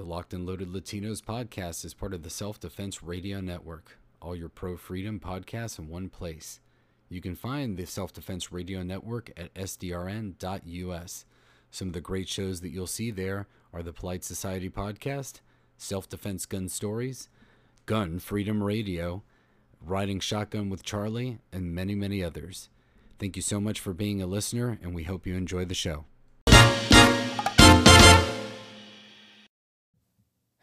The Locked and Loaded Latinos podcast is part of the Self Defense Radio Network. All your pro freedom podcasts in one place. You can find the Self Defense Radio Network at sdrn.us. Some of the great shows that you'll see there are the Polite Society podcast, Self Defense Gun Stories, Gun Freedom Radio, Riding Shotgun with Charlie, and many, many others. Thank you so much for being a listener, and we hope you enjoy the show.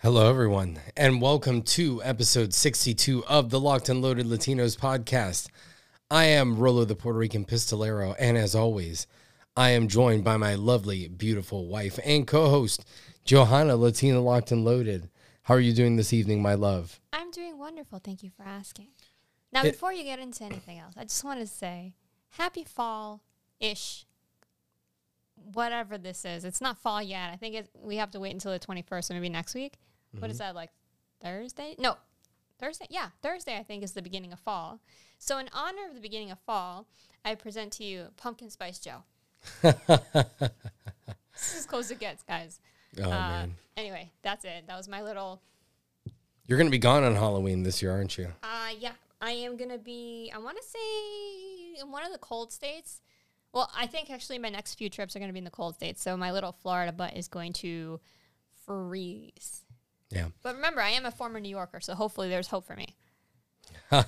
Hello, everyone, and welcome to episode 62 of the Locked and Loaded Latinos podcast. I am Rolo the Puerto Rican Pistolero, and as always, I am joined by my lovely, beautiful wife and co host, Johanna Latina Locked and Loaded. How are you doing this evening, my love? I'm doing wonderful. Thank you for asking. Now, It- before you get into anything else, I just want to say happy fall ish. Whatever this is, it's not fall yet. I think it, we have to wait until the 21st, or maybe next week. What is that, like Thursday? No, Thursday? Yeah, Thursday, I think, is the beginning of fall. So, in honor of the beginning of fall, I present to you Pumpkin Spice Joe. this is as close as it gets, guys. Oh, Uh, man. Anyway, that's it. That was my little You're going to be gone on Halloween this year, aren't you? Uh, yeah, I am gonna be. I want to say in one of the cold states. Well, I think actually my next few trips are gonna be in the cold states. So my little Florida butt is going to freeze. Yeah. But remember, I am a former New Yorker, so hopefully there's hope for me.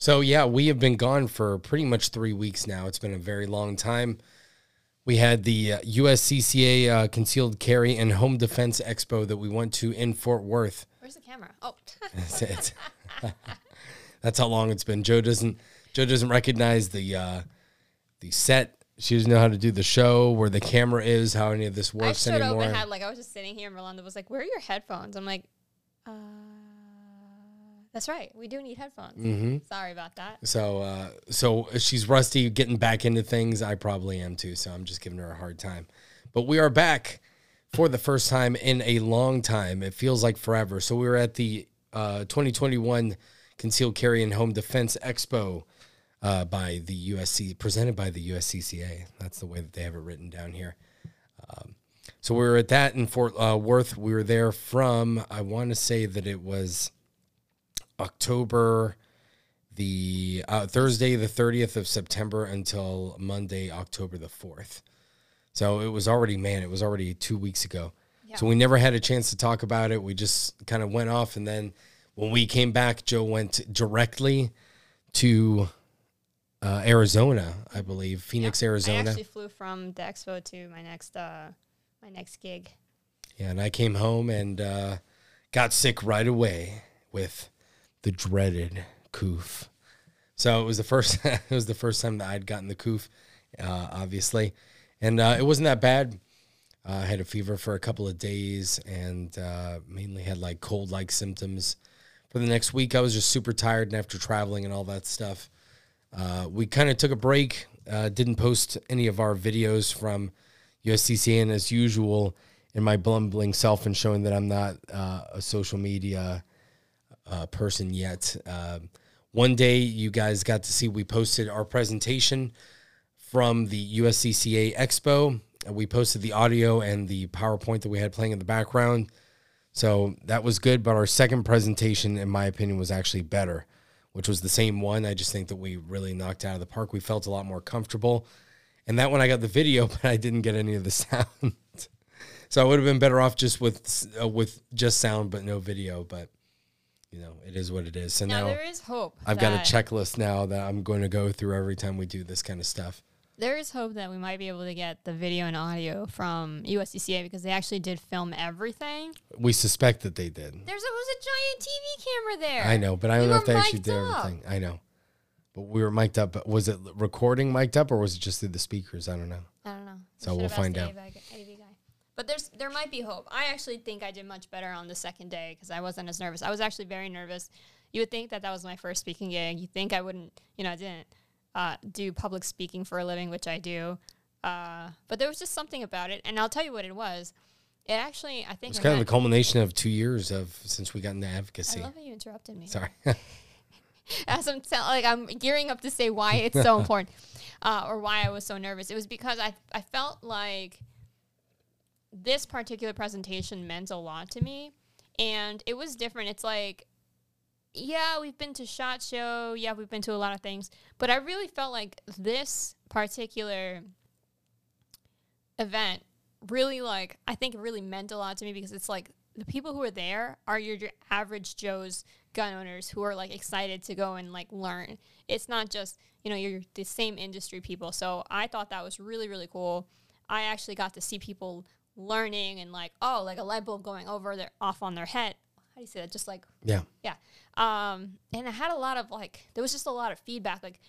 So, yeah, we have been gone for pretty much three weeks now. It's been a very long time. We had the uh, USCCA uh, Concealed Carry and Home Defense Expo that we went to in Fort Worth. Where's the camera? Oh, That's it. That's how long it's been. Joe doesn't Joe doesn't recognize the uh, the set. She doesn't know how to do the show, where the camera is, how any of this I works showed up anymore. and had like I was just sitting here, and Rolanda was like, "Where are your headphones?" I'm like, "Uh, that's right. We do need headphones. Mm-hmm. Sorry about that." so uh, so she's rusty getting back into things. I probably am too. So I'm just giving her a hard time. But we are back for the first time in a long time. It feels like forever. So we were at the uh, 2021 Concealed Carry and Home Defense Expo uh, by the USC, presented by the USCCA. That's the way that they have it written down here. Um, so we were at that in Fort uh, Worth. We were there from, I want to say that it was October the uh, Thursday, the 30th of September until Monday, October the 4th. So it was already, man, it was already two weeks ago. So we never had a chance to talk about it. We just kind of went off. And then when we came back, Joe went directly to uh, Arizona, I believe, Phoenix, I Arizona. I actually flew from the expo to my next uh my next gig. Yeah, and I came home and uh, got sick right away with the dreaded coof. So it was the first. it was the first time that I'd gotten the coof, uh, obviously, and uh, it wasn't that bad. Uh, I had a fever for a couple of days and uh, mainly had like cold like symptoms. For the next week, I was just super tired, and after traveling and all that stuff, uh, we kind of took a break. Uh, didn't post any of our videos from USCCA, and as usual, in my blumbling self and showing that I'm not uh, a social media uh, person yet. Um one day, you guys got to see we posted our presentation from the USCCA Expo. We posted the audio and the PowerPoint that we had playing in the background. So that was good. But our second presentation, in my opinion, was actually better, which was the same one. I just think that we really knocked out of the park. We felt a lot more comfortable. And that one I got the video, but I didn't get any of the sound. so I would have been better off just with uh, with just sound but no video. But you know, it is what it is. So Now, now, there is hope. I've got a checklist now that I'm going to go through every time we do this kind of stuff. There is hope that we might be able to get the video and audio from USCCA because they actually did film everything. We suspect that they did. There's a, was a giant TV camera there. I know, but I We don't know if they actually did up. everything. I know. But we were mic'd up. Was it recording mic'd up or was it just through the speakers? I don't know. I don't know. So We we'll find out. the AV guy- AV guy. But there's there might be hope. I actually think I did much better on the second day because I wasn't as nervous. I was actually very nervous. You would think that that was my first speaking gig. You think I wouldn't, you know, I didn't uh, do public speaking for a living, which I do. Uh, but there was just something about it, and I'll tell you what it was. It actually, I think, It's kind of the culmination of two years of since we got into advocacy. I love how you interrupted me. Sorry. as I'm tell, like I'm gearing up to say why it's so important, uh, or why I was so nervous. It was because I I felt like this particular presentation meant a lot to me, and it was different. It's like, yeah, we've been to Shot Show, yeah, we've been to a lot of things, but I really felt like this particular event really like I think it really meant a lot to me because it's like the people who are there are your, your average Joe's gun owners who are like excited to go and like learn. It's not just, you know, you're the same industry people. So I thought that was really, really cool. I actually got to see people learning and like, oh, like a light bulb going over their off on their head. How do you say that? Just like Yeah. yeah. Um, and I had a lot of like, there was just a lot of feedback. Like,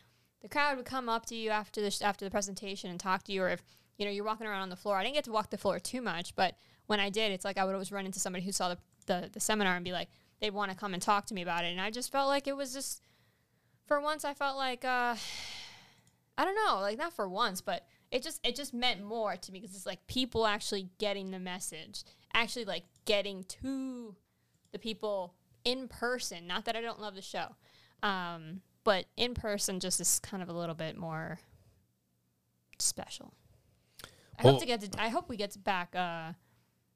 the crowd would come up to you after the sh- after the presentation and talk to you, or if you know you're walking around on the floor. I didn't get to walk the floor too much, but when I did, it's like I would always run into somebody who saw the the, the seminar and be like, they'd want to come and talk to me about it, and I just felt like it was just, for once, I felt like, uh, I don't know, like not for once, but it just it just meant more to me because it's like people actually getting the message, actually like getting to the people in person. Not that I don't love the show, um, but in person just is kind of a little bit more special. I Well- hope to get to. I hope we get to back uh,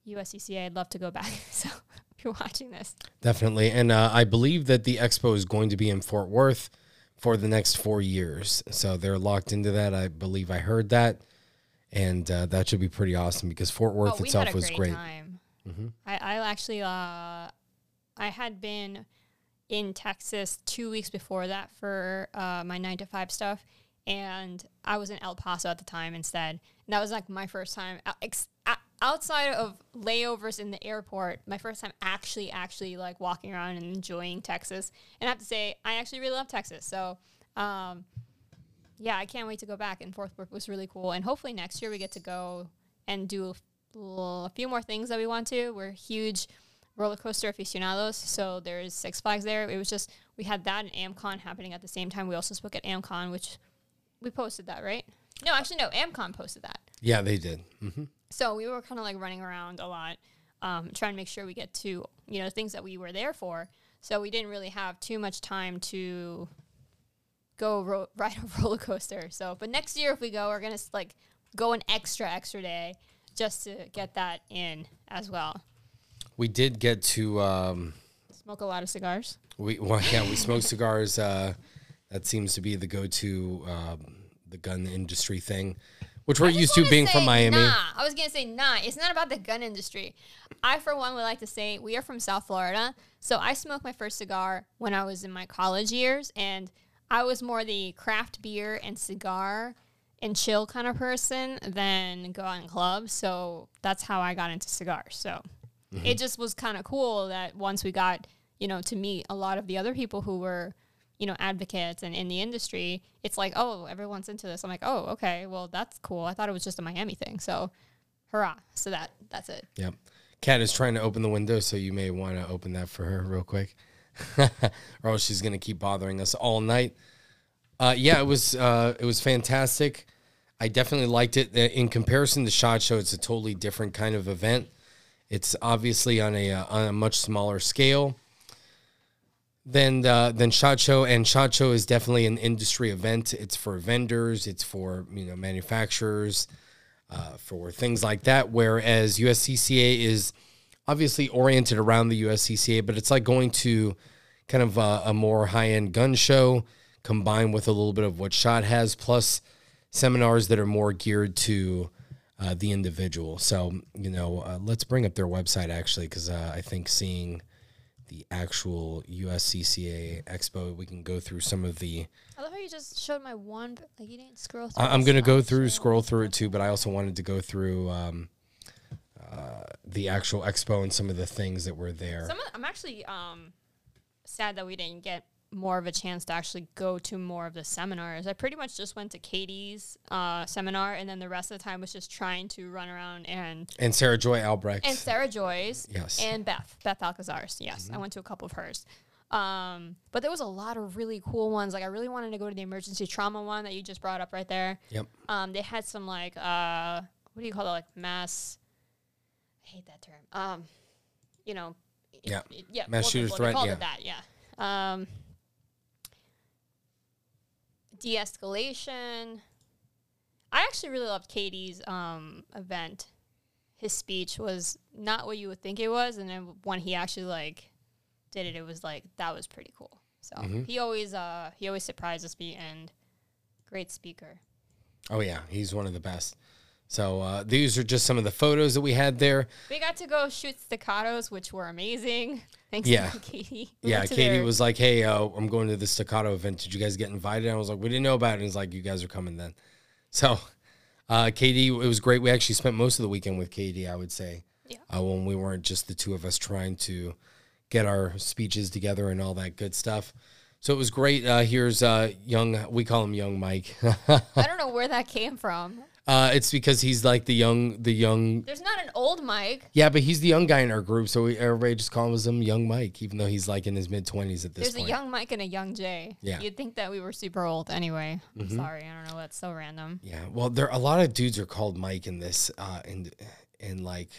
USCCA. I'd love to go back. So if you're watching this, Definitely. And uh, I believe that the expo is going to be in Fort Worth for the next four years. So they're locked into that. I believe I heard that. And uh, that should be pretty awesome because Fort Worth oh, itself was great, time. I, I actually, uh, I had been in Texas two weeks before that for uh, my nine to five stuff, and I was in El Paso at the time instead. And that was like my first time ex- outside of layovers in the airport. My first time actually, actually like walking around and enjoying Texas. And I have to say, I actually really love Texas. So. Um, yeah, I can't wait to go back. And Fort Worth was really cool. And hopefully next year we get to go and do a few more things that we want to. We're huge roller coaster aficionados, so there's Six Flags there. It was just we had that and AmmCon happening at the same time. We also spoke at AmmCon, which we posted that, right? No, actually, no. AmmCon posted that. Yeah, they did. hmm So we were kind of like running around a lot, um, trying to make sure we get to you know things that we were there for. So we didn't really have too much time to go ro- ride a roller coaster. So, but next year if we go, we're gonna like go an extra extra day just to get that in as well. We did get to, um, Smoke a lot of cigars. we well, yeah, we smoked cigars. Uh, that seems to be the go to um, the gun industry thing, which we're used to being from Miami. Nah, I was gonna say nah. It's not about the gun industry. I, for one, would like to say we are from South Florida, so I smoked my first cigar when I was in my college years, and I was more the craft beer and cigar and chill kind of person than go out in clubs. So that's how I got into cigars. So it just was kind of cool that once we got you know to meet a lot of the other people who were you know advocates and in the industry it's like oh everyone's into this i'm like oh okay well that's cool i thought it was just a miami thing so hurrah so that that's it Yep. Kat is trying to open the window, so you may want to open that for her real quick, or else she's gonna keep bothering us all night. Uh, yeah, it was uh, it was fantastic. I definitely liked it. In comparison to Shot Show, it's a totally different kind of event. It's obviously on a uh, on a much smaller scale than uh, than Shot Show, and Shot Show is definitely an industry event. It's for vendors, it's for you know manufacturers, uh, for things like that. Whereas USCCA is obviously oriented around the USCCA, but it's like going to kind of a, a more high end gun show combined with a little bit of what Shot has, plus seminars that are more geared to uh, the individual. So, you know, uh, let's bring up their website actually, because uh, I think seeing the actual USCCA expo, we can go through some of the. i love how you just showed my one but, like you didn't scroll through I- I'm going to go through, scroll through it too, but I also wanted to go through um, uh, the actual expo and some of the things that were there. Some of, i'm actually um sad that we didn't get more of a chance to actually go to more of the seminars. I pretty much just went to Katie's uh, seminar, and then the rest of the time was just trying to run around and and Sarah Joy Albrecht. and Sarah Joy's, Yes. Mm-hmm. and Beth Beth Alcazar's. Yes, I went to a couple of hers. Um, but there was a lot of really cool ones. Like I really wanted to go to the emergency trauma one that you just brought up right there. yep. Um, they had some like uh, what do you call it? Like mass. I hate that term. Um, you know. Yeah. it- yeah. Mass well, shooter well, threat, yeah. that. Yeah. Um, de-escalation. I actually really loved Katie's um event, his speech was not what you would think it was, and then when he actually like did it, it was like that was pretty cool. So Mm-hmm. he always uh he always surprises me and great speaker. Oh yeah, he's one of the best. So uh, these are just some of the photos that we had there. We got to go shoot staccatos, which were amazing. Thanks Yeah. Katie. We Yeah, Katie their- was like, "Hey, uh, I'm going to the staccato event. Did you guys get invited?" I was like, "We didn't know about it." And he's like, "You guys are coming then." So, uh, Katie, it was great. We actually spent most of the weekend with Katie. I would say, Yeah. uh, when we weren't just the two of us trying to get our speeches together and all that good stuff. So it was great. Uh, here's uh, young. We call him Young Mike. I don't know where that came from. Uh, it's because he's like the young, the young There's not an old Mike. Yeah, but he's the young guy in our group, so we, everybody just calls him Young Mike, even though he's like in his mid twenties at this There's point. a young Mike and a young Jay. Yeah. Mm-hmm. You'd think that we were super old anyway. I'm sorry. I don't know. That's so random. yeah, well, there a lot of dudes are called Mike in this, uh, in in like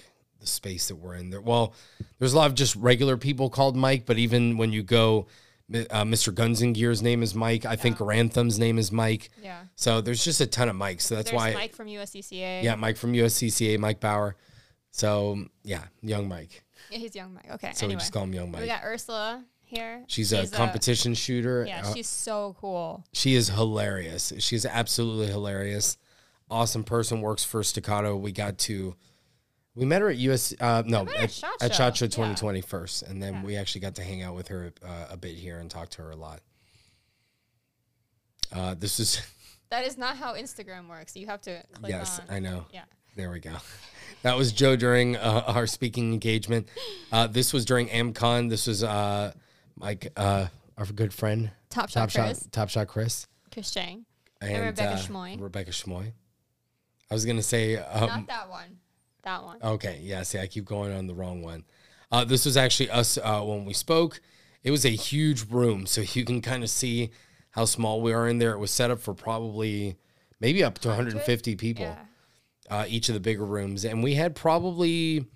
the space that we're in. There, well, there's a lot of just regular people called Mike, but even when you go, uh, Mr. Guns and Gear's name is Mike. I think Ranthem's name is Mike. Yeah. So there's just a ton of Mikes. So that's There's why, Mike from USCCA. yeah, Mike from USCCA, Mike Bauer. So yeah, Young Mike. Yeah, he's young Mike. Okay. So anyway. we just call him Young Mike. we got Ursula here. She's, a competition shooter. yeah, Uh, she's so cool. She is hilarious. She's absolutely hilarious. Awesome person. Works for Staccato. We got to, we met her at US. Uh, no, at, at SHOT at Show. SHOT Show Yeah. 2020 first, and then we actually got to hang out with her uh, a bit here and talk to her a lot. Uh, this is That is not how Instagram works. You have to click yes, on. I know. Yeah. There we go. That was Joe during uh, our speaking engagement. Uh, this was during AmmCon. This was uh, Mike, uh, our good friend, Top Shot Top Chris. Shot, Top Shot Chris, Chris Cheng. and, Rebecca uh, Schmoy. Rebecca Schmoy. I was gonna say um, Not that one. That one. Okay, yeah. See, I keep going on the wrong one. Uh, this was actually us uh, when we spoke. It was a huge room, so you can kind of see how small we are in there. It was set up for probably maybe up to 150 people, Yeah. uh, each of the bigger rooms, and we had probably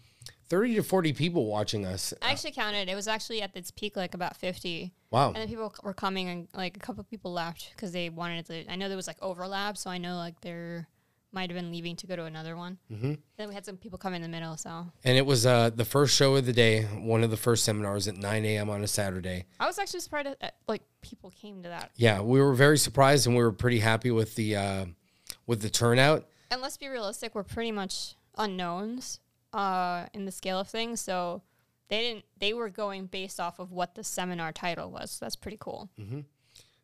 30 to 40 people watching us. I actually counted. It was actually at its peak, like about 50. Wow. And then people were coming, and like a couple people left because they wanted to. I know there was like overlap, so I know like there might have been leaving to go to another one. Mm-hmm. Then we had some people come in the middle, so And it was uh, the first show of the day, one of the first seminars at 9 a.m. on a Saturday. I was actually surprised that like people came to that. Yeah, we were very surprised, and we were pretty happy with the uh, with the turnout. And let's be realistic, we're pretty much unknowns uh, in the scale of things, so they didn't. They were going based off of what the seminar title was. So that's pretty cool.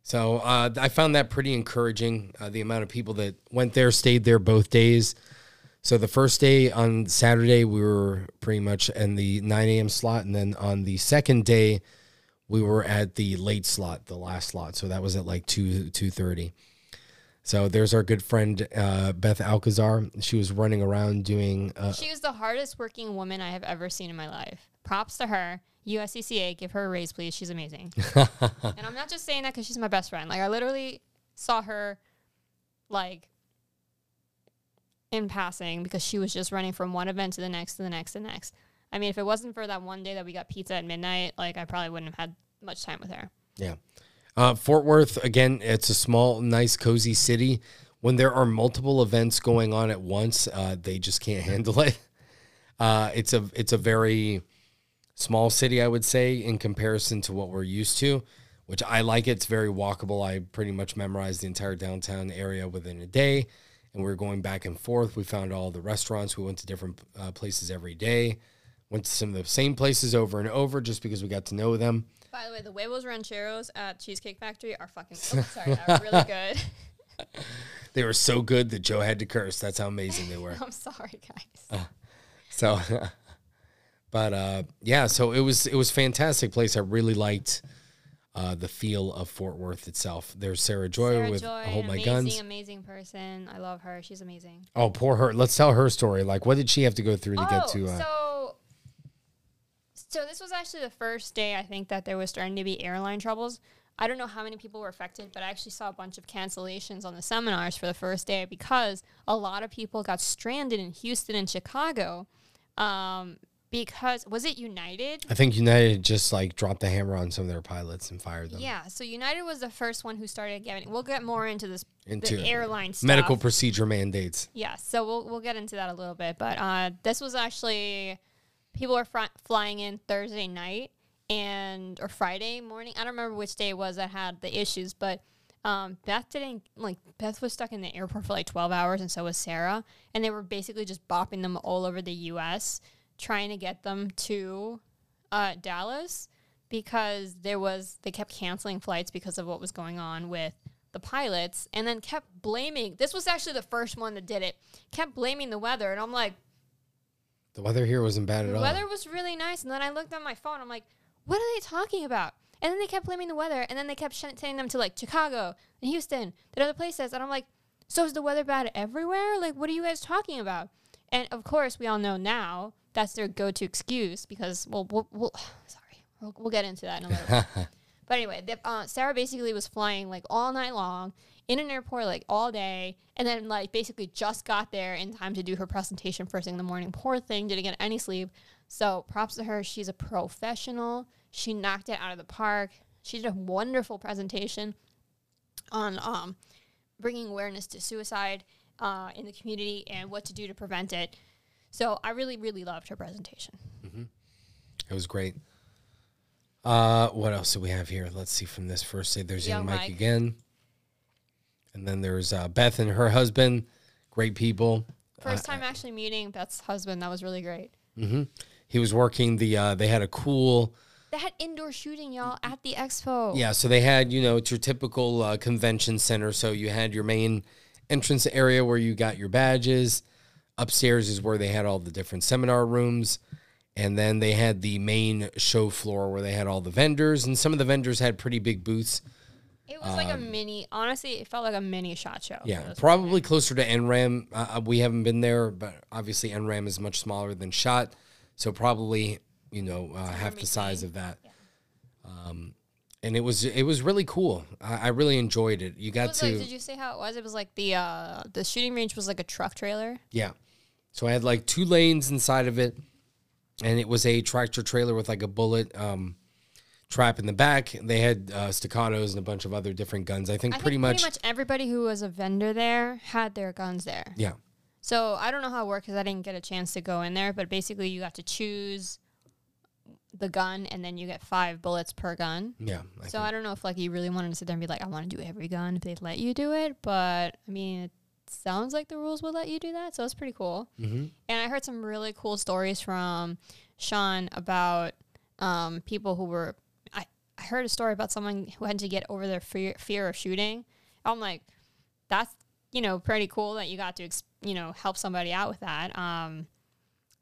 So uh, I found that pretty encouraging. Uh, the amount of people that went there, stayed there both days. So the first day on Saturday, we were pretty much in the 9 a.m. slot, and then on the second day, we were at the late slot, the last slot. So that was at like two two thirty. So there's our good friend uh, Beth Alcazar. She was running around doing. Uh, She was the hardest working woman I have ever seen in my life. Props to her. USCCA, give her a raise, please. She's amazing. and I'm not just saying that because she's my best friend. Like I literally saw her, like, in passing because she was just running from one event to the next to the next to the next. I mean, if it wasn't for that one day that we got pizza at midnight, like I probably wouldn't have had much time with her. Yeah. Uh, Fort Worth, again, it's a small, nice, cozy city. When there are multiple events going on at once, uh, they just can't handle it. Uh, it's a it's a very small city, I would say, in comparison to what we're used to, which I like. It's very walkable. I pretty much memorized the entire downtown area within a day, and we are going back and forth. We found all the restaurants. We went to different uh, places every day. Went to some of the same places over and over just because we got to know them. By the way, the huevos rancheros at Cheesecake Factory are fucking. Oh, sorry, are really good. They were so good that Joe had to curse. That's how amazing they were. I'm sorry, guys. So, but uh, yeah, so it was it was fantastic place. I really liked uh, the feel of Fort Worth itself. There's Sarah Joy Sarah with Joy, Hold My amazing, Guns. amazing person. I love her. She's amazing. Oh, poor her. Let's tell her story. Like, what did she have to go through to get to? Uh, so so this was actually the first day I think that there was starting to be airline troubles. I don't know how many people were affected, but I actually saw a bunch of cancellations on the seminars for the first day because a lot of people got stranded in Houston and Chicago um, because was it United? I think United just like dropped the hammer on some of their pilots and fired them. Yeah, so United was the first one who started getting. We'll get more into this Into the airline stuff. Medical procedure mandates. Yeah, so we'll we'll get into that a little bit, but uh, this was actually people were fr- flying in Thursday night and or Friday morning. I don't remember which day it was that had the issues, but um, Beth didn't like Beth was stuck in the airport for like twelve hours, and so was Sarah, and they were basically just bopping them all over the U.S. trying to get them to uh, Dallas because there was they kept canceling flights because of what was going on with the pilots and then kept blaming this was actually the first one that did it kept blaming the weather and i'm like The weather here wasn't bad at the all. The weather was really nice and then i looked on my phone i'm like what are they talking about? And then they kept blaming the weather and then they kept sending them to like chicago and houston and other places and i'm like so is the weather bad everywhere? Like what are you guys talking about? And of course we all know now that's their go-to excuse because well we'll, we'll sorry we'll, we'll get into that in a little bit but anyway, the, uh, Sarah basically was flying like all night long in an airport like all day, and then like basically just got there in time to do her presentation first thing in the morning. Poor thing, didn't get any sleep. So props to her. She's a professional. She knocked it out of the park. She did a wonderful presentation on um, bringing awareness to suicide uh, in the community and what to do to prevent it. So I really, really loved her presentation. It was great. Uh, what else do we have here? Let's see from this first day. There's young, Mike, Mike. again, and then there's uh, Beth and her husband. Great people. First time actually meeting Beth's husband. That was really great. He was working the. Uh, they had a cool. They had indoor shooting, y'all, at the expo. Yeah, so they had you know it's your typical uh, convention center. So you had your main entrance area where you got your badges. Upstairs is where they had all the different seminar rooms. And then they had the main show floor where they had all the vendors, and some of the vendors had pretty big booths. It was like a mini. Honestly, it felt like a mini shot show. Um, Yeah, It probably closer to NRAM. Uh, uh, we haven't been there, but obviously NRAM is much smaller than SHOT, so probably you know uh, half the size of that. Um, and it was it was really cool. I, I really enjoyed it. You got was to like, did you say how it was? It was like the uh the shooting range was like a truck trailer. yeah. So I had like two lanes inside of it, and it was a tractor trailer with like a bullet um, trap in the back. They had uh, staccatos and a bunch of other different guns. I think I pretty think much, pretty much everybody who was a vendor there had their guns there. yeah. So I don't know how it worked because I didn't get a chance to go in there. But basically, you got to choose the gun, and then you get five bullets per gun. Yeah, I So I don't know if like you really wanted to sit there and be like, I want to do every gun if they'd let you do it. But I mean, sounds like the rules would let you do that, so it's pretty cool. Mm-hmm. And I heard some really cool stories from Sean about um, people who were. I I heard a story about someone who had to get over their fear fear of shooting. I'm like, that's you know pretty cool that you got to you know help somebody out with that. Um,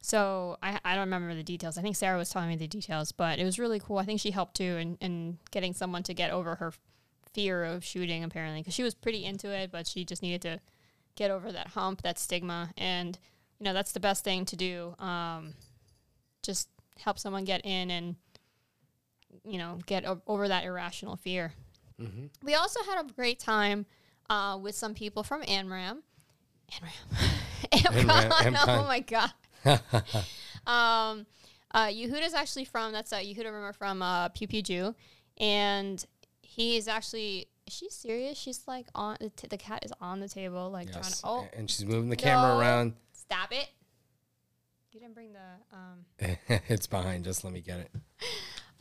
so I, I don't remember the details. I think Sarah was telling me the details, but it was really cool. I think she helped too in, in getting someone to get over her fear of shooting apparently because she was pretty into it, but she just needed to get over that hump, that stigma, and you know that's the best thing to do. Um, just help someone get in and you know get o- over that irrational fear. We also had a great time uh, with some people from ANRAM. ANRAM. ANRAM, AMCON. AMCON. Oh my god. um, uh, Yehuda's actually from that's uh, Yehuda Rimmer from uh, Pew Pew Jew, and he is actually. Is she serious? She's like on the, t- the cat is on the table, like trying to. Oh, and she's moving the camera No. around. stop it! You didn't bring the. Um, it's behind. Just let me get it.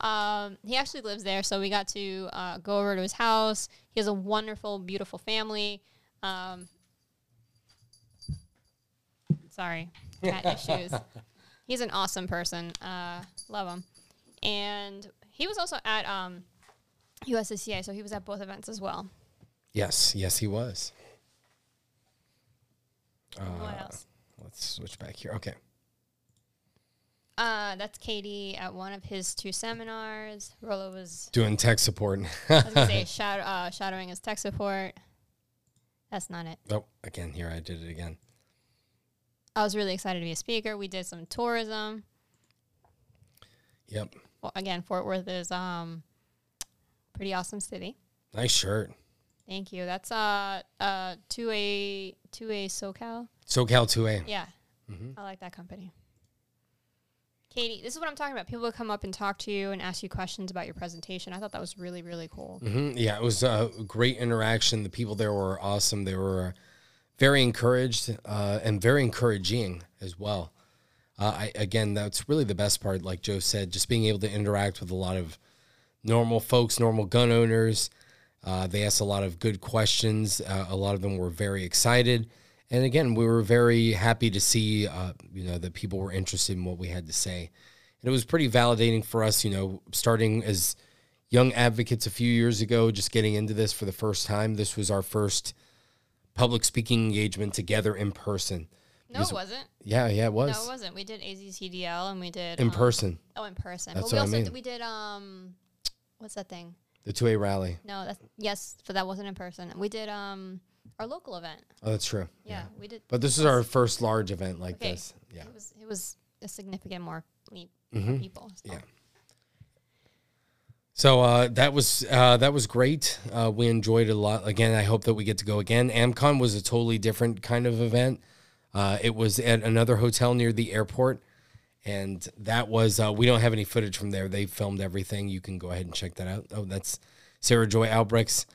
um, he actually lives there, so we got to uh, go over to his house. He has a wonderful, beautiful family. Um, sorry, cat issues. He's an awesome person. Uh, love him. And he was also at um, USCCA, so he was at both events as well. Yes, yes, he was. what Uh, else? Let's switch back here. Okay. Uh, that's Katie at one of his two seminars. Rolo was Doing tech support. I was gonna say shadow, uh, shadowing his tech support. That's not it. oh, again, here I did it again. I was really excited to be a speaker. We did some tourism. Yep. Well, again, Fort Worth is um pretty awesome city. Nice shirt. Thank you. That's uh uh two a two a SoCal. SoCal 2A. Yeah, Mhm. I like that company. Katie, this is what I'm talking about. People would come up and talk to you and ask you questions about your presentation. I thought that was really, really cool. hmm Yeah, it was a great interaction. The people there were awesome. They were very encouraged uh, and very encouraging as well. Uh, I, again, that's really the best part. Like Joe said, just being able to interact with a lot of normal folks, normal gun owners. Uh, they asked a lot of good questions. Uh, a lot of them were very excited, and again, we were very happy to see, uh, you know, that people were interested in what we had to say. And it was pretty validating for us, you know, starting as young advocates a few years ago, just getting into this for the first time. This was our first public speaking engagement together in person. No, it wasn't. Yeah, yeah, it was No, it wasn't. We did AZCDL and we did in um, person. Oh, in person. That's but we what I also mean. did, we did um, what's that thing? The two A rally. No, that's yes, but that wasn't in person. We did um our local event. Oh, that's true. Yeah, we did. But this is our first large event like Okay. this. Yeah. It was it was a significant more Mhm. people. so. Yeah. So uh, that was uh, that was great. Uh, we enjoyed it a lot. Again, I hope that we get to go again. AmmCon was a totally different kind of event. Uh, it was at another hotel near the airport, and that was uh, we don't have any footage from there. They filmed everything. You can go ahead and check that out. Oh, that's Sarah Joy Albrecht's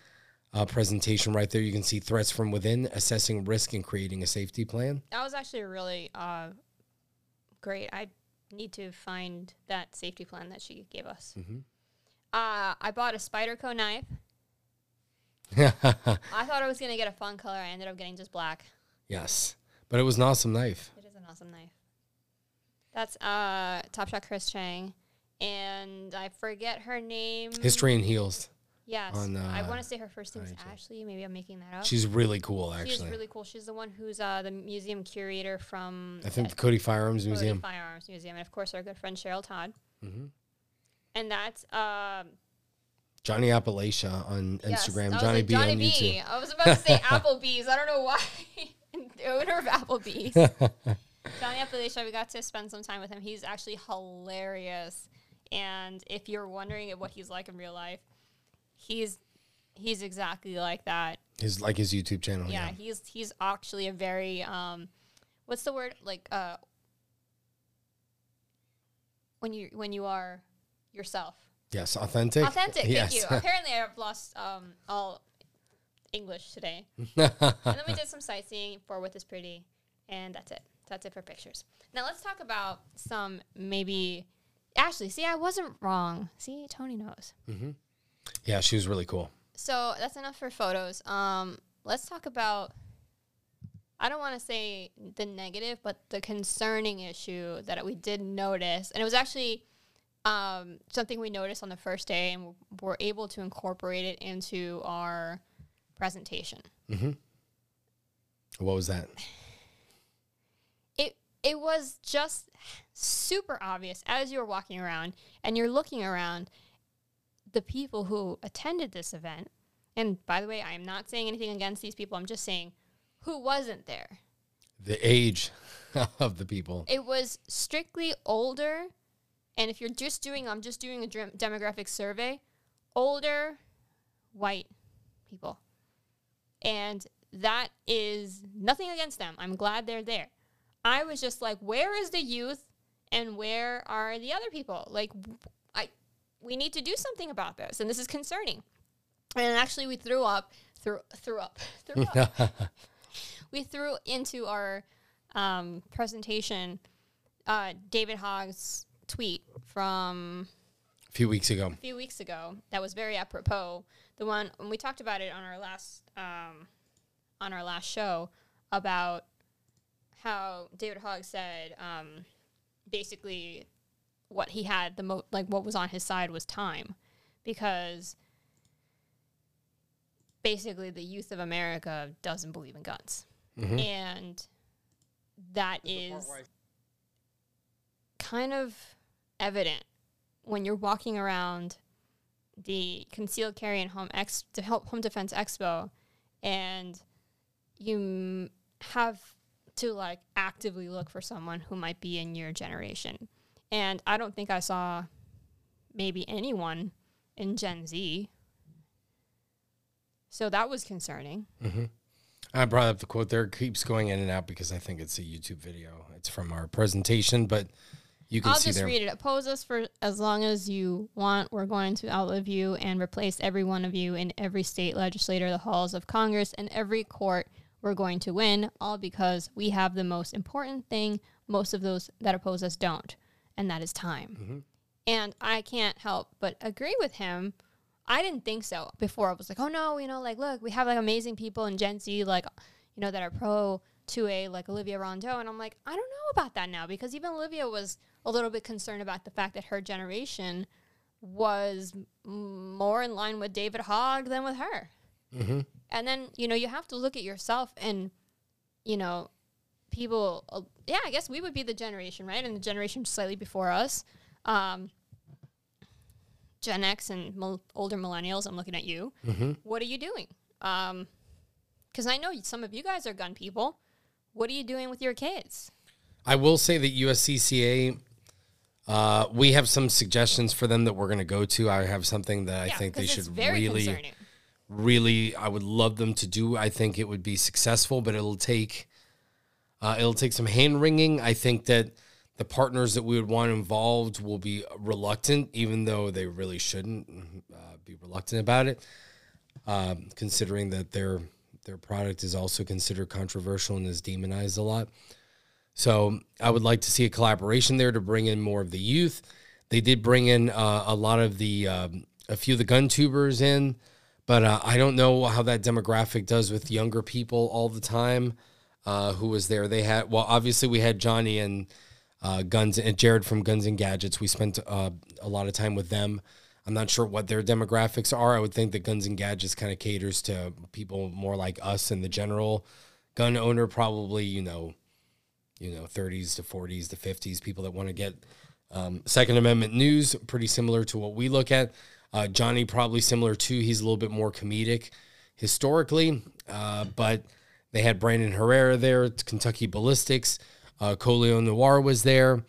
uh, presentation right there. You can see threats from within, assessing risk, and creating a safety plan. That was actually really uh, great. I need to find that safety plan that she gave us. Mm-hmm. Uh, I bought a Spyderco knife. I thought I was gonna get a fun color. I ended up getting just black. yes, but it was an awesome knife. It is an awesome knife. That's uh, Top Shot Chris Cheng, and I forget her name. History and heels. Yes, on, I uh, want to say her first name is Ashley. Maybe I'm making that up. She's really cool, actually. She's really cool. She's the one who's uh, the museum curator from I think the Cody Firearms Cody Museum. Firearms Museum, and of course our good friend Cheryl Todd. hmm And that's um, Johnny Appalachia on yes, Instagram. I Johnny like, B Johnny on B. YouTube. I was about to say Applebee's. I don't know why. the owner of Applebee's. Johnny Appalachia. We got to spend some time with him. He's actually hilarious. And if you're wondering what he's like in real life, he's he's exactly like that. His like his YouTube channel. yeah, Yeah. he's he's actually a very um what's the word like uh when you when you are yourself Yes, authentic. authentic Yes. thank you apparently i've lost um all english today and then we did some sightseeing for with is pretty and that's it that's it for pictures now let's talk about some maybe actually see i wasn't wrong see tony knows yeah, she was really cool. So that's enough for photos. Um, let's talk about. I don't want to say the negative, but the concerning issue that we did notice, and it was actually um, something we noticed on the first day, and we're able to incorporate it into our presentation. Mm-hmm. What was that? It was just super obvious as you were walking around and you're looking around the people who attended this event. And by the way, I am not saying anything against these people. I'm just saying who wasn't there. The age of the people. It was strictly older. And if you're just doing, I'm just doing a demographic survey, older white people. And that is nothing against them. I'm glad they're there. I was just like, where is the youth and where are the other people? Like, I, we need to do something about this. And this is concerning. And actually, we threw up, threw, threw up, threw up we threw into our um, presentation uh, David Hogg's tweet from A few weeks ago. a few weeks ago that was very apropos. The one when we talked about it on our last um, on our last show about how David Hogg said um, basically what he had the mo like what was on his side was time because basically the youth of America doesn't believe in guns Mhm. and that is kind of evident when you're walking around the concealed carry and home ex to help home defense expo and you m- have to like actively look for someone who might be in your generation and i don't think i saw maybe anyone in gen z so that was concerning mm-hmm. I brought up the quote there. It keeps going in and out because I think it's a YouTube video. It's from our presentation, but You can I'll see just there. read it. Oppose us for as long as you want. We're going to outlive you and replace every one of you in every state legislature, the halls of Congress, and every court. We're going to win, all because we have the most important thing most of those that oppose us don't, and that is time. Mm-hmm. And I can't help but agree with him. I didn't think so before. I was like, oh no, you know, like, look, we have like amazing people in Gen Z, like, you know, that are pro 2A, like Olivia Rondeau. And I'm like, I don't know about that now because even Olivia was a little bit concerned about the fact that her generation was m- more in line with David Hogg than with her. And then, you know, you have to look at yourself and, you know, people, uh, yeah, I guess we would be the generation, right? And the generation slightly before us. Um, Gen X and mil- older millennials, I'm looking at you. What are you doing? Because I know some of you guys are gun people. What are you doing with your kids? I will say that USCCA, uh, we have some suggestions for them that we're going to go to. I have something that I Yeah, think they should very really, concerning. Really, I would love them to do. I think it would be successful, but it'll take, uh, it'll take some hand wringing. I think that the partners that we would want involved will be reluctant, even though they really shouldn't uh, be reluctant about it, um, considering that their their product is also considered controversial and is demonized a lot. So I would like to see a collaboration there to bring in more of the youth. They did bring in uh, a lot of the um, a few of the gun tubers in, but uh, I don't know how that demographic does with younger people all the time. Uh, who was there? They had well, obviously we had Johnny and uh, Guns and Jared from Guns and Gadgets. We spent uh, a lot of time with them. I'm not sure what their demographics are. I would think that Guns and Gadgets kind of caters to people more like us and the general gun owner, probably you know you know 30s to 40s to 50s people that want to get um, second amendment news pretty similar to what we look at uh, johnny probably similar too. He's a little bit more comedic historically uh, but they had brandon herrera there kentucky ballistics. Uh, Colion Noir was there.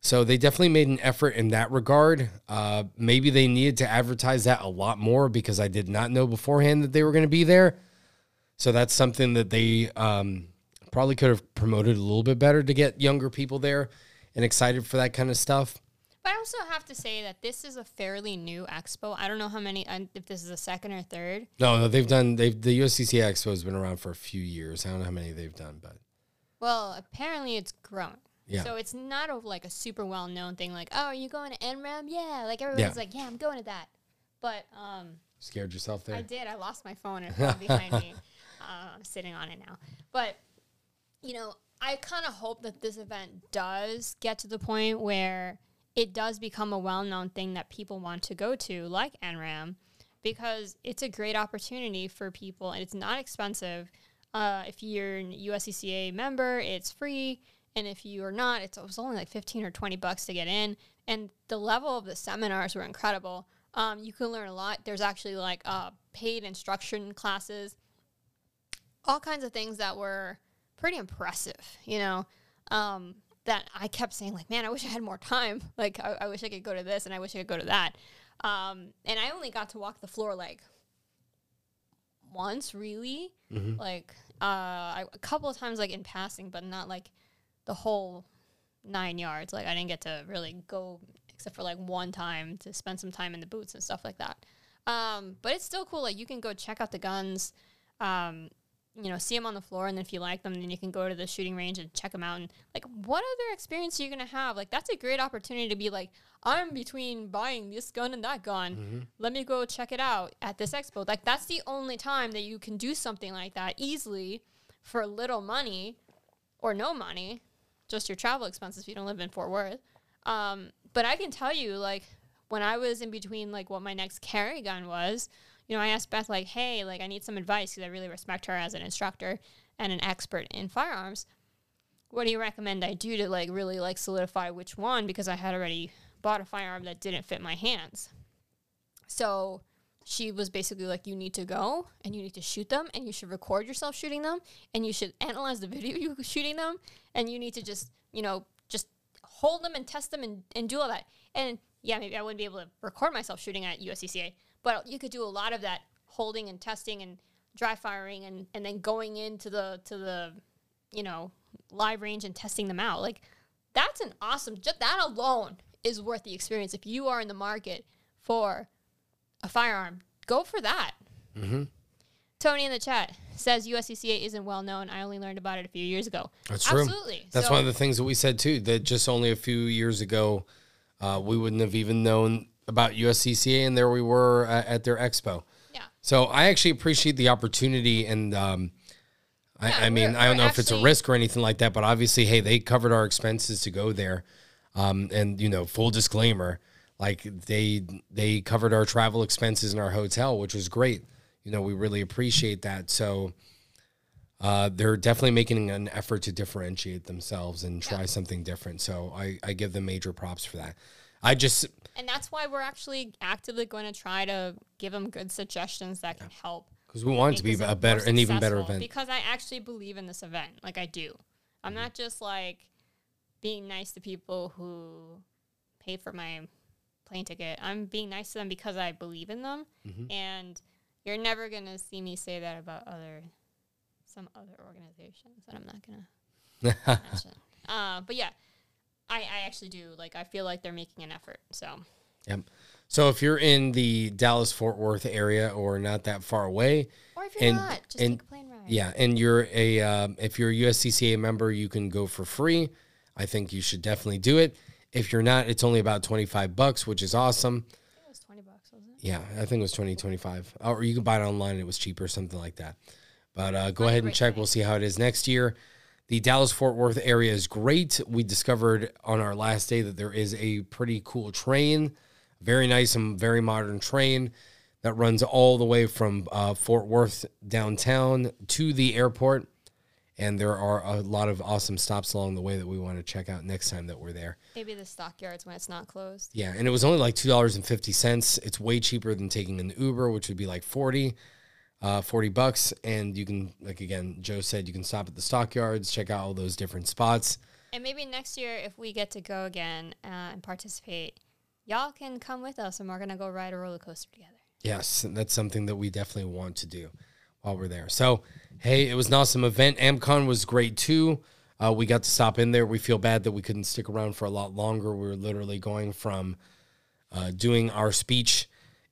So they definitely made an effort in that regard. Uh, maybe they needed to advertise that a lot more because i did not know beforehand that they were going to be there. So that's something that they um, probably could have promoted a little bit better to get younger people there and excited for that kind of stuff. But I also have to say that this is a fairly new expo. I don't know how many, if this is the second or third. No, no, they've done. They've the USCC Expo has been around for a few years. I don't know how many they've done, but Well, apparently it's growing. Yeah. So it's not a, like a super well known thing. Like, oh, are you going to NRAM? Yeah. Like everyone's Yeah. like, yeah, I'm going to that. But um, scared yourself there. I did. I lost my phone. It fell behind me. Uh, I'm sitting on it now. But you know, I kind of hope that this event does get to the point where it does become a well-known thing that people want to go to, like NRAM, because it's a great opportunity for people, and it's not expensive. Uh, if you're an USCCA member, it's free, and if you are not, it's, it only like 15 or 20 bucks to get in. And the level of the seminars were incredible. Um, you can learn a lot. There's actually like uh, paid instruction classes all kinds of things that were pretty impressive, you know. Um, that I kept saying, like, man, I wish I had more time. Like, I, I wish I could go to this and I wish I could go to that. Um, and I only got to walk the floor like once, really. Like, uh, I, a couple of times, like in passing, but not like the whole nine yards. Like, I didn't get to really go except for like one time to spend some time in the boots and stuff like that. Um, but it's still cool. Like, you can go check out the guns. Um, you know, see them on the floor, and then if you like them, then you can go to the shooting range and check them out. And like, what other experience are you gonna have? Like, that's a great opportunity to be like, I'm between buying this gun and that gun. Let me go check it out at this expo. Like, that's the only time that you can do something like that easily for little money or no money, just your travel expenses if you don't live in Fort Worth. Um, but I can tell you, like, when I was in between, like, what my next carry gun was, you know, I asked Beth, like, hey, like, I need some advice because I really respect her as an instructor and an expert in firearms. What do you recommend I do to, like, really, like, solidify which one? Because I had already bought a firearm that didn't fit my hands. So she was basically like, you need to go and you need to shoot them and you should record yourself shooting them and you should analyze the video you shooting them and you need to just, you know, just hold them and test them and, and do all that. And yeah, maybe I wouldn't be able to record myself shooting at USCCA, but you could do a lot of that holding and testing and dry firing and, and then going into the to the you know live range and testing them out. Like that's an awesome. Just that alone is worth the experience. If you are in the market for a firearm, go for that. Mm-hmm. Tony in the chat says USCCA isn't well known. I only learned about it a few years ago. That's true. Absolutely. That's So- one of the things that we said too. That just only a few years ago, uh, we wouldn't have even known about USCCA, and there we were uh, at their expo. Yeah. So I actually appreciate the opportunity, and um, I, Yeah, I mean, I don't know if it's a risk or anything like that, but obviously, hey, they covered our expenses to go there, um, and you know, full disclaimer, like they they covered our travel expenses and our hotel, which was great. You know, we really appreciate that. So. Uh, they're definitely making an effort to differentiate themselves and try something different. So I, I give them major props for that. I just And that's why we're actually actively going to try to give them good suggestions that can help. because we want it to be a better, an even better event. Because I actually believe in this event. Like I do. I'm Mm-hmm. not just like being nice to people who pay for my plane ticket. I'm being nice to them because I believe in them. Mm-hmm. And you're never gonna see me say that about other some other organizations that I'm not gonna mention. Uh, but yeah, I, I actually do. Like I feel like they're making an effort. So Yep. So if you're in the Dallas Fort Worth area or not that far away, or if you're And- not, just and- take a plane ride. yeah, and you're a um, if you're a USCCA member, you can go for free. I think you should definitely do it. If you're not, it's only about 25 bucks, which is awesome. I think it was twenty bucks, wasn't it? Yeah, I think it was 20, 25. Or you can buy it online. and It was cheaper, something like that. But uh, go ahead and check. We'll see how it is next year. The Dallas Fort Worth area is great. We discovered on our last day that there is a pretty cool train, very nice and very modern train that runs all the way from uh, Fort Worth downtown to the airport. And there are a lot of awesome stops along the way that we want to check out next time that we're there. Maybe the stockyards when it's not closed. Yeah, and it was only like two dollars and fifty cents. It's way cheaper than taking an Uber, which would be like forty, uh, forty bucks. And you can, like again, Joe said, you can stop at the stockyards, check out all those different spots. And maybe next year, if we get to go again uh, and participate, y'all can come with us, and we're gonna go ride a roller coaster together. Yes, that's something that we definitely want to do while we're there. So, hey, it was an awesome event. AmmCon was great too. Uh, we got to stop in there. We feel bad that we couldn't stick around for a lot longer. We were literally going from uh, doing our speech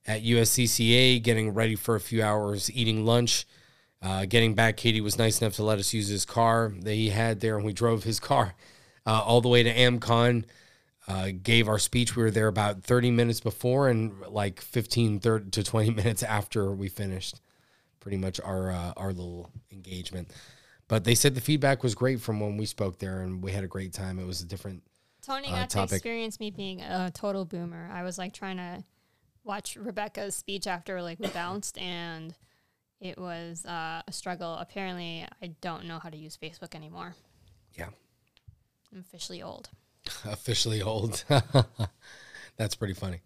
at USCCA, getting ready for a few hours, eating lunch, uh, getting back. Katie was nice enough to let us use his car that he had there, and we drove his car uh, all the way to AmmCon. Uh, gave our speech. We were there about 30 minutes before and like 15 30 to 20 minutes after we finished pretty much our uh, our little engagement. But they said the feedback was great from when we spoke there, and we had a great time. It was a different Tony Uh, got to topic. experience me being a total boomer. I was like trying to watch Rebecca's speech after like we bounced, and it was uh, a struggle. Apparently, I don't know how to use Facebook anymore. yeah I'm officially old. officially old. That's pretty funny.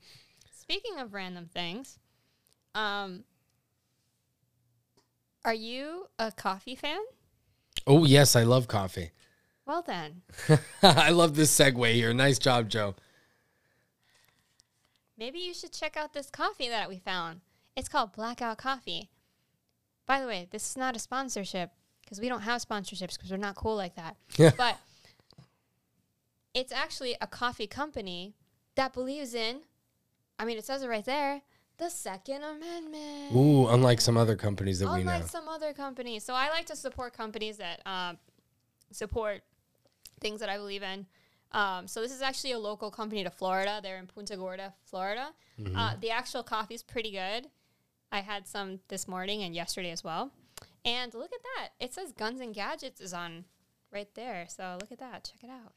Speaking of random things, um, are you a coffee fan? Oh yes, I love coffee. Well then, I love this segue here. Nice job, Joe. Maybe you should check out this coffee that we found. It's called Blackout Coffee. By the way, this is not a sponsorship because we don't have sponsorships because we're not cool like that. Yeah. but it's actually a coffee company that believes in, I mean, it says it right there, the Second Amendment. Ooh, unlike some other companies that we know. Unlike some other companies. So I like to support companies that um, support things that I believe in. Um, so this is actually a local company to Florida. They're in Punta Gorda, Florida. Mm-hmm. Uh, the actual coffee is pretty good. I had some this morning and yesterday as well. And look at that. It says Guns and Gadgets is on right there. So look at that. Check it out.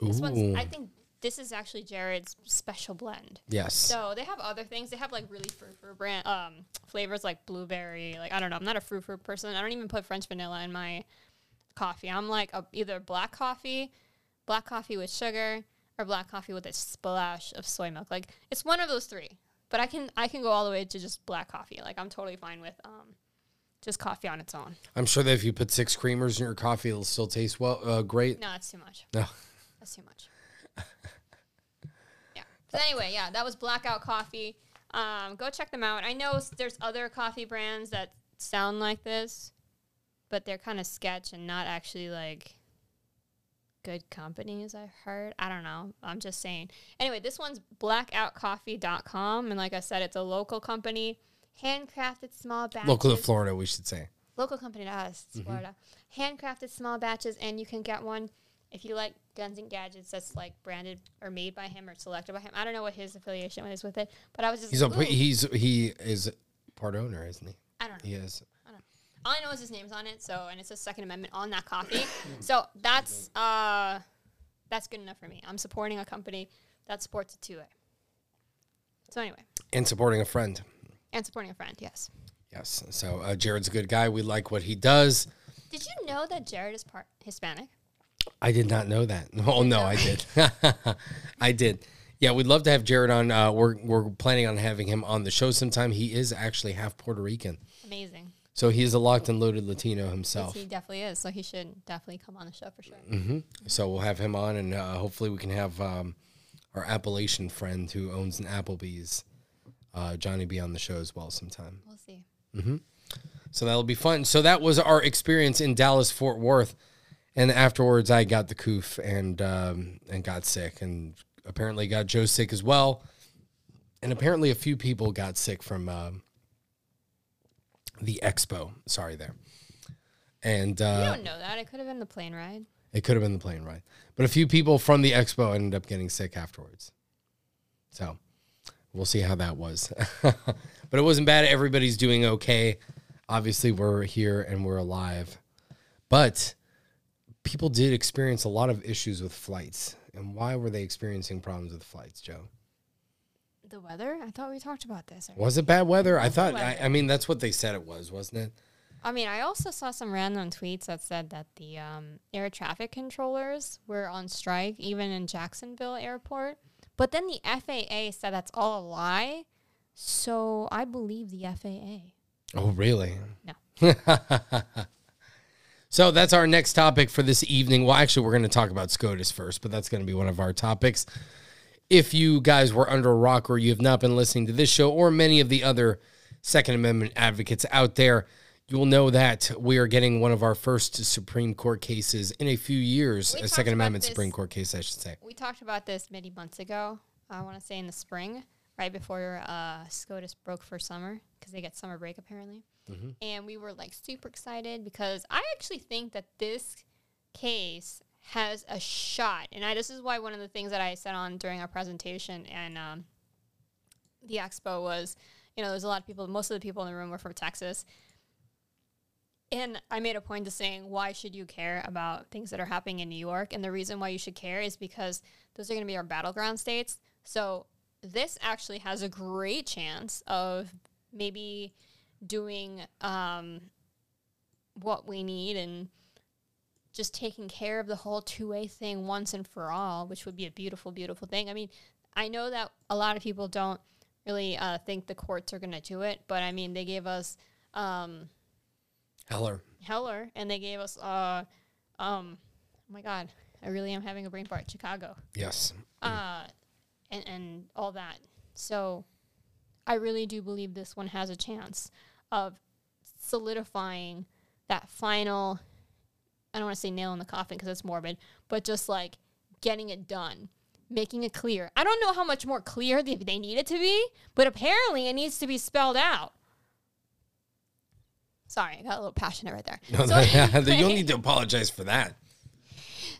This one's, I think this is actually Jared's special blend. Yes. So they have other things. They have like really fruit fruit brand um flavors like blueberry. Like I don't know. I'm not a fruit fruit person. I don't even put French vanilla in my coffee. I'm like a, either black coffee, black coffee with sugar, or black coffee with a splash of soy milk. Like it's one of those three. But I can I can go all the way to just black coffee. Like I'm totally fine with um just coffee on its own. I'm sure that if you put six creamers in your coffee, it'll still taste well, uh, great. No, that's too much. No. That's too much. yeah. But anyway, yeah, that was Blackout Coffee. Um, go check them out. I know there's other coffee brands that sound like this, but they're kind of sketch and not actually like good companies I've heard. I don't know. I'm just saying. Anyway, this one's blackoutcoffee.com. And like I said, it's a local company, handcrafted small batches. Local to Florida, we should say. Local company to us, it's mm-hmm. Florida. Handcrafted small batches. And you can get one if you like guns and gadgets that's like branded or made by him or selected by him. I don't know what his affiliation is with it, but I was just He's a, "Ooh." he's he is part owner, isn't he? I don't know. He is. All I know is his name's on it. So, and it says Second Amendment on that coffee. so that's uh, that's good enough for me. I'm supporting a company that supports a two A. So anyway, And supporting a friend. and supporting a friend. Yes. Yes. So uh, Jared's a good guy. We like what he does. Did you know that Jared is part Hispanic? I did not know that. Oh no, I did. I did. Yeah, we'd love to have Jared on. Uh, we're we're planning on having him on the show sometime. He is actually half Puerto Rican, Amazing. So he is a locked and loaded Latino Yes, himself. he definitely is. So he should definitely come on the show for sure. Mm. So we'll have him on, and uh, hopefully we can have um, our Appalachian friend who owns an Applebee's, uh, Johnny, be on the show as well sometime. We'll see. So that'll be fun. So that was our experience in Dallas Fort Worth, and afterwards I got the coof and um, and got sick, and apparently got Joe sick as well, and apparently a few people got sick from um, the expo. Sorry there, and uh, You don't know that. It could have been the plane ride. it could have been the plane ride, but a few people from the expo ended up getting sick afterwards. So we'll see how that was, but it wasn't bad. Everybody's doing okay. Obviously, we're here and we're alive, but people did experience a lot of issues with flights. And why were they experiencing problems with flights, Joe? The weather? I thought we talked about this. Was it bad weather? I thought. bad I. I mean, that's what they said it was, wasn't it? I mean, I also saw some random tweets that said that the um, air traffic controllers were on strike, even in Jacksonville Airport. But then the FAA said that's all a lie. So I believe the FAA. Oh, really? No. So that's our next topic for this evening. Well, actually, we're going to talk about SCOTUS first, but that's going to be one of our topics. If you guys were under a rock or you have not been listening to this show or many of the other Second Amendment advocates out there, you will know that we are getting one of our first Supreme Court cases in a few years. We a Second Amendment this- Supreme Court case, I should say. We talked about this many months ago. I want to say in the spring, right before uh, SCOTUS broke for summer, because they get summer break apparently. And we were like super excited because I actually think that this case has a shot. And I, this is why one of the things that I said on during our presentation and um, the expo was, you know, there's a lot of people, most of the people in the room were from Texas. And I made a point of saying, why should you care about things that are happening in New York? And the reason why you should care is because those are going to be our battleground states. So this actually has a great chance of maybe doing um, what we need and just taking care of the whole two way thing once and for all, which would be a beautiful, beautiful thing. I mean, I know that a lot of people don't really uh, think the courts are going to do it, but I mean, they gave us. Um, Heller. Heller, and they gave us, uh, um, oh my God, I really am having a brain fart. Chicago, Yes. uh, and and all that. So, I really do believe this one has a chance of solidifying that final. I don't want to say nail in the coffin because it's morbid, but just like getting it done, making it clear. I don't know how much more clear they, they need it to be, but apparently it needs to be spelled out. Sorry, I got a little passionate right there. No, So you don't need to apologize for that.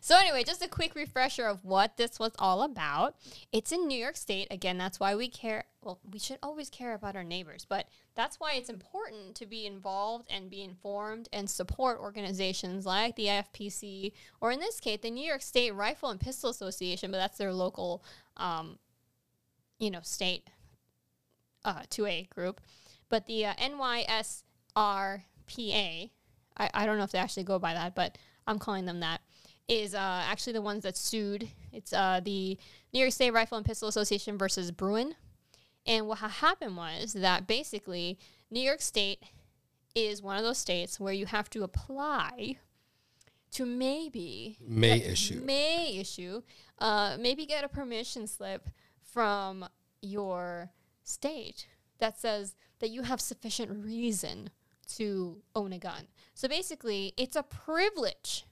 So anyway, just a quick refresher of what this was all about. It's in New York State. Again, that's why we care. Well, we should always care about our neighbors, but that's why it's important to be involved and be informed and support organizations like the AFPC, or in this case, the New York State Rifle and Pistol Association, but that's their local, um, you know, state uh, 2A group. But the uh, NYSRPA, I, I don't know if they actually go by that, but I'm calling them that, is uh, actually the ones that sued. It's uh, the New York State Rifle and Pistol Association versus Bruen. And what ha- happened was that basically New York State is one of those states where you have to apply to maybe May get- issue. may issue uh, maybe get a permission slip from your state that says that you have sufficient reason to own a gun. So basically, it's a privilege.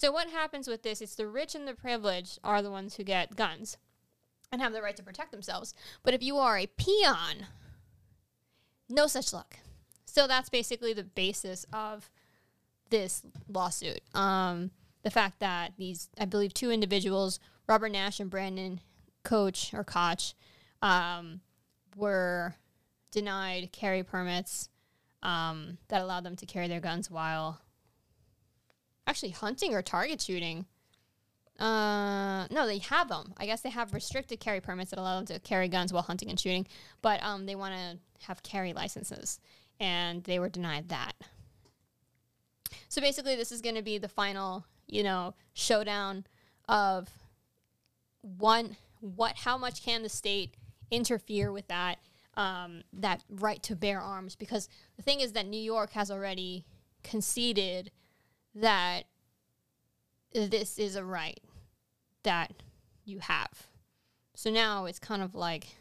So what happens with this? It's the rich and the privileged are the ones who get guns and have the right to protect themselves. But if you are a peon, no such luck. So that's basically the basis of this lawsuit. Um, the fact that these, I believe, two individuals, Robert Nash and Brandon Coach or Koch, um, were denied carry permits um, that allowed them to carry their guns while actually hunting or target shooting. Uh, no, they have them. I guess they have restricted carry permits that allow them to carry guns while hunting and shooting, but um, they want to have carry licenses, and they were denied that. So basically, this is going to be the final, you know, showdown of one what how much can the state interfere with that um, that right to bear arms because the thing is that New York has already conceded that this is a right that you have. So now it's kind of like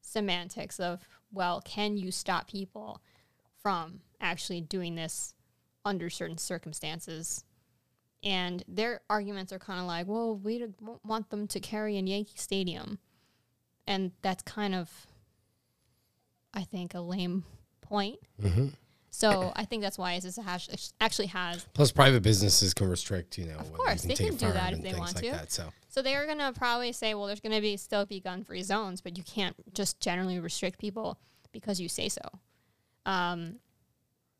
semantics of well, can you stop people from actually doing this under certain circumstances? And their arguments are kind of like, well, we don't want them to carry in Yankee Stadium. And that's kind of, I think, a lame point. Mm-hmm. So I think that's why this has, actually has. Plus, private businesses can restrict, you know, Of course, they can do that if they want like to. That, so So they're gonna probably say, well, there's gonna be still be gun free zones, but you can't just generally restrict people because you say so. Um,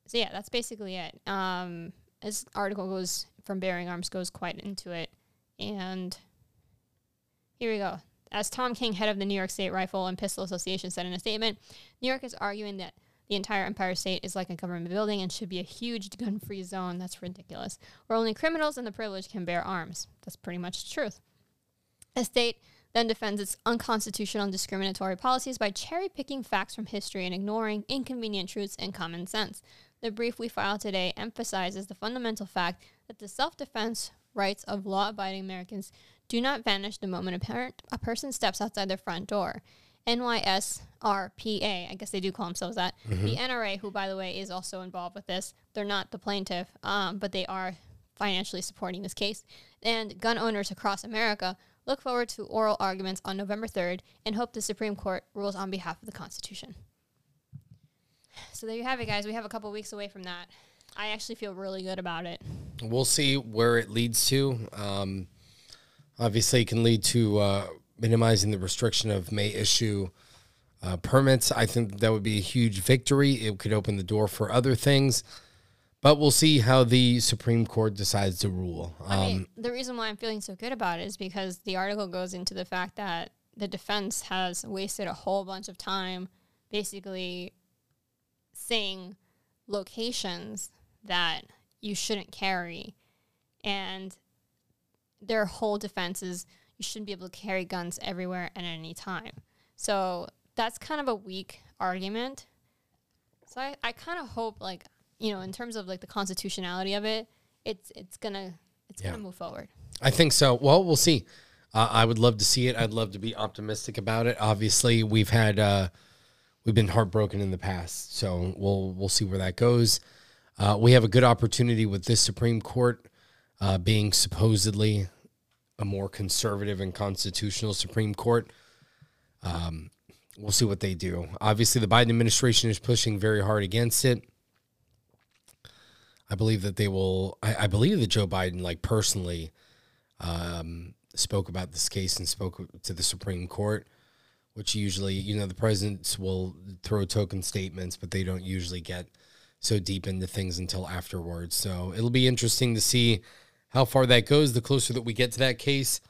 so yeah, that's basically it. Um, this article goes from Bearing Arms goes quite into it, and here we go. As Tom King, head of the New York State Rifle and Pistol Association, said in a statement, New York is arguing that the entire Empire State is like a government building and should be a huge gun free zone. That's ridiculous. Where only criminals and the privileged can bear arms. That's pretty much the truth. The state then defends its unconstitutional and discriminatory policies by cherry picking facts from history and ignoring inconvenient truths and common sense. The brief we filed today emphasizes the fundamental fact that the self defense rights of law abiding Americans do not vanish the moment a, parent, a person steps outside their front door. NYSRPA, I guess they do call themselves that. The NRA, who by the way is also involved with this, they're not the plaintiff, um, but they are financially supporting this case. And gun owners across America look forward to oral arguments on November 3rd and hope the Supreme Court rules on behalf of the Constitution. So there you have it, guys. We have a couple weeks away from that. I actually feel really good about it. we'll see where it leads to. Um, obviously, it can lead to uh, minimizing the restriction of may issue uh, permits. I think that would be a huge victory. It could open the door for other things, but we'll see how the Supreme Court decides to rule. Um, I mean, the reason why I'm feeling so good about it is because the article goes into the fact that the defense has wasted a whole bunch of time basically saying locations that you shouldn't carry. And their whole defense is you shouldn't be able to carry guns everywhere and at any time. So that's kind of a weak argument. So I, I kind of hope like, you know, in terms of like the constitutionality of it, it's it's gonna it's Yeah. gonna move forward. I think so. Well, we'll see. Uh, I would love to see it. I'd love to be optimistic about it. Obviously, we've had uh, we've been heartbroken in the past, so we'll we'll see where that goes. Uh, we have a good opportunity with this Supreme Court uh, being supposedly a more conservative and constitutional Supreme Court. Um, we'll see what they do. Obviously, the Biden administration is pushing very hard against it. I believe that they will. I, I believe that Joe Biden, like personally, um, spoke about this case and spoke to the Supreme Court, which usually, you know, the presidents will throw token statements, but they don't usually get so deep into things until afterwards. So it'll be interesting to see how far that goes. The closer that we get to that case,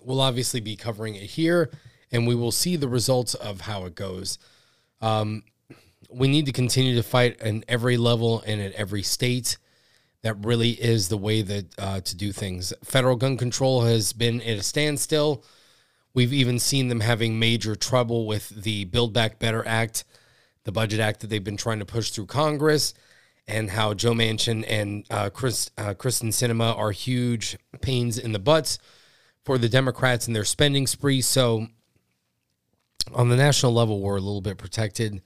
we'll obviously be covering it here, and we will see the results of how it goes. Um, we need to continue to fight in every level and at every state that really is the way that uh, to do things. Federal gun control has been at a standstill. We've even seen them having major trouble with the Build Back Better Act, the budget act that they've been trying to push through Congress, and how Joe Manchin and uh, Chris uh, Kyrsten Sinema are huge pains in the butts for the Democrats and their spending spree. So, on the national level, we're a little bit protected.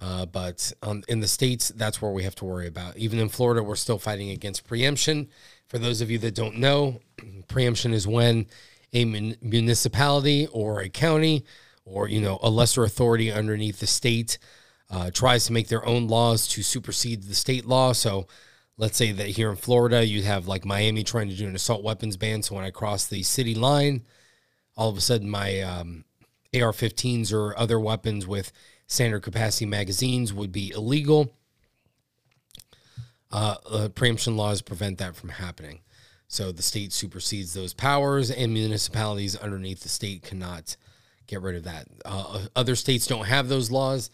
Uh, but in the states, that's where we have to worry about. Even in Florida, we're still fighting against preemption. For those of you that don't know, preemption is when a mun- municipality or a county or you know a lesser authority underneath the state uh, tries to make their own laws to supersede the state law. So let's say that here in Florida, you'd have like Miami trying to do an assault weapons ban. So when I cross the city line, all of a sudden my um, AR-15s or other weapons with standard capacity magazines would be illegal. Uh, uh, preemption laws prevent that from happening. So the state supersedes those powers, and municipalities underneath the state cannot get rid of that. Uh, other states don't have those laws.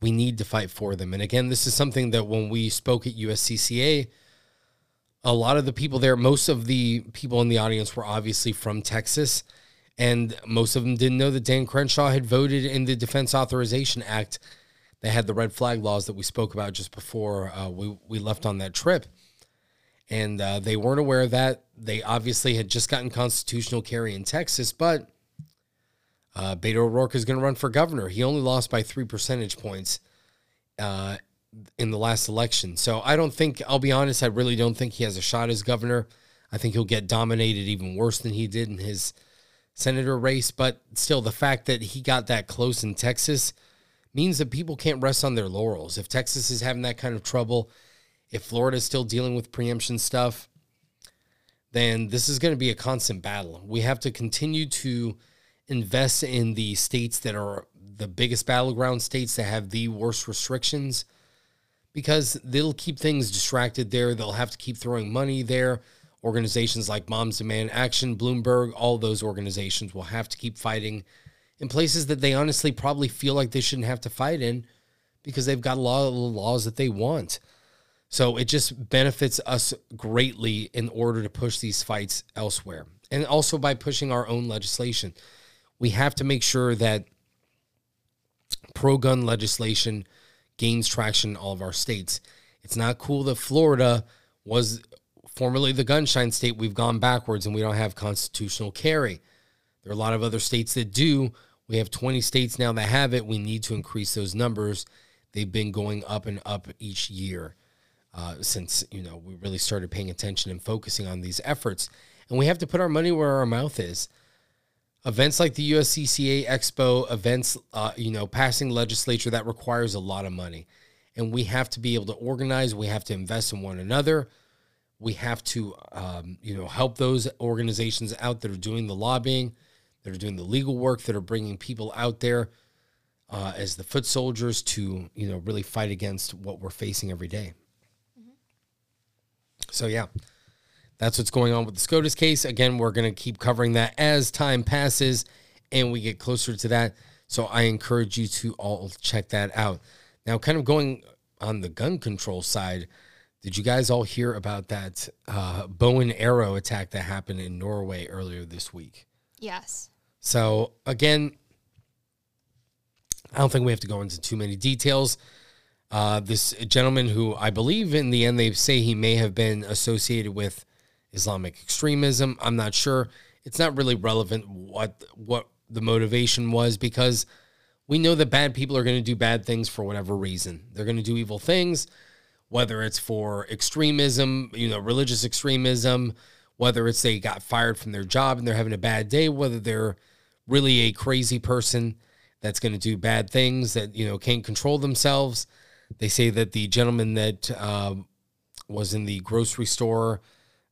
We need to fight for them. And again, this is something that when we spoke at USCCA, a lot of the people there, most of the people in the audience were obviously from Texas, and most of them didn't know that Dan Crenshaw had voted in the Defense Authorization Act that had the red flag laws that we spoke about just before uh, we, we left on that trip. And uh, they weren't aware of that. They obviously had just gotten constitutional carry in Texas, but uh, Beto O'Rourke is going to run for governor. He only lost by three percentage points uh, in the last election. So I don't think, I'll be honest, I really don't think he has a shot as governor. I think he'll get dominated even worse than he did in his senator race. But still, the fact that he got that close in Texas means that people can't rest on their laurels. If Texas is having that kind of trouble, if Florida is still dealing with preemption stuff, then this is going to be a constant battle. We have to continue to invest in the states that are the biggest battleground states that have the worst restrictions because they'll keep things distracted there. They'll have to keep throwing money there. Organizations like Moms Demand Action, Bloomberg, all those organizations will have to keep fighting in places that they honestly probably feel like they shouldn't have to fight in because they've got a lot of the laws that they want. So it just benefits us greatly in order to push these fights elsewhere. And also by pushing our own legislation. We have to make sure that pro gun legislation gains traction in all of our states. It's not cool that Florida was formerly the gunshine state. We've gone backwards and we don't have constitutional carry. There are a lot of other states that do. We have 20 states now that have it. We need to increase those numbers. They've been going up and up each year uh, since you know we really started paying attention and focusing on these efforts. And we have to put our money where our mouth is. Events like the USCCA Expo, events, uh, you know, passing legislature that requires a lot of money, and we have to be able to organize. We have to invest in one another. We have to, um, you know, help those organizations out that are doing the lobbying, that are doing the legal work, that are bringing people out there uh, as the foot soldiers to, you know, really fight against what we're facing every day. So yeah, that's what's going on with the SCOTUS case. Again, we're going to keep covering that as time passes and we get closer to that. So I encourage you to all check that out. Now, kind of going on the gun control side, did you guys all hear about that uh, bow and arrow attack that happened in Norway earlier this week? Yes. So again, I don't think we have to go into too many details. Uh, this gentleman, who I believe in the end they say he may have been associated with Islamic extremism. I'm not sure. It's not really relevant what what the motivation was because we know that bad people are going to do bad things for whatever reason. They're going to do evil things, whether it's for extremism, you know, religious extremism, whether it's they got fired from their job and they're having a bad day, whether they're really a crazy person that's going to do bad things that you know can't control themselves. They say that the gentleman that uh, was in the grocery store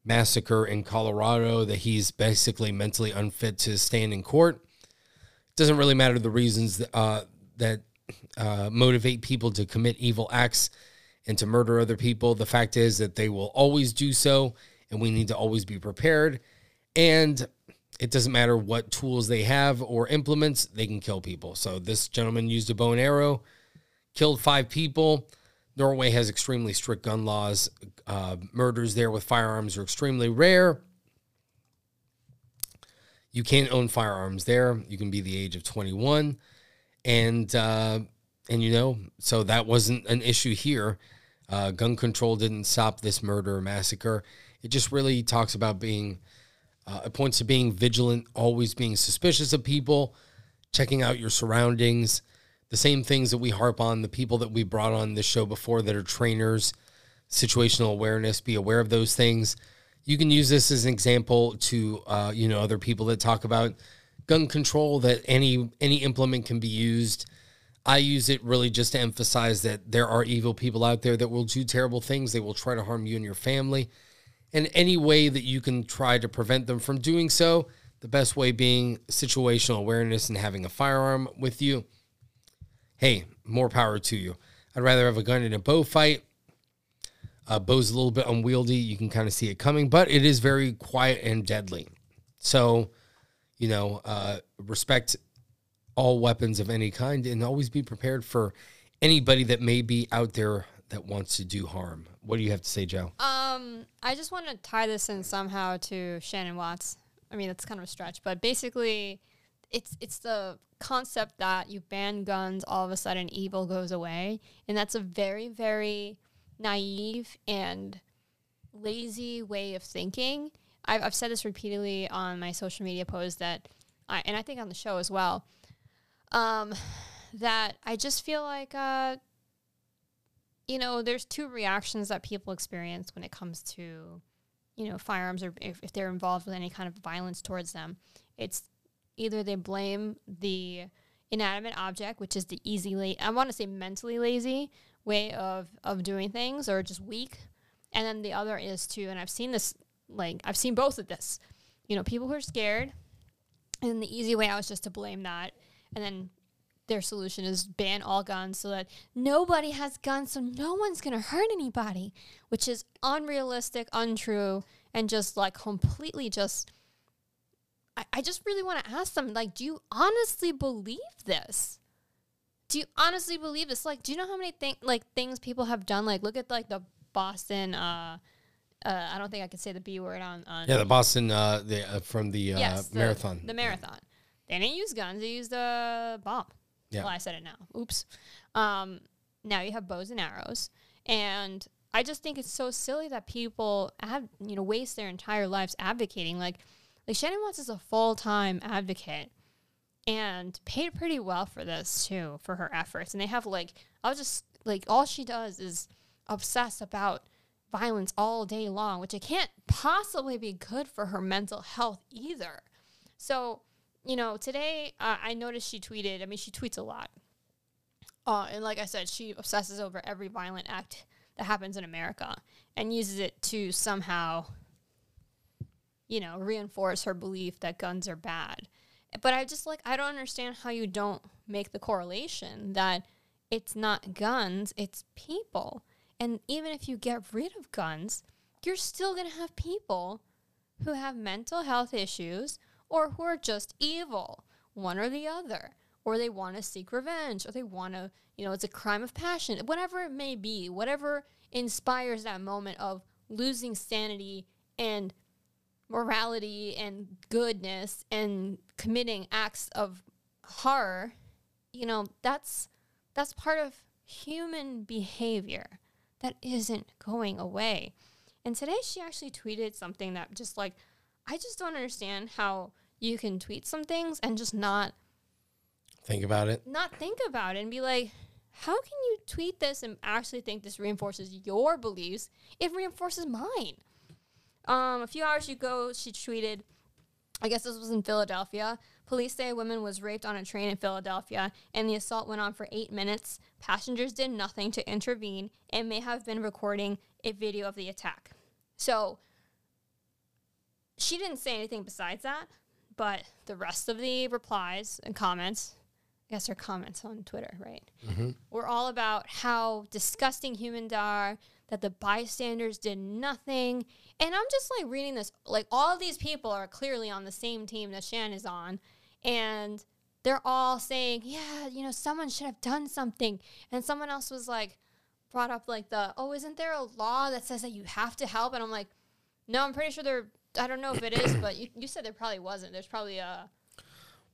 massacre in Colorado that he's basically mentally unfit to stand in court. It Doesn't really matter the reasons that, uh, that uh, motivate people to commit evil acts and to murder other people. The fact is that they will always do so, and we need to always be prepared. And it doesn't matter what tools they have or implements, they can kill people. So this gentleman used a bow and arrow, killed five people. Norway has extremely strict gun laws. Uh, murders there with firearms are extremely rare. You can't own firearms there. You can be the age of 21, and uh, and you know, so that wasn't an issue here. Uh, gun control didn't stop this murder or massacre. It just really talks about being. Uh, it points to being vigilant, always being suspicious of people, checking out your surroundings, the same things that we harp on, the people that we brought on the show before that are trainers, situational awareness, be aware of those things. You can use this as an example to, uh, you know, other people that talk about gun control that any any implement can be used. I use it really just to emphasize that there are evil people out there that will do terrible things. They will try to harm you and your family. And any way that you can try to prevent them from doing so, the best way being situational awareness and having a firearm with you. Hey, more power to you. I'd rather have a gun in a bow fight. A bow's a little bit unwieldy. You can kind of see it coming, but it is very quiet and deadly. So, you know, uh, respect all weapons of any kind and always be prepared for anybody that may be out there that wants to do harm. What do you have to say, Joe? Um, I just want to tie this in somehow to Shannon Watts. I mean, that's kind of a stretch, but basically, it's it's the concept that you ban guns, all of a sudden evil goes away, and that's a very very naive and lazy way of thinking. I've I've said this repeatedly on my social media posts that, I and I think on the show as well. Um, that I just feel like uh, you know, there's two reactions that people experience when it comes to, you know, firearms or if, if they're involved with any kind of violence towards them. It's either they blame the inanimate object, which is the easy, la- I want to say mentally lazy way of, of doing things or just weak. And then the other is to, and I've seen this, like, I've seen both of this, you know, people who are scared. And the easy way out is just to blame that. And then their solution is ban all guns so that nobody has guns so no one's going to hurt anybody which is unrealistic untrue and just like completely just i, I just really want to ask them like do you honestly believe this do you honestly believe this like do you know how many thing like things people have done like look at like the boston uh uh, I don't think I can say the B word on, on Yeah, the Boston uh, the, uh, from the, uh, yes, the, marathon. The marathon. They didn't use guns. They used a bomb. Yeah. Well, I said it now. Oops. Um, now you have bows and arrows, and I just think it's so silly that people have you know waste their entire lives advocating. Like, like Shannon Watts is a full time advocate, and paid pretty well for this too for her efforts. And they have like I'll just like all she does is obsess about violence all day long, which it can't possibly be good for her mental health either. So you know, today uh, I noticed she tweeted. I mean, she tweets a lot. Uh, and like I said, she obsesses over every violent act that happens in America and uses it to somehow, you know, reinforce her belief that guns are bad. But I just like, I don't understand how you don't make the correlation that it's not guns, it's people. And even if you get rid of guns, you're still going to have people who have mental health issues or who are just evil, one or the other, or they want to seek revenge, or they want to, you know, it's a crime of passion, whatever it may be, whatever inspires that moment of losing sanity and morality and goodness and committing acts of horror, you know, that's that's part of human behavior that isn't going away. And today she actually tweeted something that just like I just don't understand how you can tweet some things and just not think about it. Not think about it and be like, how can you tweet this and actually think this reinforces your beliefs? It reinforces mine. Um, a few hours ago, she tweeted, I guess this was in Philadelphia. Police say a woman was raped on a train in Philadelphia, and the assault went on for eight minutes. Passengers did nothing to intervene and may have been recording a video of the attack. So she didn't say anything besides that, but the rest of the replies and comments, I guess her comments on Twitter, right? Mm-hmm. Were all about how disgusting humans are, that the bystanders did nothing. And I'm just like reading this, like all of these people are clearly on the same team that Shan is on. And they're all saying, yeah, you know, someone should have done something. And someone else was like, brought up like the, oh, isn't there a law that says that you have to help? And I'm like, no, I'm pretty sure there. I don't know if it is, but you, you said there probably wasn't. There's probably a.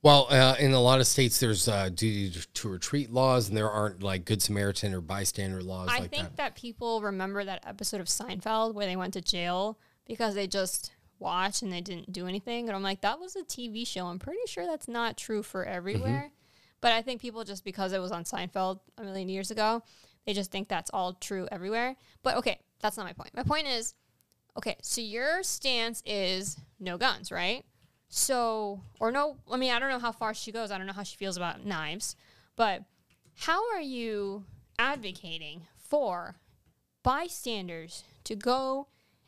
Well, uh, in a lot of states, there's uh, duty to retreat laws, and there aren't like Good Samaritan or bystander laws I like think that. that. people remember that episode of Seinfeld where they went to jail because they just watched and they didn't do anything. And I'm like, that was a TV show. I'm pretty sure that's not true for everywhere. Mm-hmm. But I think people just because it was on Seinfeld a million years ago, they just think that's all true everywhere. But okay, that's not my point. My point is, okay, so your stance is no guns, right? So, or no, I mean, I don't know how far she goes. I don't know how she feels about knives, but how are you advocating for bystanders to go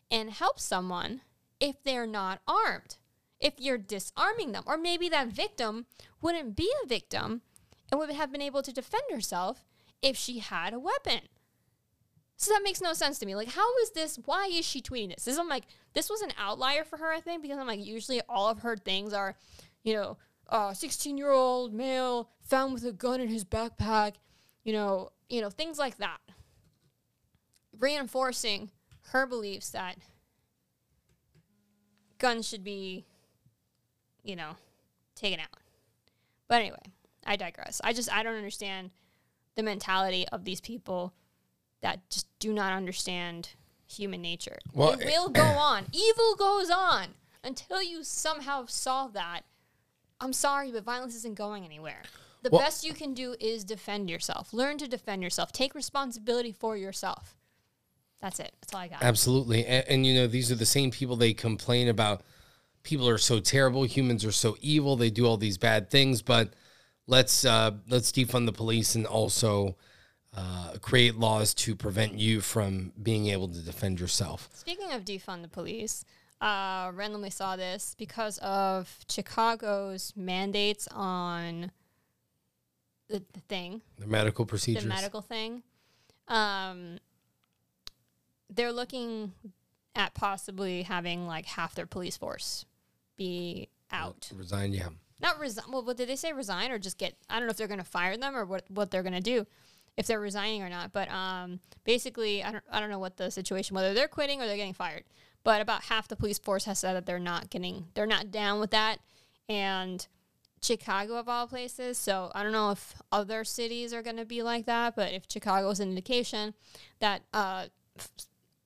and help someone if they're not armed? If you're disarming them, or maybe that victim wouldn't be a victim and would have been able to defend herself if she had a weapon. So that makes no sense to me. Like, how is this? Why is she tweeting this? This I'm like, this was an outlier for her, I think, because I'm like, usually all of her things are, you know, uh, 16 year old male found with a gun in his backpack, you know, you know, things like that. Reinforcing her beliefs that guns should be, you know, taken out. But anyway, I digress. I just I don't understand the mentality of these people that just do not understand human nature. Well, it will go on. Evil goes on until you somehow solve that. I'm sorry, but violence isn't going anywhere. The Well- best you can do is defend yourself. Learn to defend yourself. Take responsibility for yourself. That's it. That's all I got. Absolutely. And, and you know, these are the same people they complain about. People are so terrible. Humans are so evil. They do all these bad things. But let's uh, let's defund the police and also uh, create laws to prevent you from being able to defend yourself. Speaking of defund the police, uh, randomly saw this because of Chicago's mandates on the, the thing, The medical procedures, the medical thing. Um, they're looking at possibly having like half their police force be out. Resign. Yeah. Not resign. Well, what did they say? Resign or just get? I don't know if they're going to fire them or what what they're going to do, if they're resigning or not. But um, basically, I don't I don't know what the situation whether they're quitting or they're getting fired. But about half the police force has said that they're not getting they're not down with that, and Chicago of all places. So I don't know if other cities are going to be like that, but if Chicago is an indication that uh, f-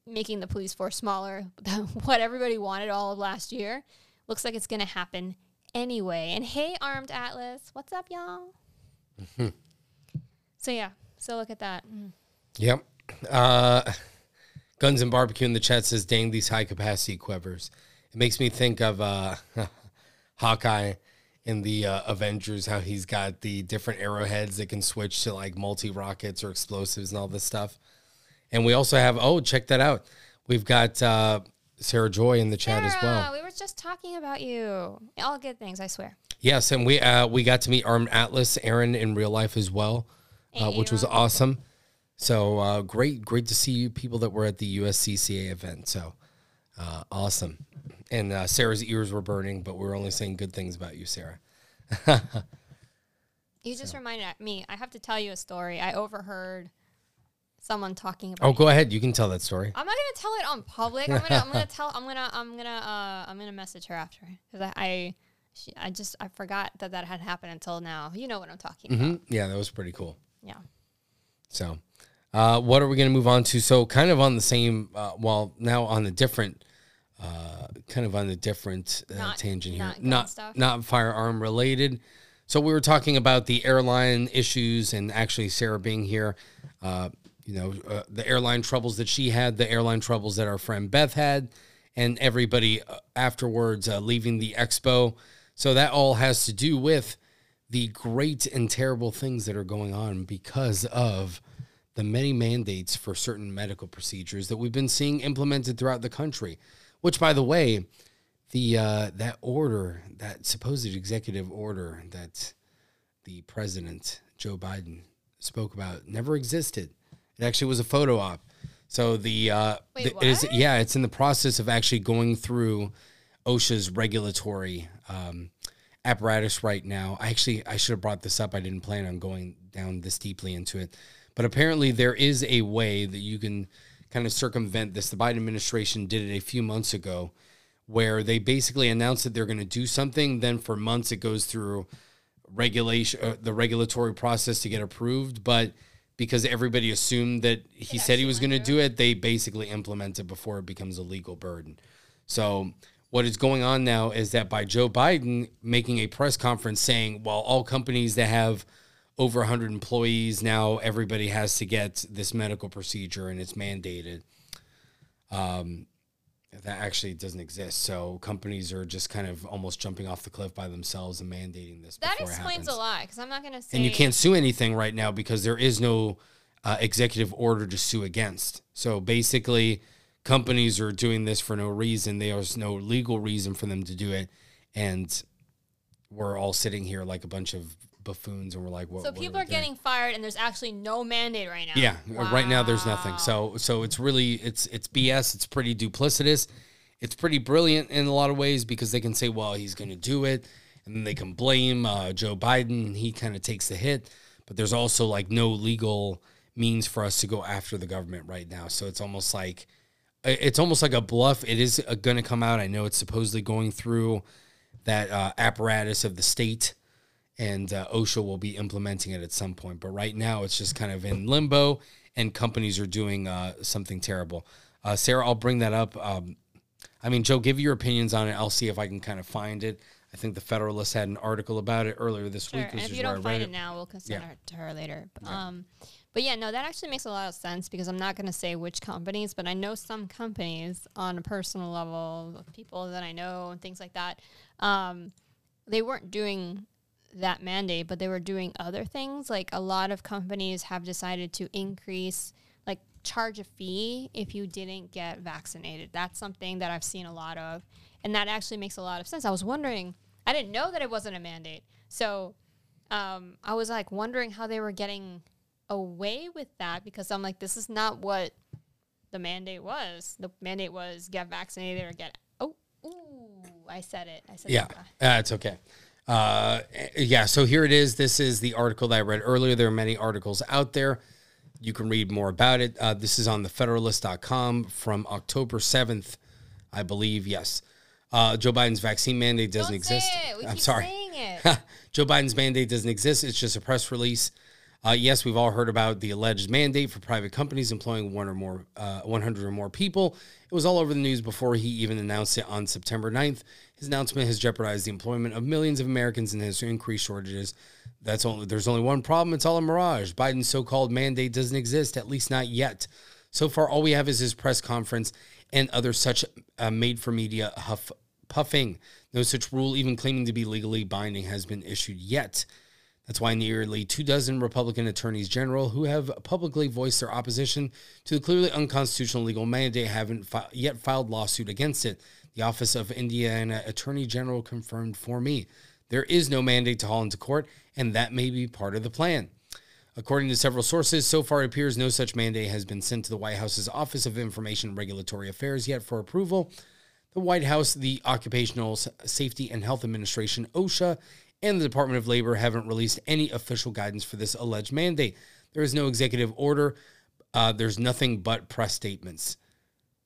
making the police force smaller, what everybody wanted all of last year, looks like it's going to happen anyway. And hey, Armed Atlas, what's up, y'all? so yeah, so look at that. Mm. Yep. Uh, Guns and Barbecue in the chat says, dang, these high capacity quivers. It makes me think of uh, Hawkeye in the uh, Avengers, how he's got the different arrowheads that can switch to like multi rockets or explosives and all this stuff. And we also have, oh, check that out. We've got uh, Sarah Joy in the chat as well. Sarah, we were just talking about you. All good things, I swear. Yes, and we uh, we got to meet Armed Atlas, Aaron in real life as well, uh, which was awesome. So uh, great, great to see you people that were at the USCCA event. So uh, awesome. And uh, Sarah's ears were burning, but we are only saying good things about you, Sarah. You just reminded me. I have to tell you a story. I overheard someone talking about. Oh, go ahead. You can tell that story. I'm not gonna tell it on public. I'm gonna. I'm gonna tell. I'm gonna. I'm gonna. Uh, I'm gonna message her after because I. I, she, I just. I forgot that that had happened until now. You know what I'm talking about. Mhm. Yeah, that was pretty cool. Yeah. So, uh, what are we going to move on to? So, kind of on the same, uh, well, now on the different, uh, kind of on the different uh, Not- tangent here, not not stuff? not firearm related. So, we were talking about the airline issues, and actually, Sarah being here, uh, you know, uh, the airline troubles that she had, the airline troubles that our friend Beth had, and everybody uh, afterwards uh, leaving the expo. So, that all has to do with the great and terrible things that are going on because of the many mandates for certain medical procedures that we've been seeing implemented throughout the country. Which, by the way, the uh, that order, that supposed executive order that the president Joe Biden spoke about, never existed. It actually was a photo op. So the, uh, Wait, the- it is yeah, it's in the process of actually going through OSHA's regulatory um, apparatus right now. I actually I should have brought this up. I didn't plan on going down this deeply into it, but apparently there is a way that you can kind of circumvent this. The Biden administration did it a few months ago, where they basically announced that they're going to do something. Then for months it goes through regulation, uh, the regulatory process to get approved, but because everybody assumed that he said he was going to do it, they basically implement it before it becomes a legal burden. So what is going on now is that by Joe Biden making a press conference saying, well, all companies that have over 100 employees now everybody has to get this medical procedure and it's mandated. Um, that actually doesn't exist. So companies are just kind of almost jumping off the cliff by themselves and mandating this. That explains a lot because I'm not going to say. And you can't sue anything right now because there is no uh, executive order to sue against. So basically, companies are doing this for no reason. There's no legal reason for them to do it, and we're all sitting here like a bunch of buffoons, and we're like, "What?" So people are doing? getting fired, and there's actually no mandate right now. Yeah, uh, right now there's nothing. So so it's really it's it's BS. It's pretty duplicitous. It's pretty brilliant in a lot of ways because they can say, well, he's going to do it, and then they can blame uh, Joe Biden. And he kind of takes the hit, but there's also like no legal means for us to go after the government right now. So it's almost like it's almost like a bluff. It is going to come out. I know it's supposedly going through that uh, apparatus of the state and uh, OSHA will be implementing it at some point. But right now, it's just kind of in limbo, and companies are doing uh, something terrible. Uh, Sarah, I'll bring that up. Um, I mean, Joe, give your opinions on it. I'll see if I can kind of find it. I think the Federalist had an article about it earlier this Sure. week, And if you don't find it. it now, we'll consider Yeah. it to her later. But, um, but yeah, no, that actually makes a lot of sense because I'm not going to say which companies, but I know some companies on a personal level, of people that I know and things like that. Um, they weren't doing that mandate, but they were doing other things. Like a lot of companies have decided to increase, like charge a fee if you didn't get vaccinated. That's something that I've seen a lot of, and that actually makes a lot of sense. I was wondering, I didn't know that it wasn't a mandate, so um, I was like wondering how they were getting away with that because I'm like, this is not what the mandate was. The mandate was get vaccinated or get. Oh, ooh, I said it. I said Yeah, uh, it's okay. Uh, yeah, so here it is. This is the article that I read earlier. There are many articles out there. You can read more about it. Uh, this is on the thefederalist.com from October 7th, I believe. Yes. Uh, Joe Biden's vaccine mandate doesn't exist. I'm sorry. saying it. Joe Biden's mandate doesn't exist. It's just a press release. Uh, yes, we've all heard about the alleged mandate for private companies employing one or more, uh, 100 or more people. It was all over the news before he even announced it on September 9th. His announcement has jeopardized the employment of millions of Americans and has increased shortages. That's only there's only one problem. It's all a mirage. Biden's so-called mandate doesn't exist, at least not yet. So far, all we have is his press conference and other such uh, made-for-media huff puffing. No such rule, even claiming to be legally binding, has been issued yet. That's why nearly two dozen Republican attorneys general who have publicly voiced their opposition to the clearly unconstitutional legal mandate haven't fi- yet filed lawsuit against it. The Office of Indiana Attorney General confirmed for me there is no mandate to haul into court, and that may be part of the plan. According to several sources, so far it appears no such mandate has been sent to the White House's Office of Information and Regulatory Affairs yet for approval. The White House, the Occupational Safety and Health Administration, OSHA, and the Department of Labor haven't released any official guidance for this alleged mandate. There is no executive order. Uh, there's nothing but press statements.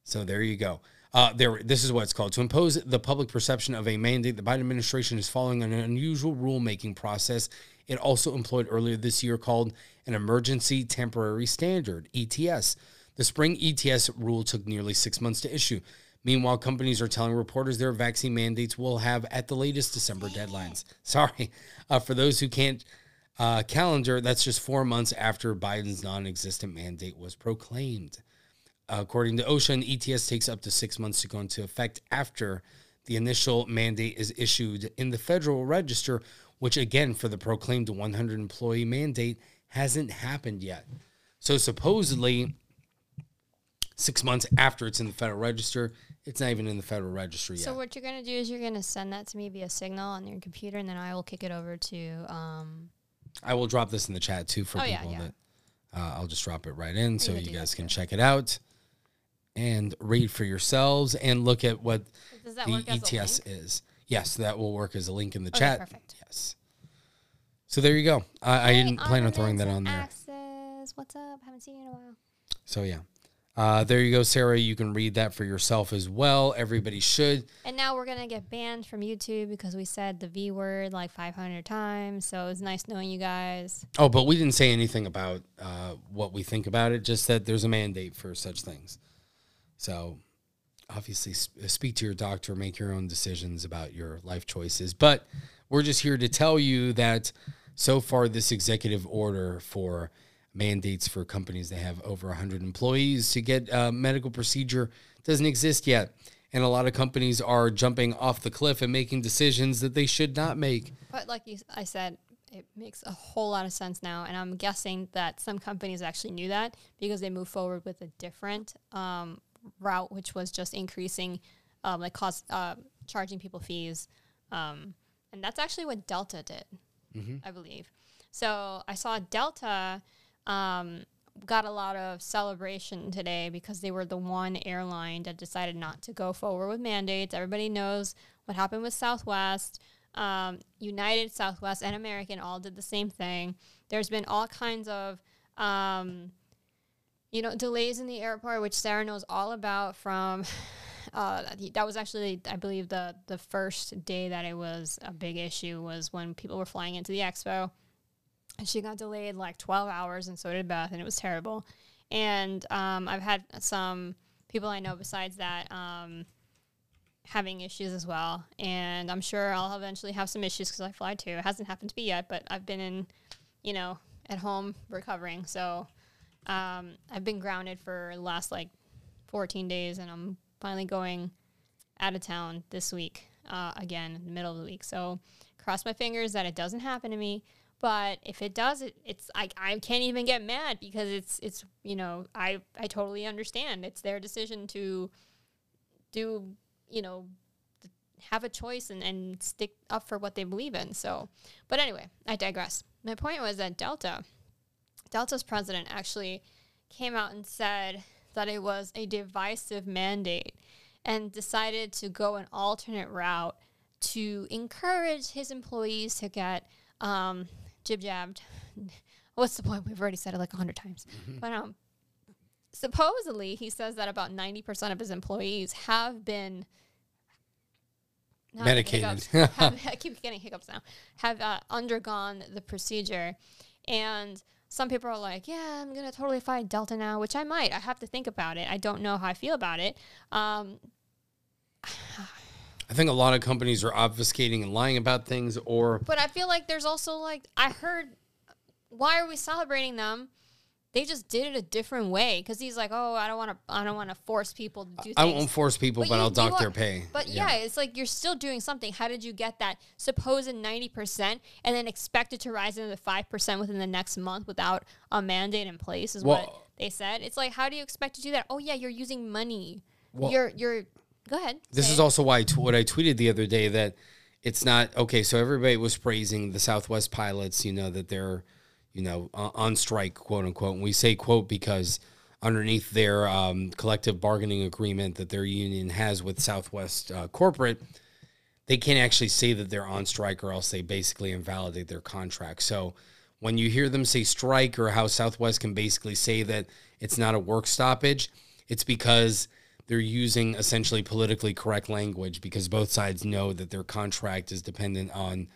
So there you go. Uh, there, this is what it's called. To impose the public perception of a mandate, the Biden administration is following an unusual rulemaking process. It also employed earlier this year called an Emergency Temporary Standard, ETS. The spring ETS rule took nearly six months to issue. Meanwhile, companies are telling reporters their vaccine mandates will have at the latest December deadlines. Sorry. Uh, for those who can't uh, calendar, that's just four months after Biden's non existent mandate was proclaimed. According to OSHA, an ETS takes up to six months to go into effect after the initial mandate is issued in the Federal Register, which, again, for the proclaimed 100 employee mandate, hasn't happened yet. So, supposedly, six months after it's in the Federal Register, it's not even in the Federal Register yet. So what you're gonna do is you're gonna send that to me via Signal on your computer, and then I will kick it over to. Um, I will drop this in the chat too for Oh, people yeah. that uh, I'll just drop it right in so you guys can too. check it out and read for yourselves and look at what the work as a ETS is. Yes, that will work as a link in the Okay, chat. perfect. Yes. So there you go. I, I didn't plan on throwing that on there. Axes. What's up? Haven't seen you in a while. So yeah. Uh, there you go, Sarah. You can read that for yourself as well. Everybody should. And now we're gonna get banned from YouTube because we said the V word like 500 times. So it was nice knowing you guys. Oh, but we didn't say anything about uh, what we think about it. Just that there's a mandate for such things. So obviously s- speak to your doctor, make your own decisions about your life choices. But we're just here to tell you that so far, this executive order for mandates for companies that have over 100 employees to get a medical procedure doesn't exist yet. And a lot of companies are jumping off the cliff and making decisions that they should not make. But like you, I said, it makes a whole lot of sense now, and I'm guessing that some companies actually knew that because they moved forward with a different um, route, which was just increasing, um, like cost, uh, charging people fees, um, and that's actually what Delta did, I believe. So I saw Delta um, got a lot of celebration today because they were the one airline that decided not to go forward with mandates. Everybody knows what happened with Southwest. Um, United, Southwest, and American all did the same thing. There's been all kinds of, um, you know, delays in the airport, which Sarah knows all about from. Uh, that was actually, I believe, the the first day that it was a big issue was when people were flying into the expo and she got delayed like 12 hours and so did beth and it was terrible. And um, i've had some people i know besides that um, having issues as well. And i'm sure i'll eventually have some issues because i fly too. It hasn't happened to me yet but i've been in you know at home recovering. So um, i've been grounded for the last like 14 days and i'm finally going out of town this week uh, again in the middle of the week. So cross my fingers that it doesn't happen to me but if it does it it's like I can't even get mad because it's it's you know i i totally understand. It's their decision to do you know have a choice and, and stick up for what they believe in. So but anyway i digress. My point was that delta delta's president actually came out and said that it was a divisive mandate and decided to go an alternate route to encourage his employees to get um, jib jabbed. What's the point? We've already said it like a hundred times. But um, supposedly, he says that about ninety percent of his employees have been now I'm getting Medicated. hiccups. have, I keep getting hiccups now. Have uh, undergone the procedure, and some people are like, "Yeah, I'm gonna totally fight Delta now," which I might. I have to think about it. I don't know how I feel about it. Um, I think a lot of companies are obfuscating and lying about things, or But I feel like there's also like I heard, why are we celebrating them? They just did it a different way because he's like, oh, I don't want to, I don't want to force people to do things. I won't force people, but, you- I'll dock their pay. But yeah. it's like you're still doing something. How did you get that supposed ninety percent and then expect it to rise into five percent within the next month without a mandate in place? Is what they said. It's like, how do you expect to do that? Oh yeah, you're using money. Well- you're you're. Go ahead. This is it. also why I t- what I tweeted the other day that it's not okay. So everybody was praising the Southwest pilots, you know, that they're, you know, uh, on strike, quote unquote. And we say quote because underneath their um, collective bargaining agreement that their union has with Southwest uh, corporate, they can't actually say that they're on strike or else they basically invalidate their contract. So when you hear them say strike or how Southwest can basically say that it's not a work stoppage, it's because they're using essentially politically correct language because both sides know that their contract is dependent on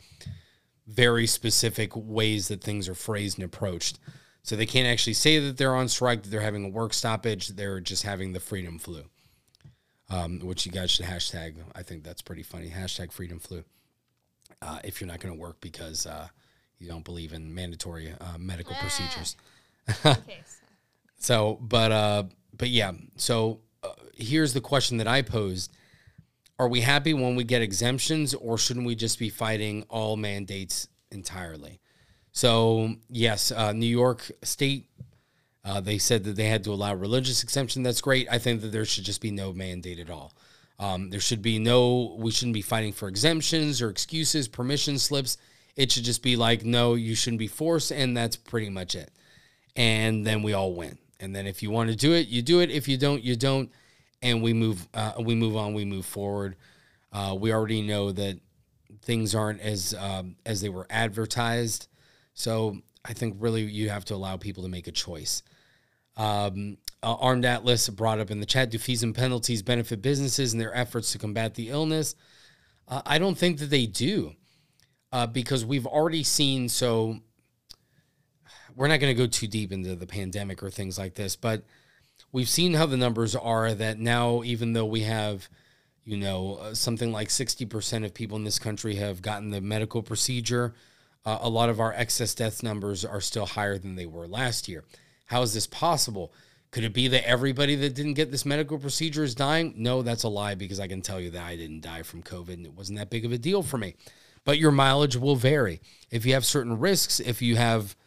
very specific ways that things are phrased and approached. So they can't actually say that they're on strike, that they're having a work stoppage, they're just having the freedom flu. Um, which you guys should hashtag. I think that's pretty funny. Hashtag freedom flu. Uh, if you're not going to work because uh, you don't believe in mandatory uh, medical procedures. Okay, so- So, but uh, but yeah. So uh, here's the question that I posed: Are we happy when we get exemptions, or shouldn't we just be fighting all mandates entirely? So yes, uh, New York State. Uh, they said that they had to allow religious exemption. That's great. I think that there should just be no mandate at all. Um, there should be no. We shouldn't be fighting for exemptions or excuses, permission slips. It should just be like, no, you shouldn't be forced, and that's pretty much it and then we all win. And then if you want to do it, you do it. If you don't, you don't, and we move. Uh, we move on. We move forward. Uh, we already know that things aren't as um, as they were advertised. So I think really you have to allow people to make a choice. Um, uh, Armed Atlas brought up in the chat: Do fees and penalties benefit businesses in their efforts to combat the illness? Uh, I don't think that they do, uh, because we've already seen so we're not going to go too deep into the pandemic or things like this, but we've seen how the numbers are that now, even though we have, you know, uh, something like 60% of people in this country have gotten the medical procedure, uh, a lot of our excess death numbers are still higher than they were last year. How is this possible? Could it be that everybody that didn't get this medical procedure is dying? No, that's a lie because I can tell you that I didn't die from COVID and it wasn't that big of a deal for me. But your mileage will vary. If you have certain risks, if you have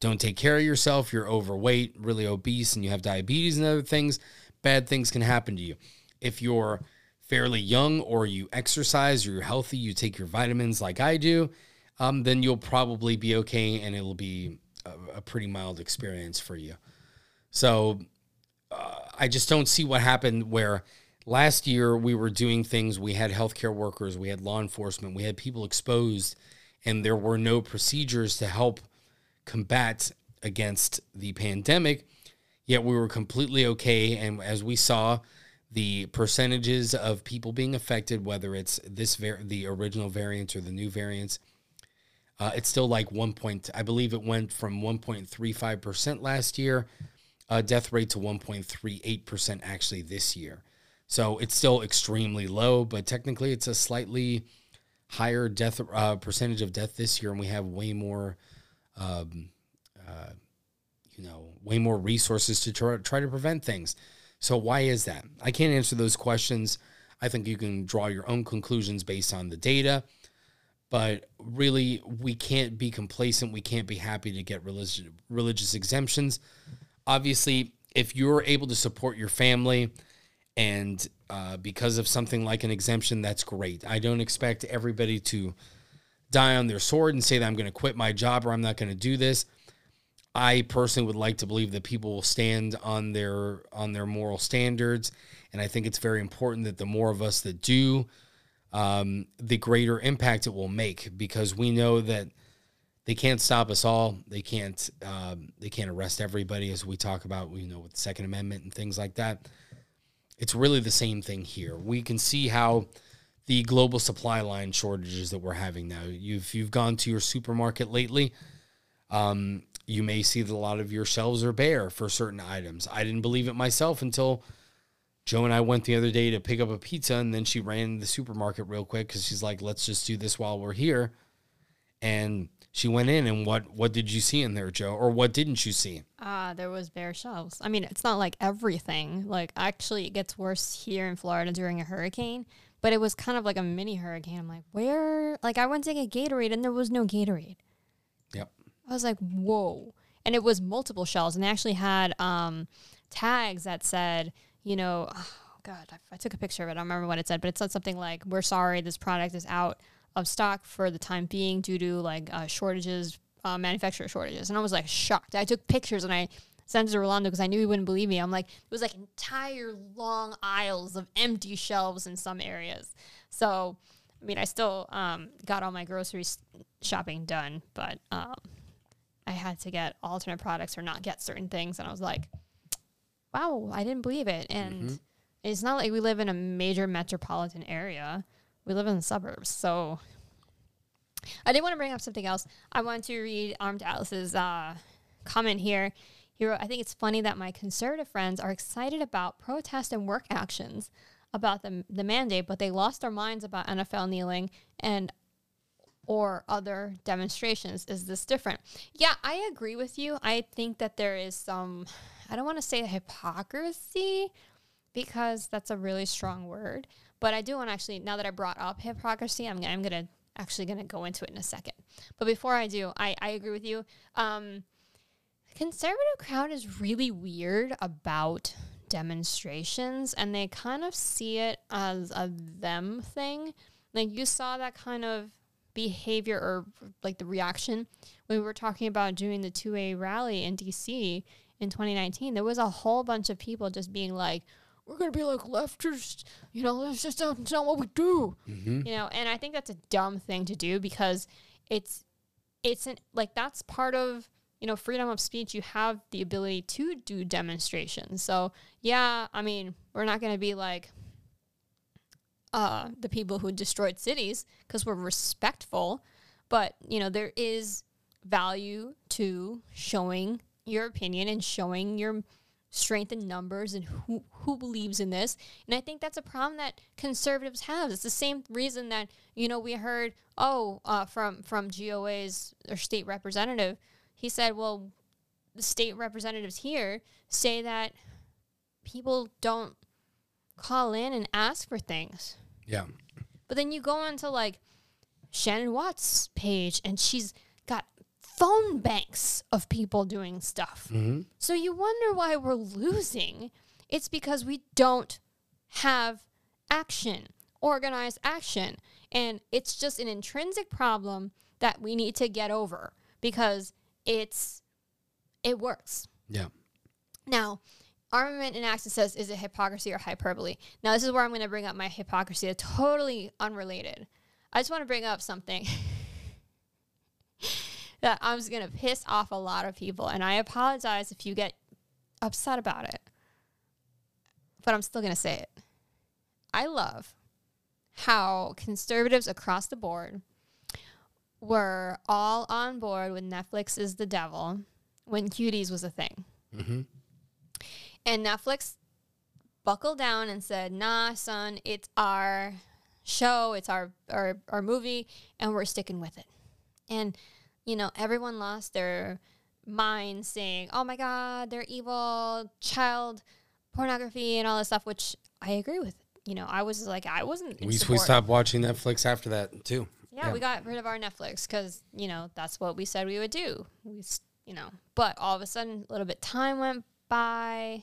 don't take care of yourself, you're overweight, really obese, and you have diabetes and other things, bad things can happen to you. If you're fairly young or you exercise or you're healthy, you take your vitamins like I do, um, then you'll probably be okay and it'll be a, a pretty mild experience for you. So uh, I just don't see what happened where last year we were doing things. We had healthcare workers, we had law enforcement, we had people exposed, and there were no procedures to help combat against the pandemic. Yet we were completely okay. And as we saw, the percentages of people being affected, whether it's this var- the original variant or the new variants, uh, it's still like one point. I believe it went from 1.35 percent last year, uh, death rate to 1.38 percent actually this year. So it's still extremely low, but technically it's a slightly higher death uh, percentage of death this year, and we have way more, um, uh, you know, way more resources to try, try to prevent things. So why is that? I can't answer those questions. I think you can draw your own conclusions based on the data, but really we can't be complacent. We can't be happy to get religious religious exemptions. Obviously, if you're able to support your family and uh, because of something like an exemption, that's great. I don't expect everybody to die on their sword and say that I'm going to quit my job or I'm not going to do this. I personally would like to believe that people will stand on their on their moral standards, and I think it's very important that the more of us that do, um, the greater impact it will make because we know that they can't stop us all. They can't um, they can't arrest everybody as we talk about you know with the Second Amendment and things like that. It's really the same thing here. We can see how the global supply line shortages that we're having now. You've you've gone to your supermarket lately. Um, you may see that a lot of your shelves are bare for certain items. I didn't believe it myself until Joe and I went the other day to pick up a pizza, and then she ran to the supermarket real quick because she's like, "Let's just do this while we're here." And she went in, and what what did you see in there, Joe, or what didn't you see? Ah, there was bare shelves. I mean, it's not like everything. Like actually, it gets worse here in Florida during a hurricane. But it was kind of like a mini hurricane. I'm like, where? Like I went to get Gatorade, and there was no Gatorade. Yep. I was like, whoa. And it was multiple shelves, and they actually had um, tags that said, you know, oh God, I, I took a picture of it. I don't remember what it said, but it said something like, "We're sorry, this product is out of stock for the time being due to like uh, shortages, uh, manufacturer shortages." And I was like shocked. I took pictures and I sent it to Rolando because I knew he wouldn't believe me. I'm like, it was like entire long aisles of empty shelves in some areas. So, I mean, I still um, got all my grocery shopping done, but um, I had to get alternate products or not get certain things. And I was like, wow, I didn't believe it. And Mm-hmm. it's not like we live in a major metropolitan area. We live in the suburbs. So I did want to bring up something else. I want to read Armed Alice's uh, comment here. He wrote, I think it's funny that my conservative friends are excited about protest and work actions about the, the mandate, but they lost their minds about NFL kneeling and or other demonstrations. Is this different? Yeah, I agree with you. I think that there is some, I don't want to say hypocrisy because that's a really strong word, but I do want to actually, now that I brought up hypocrisy, I'm, I'm going to actually going to go into it in a second. But before I do, I, I agree with you. Um, conservative crowd is really weird about demonstrations and they kind of see it as a them thing. Like you saw that kind of behavior or like the reaction when we were talking about doing the 2A rally in DC in 2019. There was a whole bunch of people just being like, we're going to be like leftists, you know, that's just not, it's not what we do. Mm-hmm. You know, and I think that's a dumb thing to do because it's, it's an, like, that's part of, you know, freedom of speech. You have the ability to do demonstrations. So, yeah, I mean, we're not going to be like, uh, the people who destroyed cities because we're respectful. But, you know, there is value to showing your opinion and showing your strength in numbers and who who believes in this. And I think that's a problem that conservatives have. It's the same reason that you know we heard oh uh, from from GOA's or state representative. He said, well, the state representatives here say that people don't call in and ask for things. Yeah. But then you go into like Shannon Watts' page and she's got phone banks of people doing stuff. Mm-hmm. So you wonder why we're losing. It's because we don't have action, organized action. And it's just an intrinsic problem that we need to get over because it's it works. Yeah. Now, armament and access says is it hypocrisy or hyperbole? Now, this is where I'm going to bring up my hypocrisy. It's totally unrelated. I just want to bring up something that I'm just going to piss off a lot of people, and I apologize if you get upset about it, but I'm still going to say it. I love how conservatives across the board were all on board with Netflix is the devil when cuties was a thing. Mm-hmm. And Netflix buckled down and said, nah, son, it's our show, it's our, our, our movie, and we're sticking with it. And, you know, everyone lost their mind saying, oh my God, they're evil, child pornography, and all this stuff, which I agree with. You know, I was like, I wasn't. We, we stopped watching Netflix after that too. Yeah, Yeah. we got rid of our Netflix because you know that's what we said we would do. We, you know, but all of a sudden, a little bit time went by,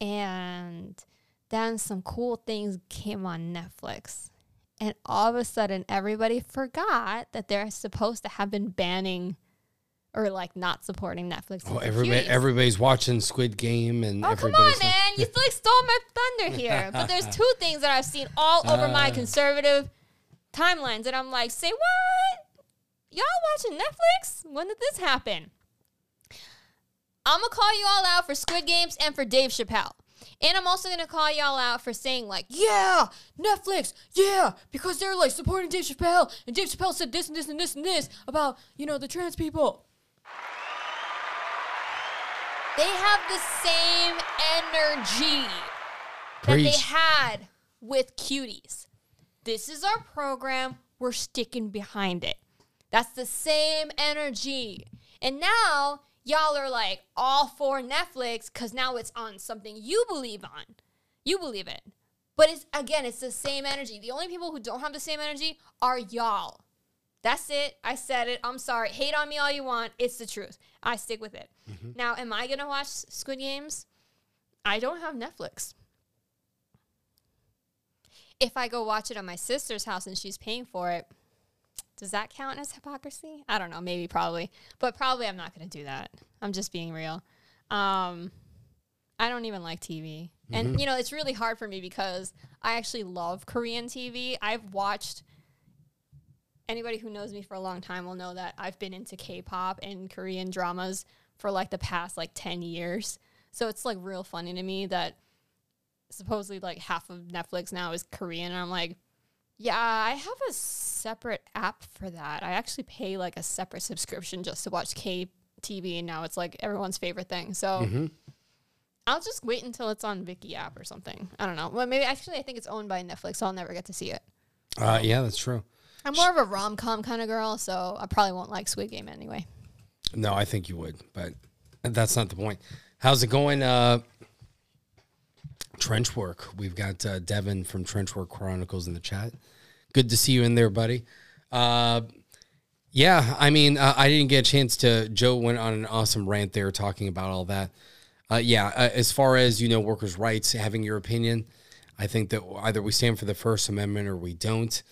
and then some cool things came on Netflix, and all of a sudden, everybody forgot that they're supposed to have been banning or like not supporting Netflix. Oh, everybody, cuties. everybodybody's watching Squid Game, and Oh come on, man! You like stole my thunder here. But there's two things that I've seen all over my Uh. conservative timelines, and I'm like, say what? Y'all watching Netflix? When did this happen? I'm gonna call you all out for Squid Games and for Dave Chappelle. And I'm also gonna call y'all out for saying like, yeah, Netflix, yeah, because they're like supporting Dave Chappelle, and Dave Chappelle said this and this and this and this about you know the trans people. They have the same energy that they had with cuties. This is our program. We're sticking behind it. That's the same energy. And now y'all are like all for Netflix because now it's on something you believe on. You believe it. But it's again, it's the same energy. The only people who don't have the same energy are y'all. That's it. I said it. I'm sorry. Hate on me all you want. It's the truth. I stick with it. Mm-hmm. Now, am I going to watch Squid Games? I don't have Netflix. If I go watch it at my sister's house and she's paying for it, does that count as hypocrisy? I don't know. Maybe, probably. But probably I'm not going to do that. I'm just being real. Um, I don't even like TV. And, you know, it's really hard for me because I actually love Korean TV. I've watched anybody who knows me for a long time will know that I've been into K-pop and Korean dramas for like the past like 10 years. So it's like real funny to me that supposedly like half of Netflix now is Korean and I'm like, yeah, I have a separate app for that. I actually pay like a separate subscription just to watch K TV and now it's like everyone's favorite thing. So I'll just wait until it's on Viki app or something. I don't know. Well, maybe actually I think it's owned by Netflix, so I'll never get to see it. Uh, yeah, that's true. I'm more of a rom com kind of girl, so I probably won't like Squid Game anyway. No, I think you would, but that's not the point. How's it going? Uh, trench work. We've got uh, Devin from Trenchwork Chronicles in the chat. Good to see you in there, buddy. Uh, yeah, I mean, uh, I didn't get a chance to. Joe went on an awesome rant there talking about all that. Uh, yeah, uh, as far as you know, workers' rights, having your opinion, I think that either we stand for the First Amendment or we don't.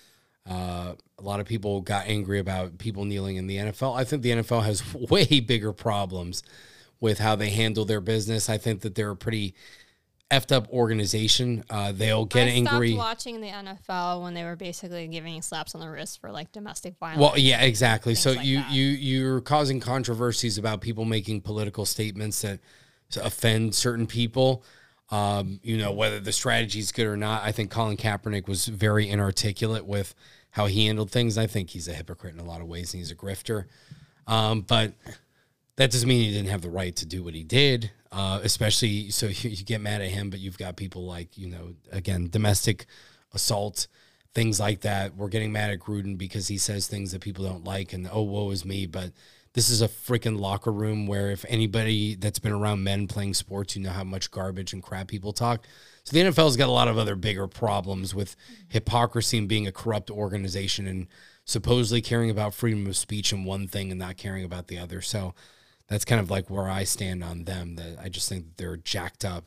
Uh, a lot of people got angry about people kneeling in the NFL. I think the NFL has way bigger problems with how they handle their business. I think that they're pretty effed up organization. Uh, they'll get I angry. stopped watching the NFL when they were basically giving slaps on the wrist for like domestic violence. Well, yeah, exactly. So like you that. you you're causing controversies about people making political statements that offend certain people. Um, you know whether the strategy is good or not. I think Colin Kaepernick was very inarticulate with how he handled things. I think he's a hypocrite in a lot of ways, and he's a grifter. Um, but that doesn't mean he didn't have the right to do what he did. Uh, especially so you, get mad at him, but you've got people like you know again domestic assault, things like that. We're getting mad at Gruden because he says things that people don't like, and oh woe is me. But this is a freaking locker room where if anybody that's been around men playing sports, you know how much garbage and crap people talk. So the NFL's got a lot of other bigger problems with hypocrisy and being a corrupt organization and supposedly caring about freedom of speech and one thing and not caring about the other. So that's kind of like where I stand on them. That I just think they're jacked up.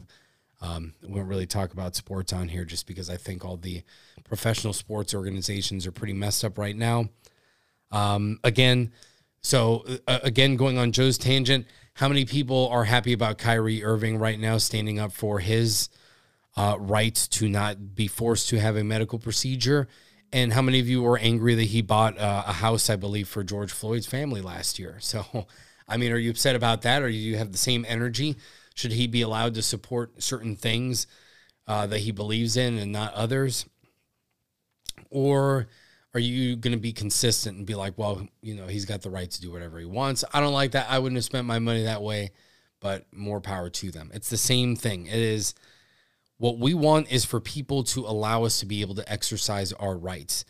Um, we don't really talk about sports on here just because I think all the professional sports organizations are pretty messed up right now. Um, again, so uh, again, going on Joe's tangent, how many people are happy about Kyrie Irving right now standing up for his uh, right to not be forced to have a medical procedure? And how many of you were angry that he bought uh, a house, I believe, for George Floyd's family last year? So, I mean, are you upset about that, or do you have the same energy? Should he be allowed to support certain things uh, that he believes in and not others? Or are you going to be consistent and be like, well, you know, he's got the right to do whatever he wants? I don't like that. I wouldn't have spent my money that way, but more power to them. It's the same thing. It is what we want is for people to allow us to be able to exercise our rights.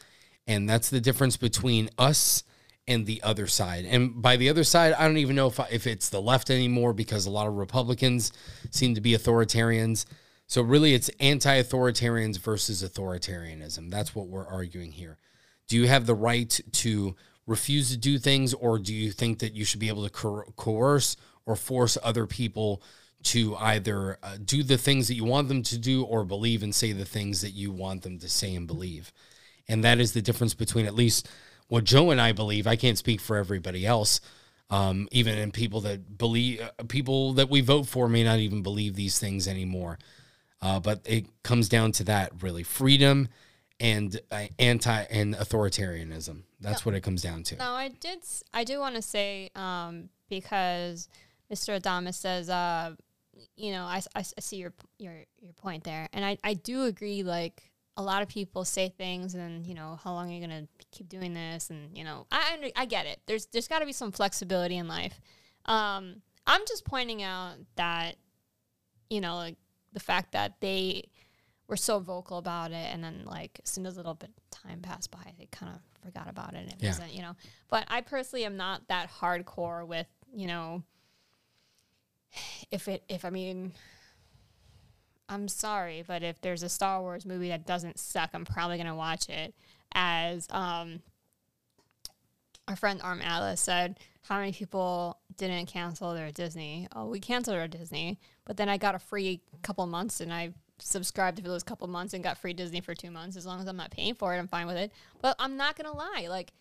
And that's the difference between us and the other side. And by the other side, I don't even know if, if it's the left anymore because a lot of Republicans seem to be authoritarians. So really, it's anti authoritarians versus authoritarianism. That's what we're arguing here. Do you have the right to refuse to do things, or do you think that you should be able to coer- coerce or force other people to either uh, do the things that you want them to do or believe and say the things that you want them to say and believe? And that is the difference between at least what Joe and I believe. I can't speak for everybody else. Um, even in people that believe, uh, people that we vote for may not even believe these things anymore. Uh, but it comes down to that really freedom and uh, anti and authoritarianism. That's what it comes down to. No, I did. I do want to say um, because Mr. Adamas says, uh, you know, I I see your your your point there, and I I do agree. Like a lot of people say things, and you know, how long are you gonna keep doing this? And you know, I I under- I get it. There's there's got to be some flexibility in life. Um, I'm just pointing out that you know, like the fact that they were so vocal about it and then like as soon as a little bit of time passed by they kind of forgot about it and it Yeah. wasn't you know but i personally am not that hardcore with you know if it if i mean i'm sorry but if there's a star wars movie that doesn't suck i'm probably going to watch it. As um our friend arm alice said how many people didn't cancel their disney? Oh we canceled our disney but then i got a free couple months and i subscribed for those couple months and got free disney for two months as long as i'm not paying for it i'm fine with it. But i'm not gonna lie like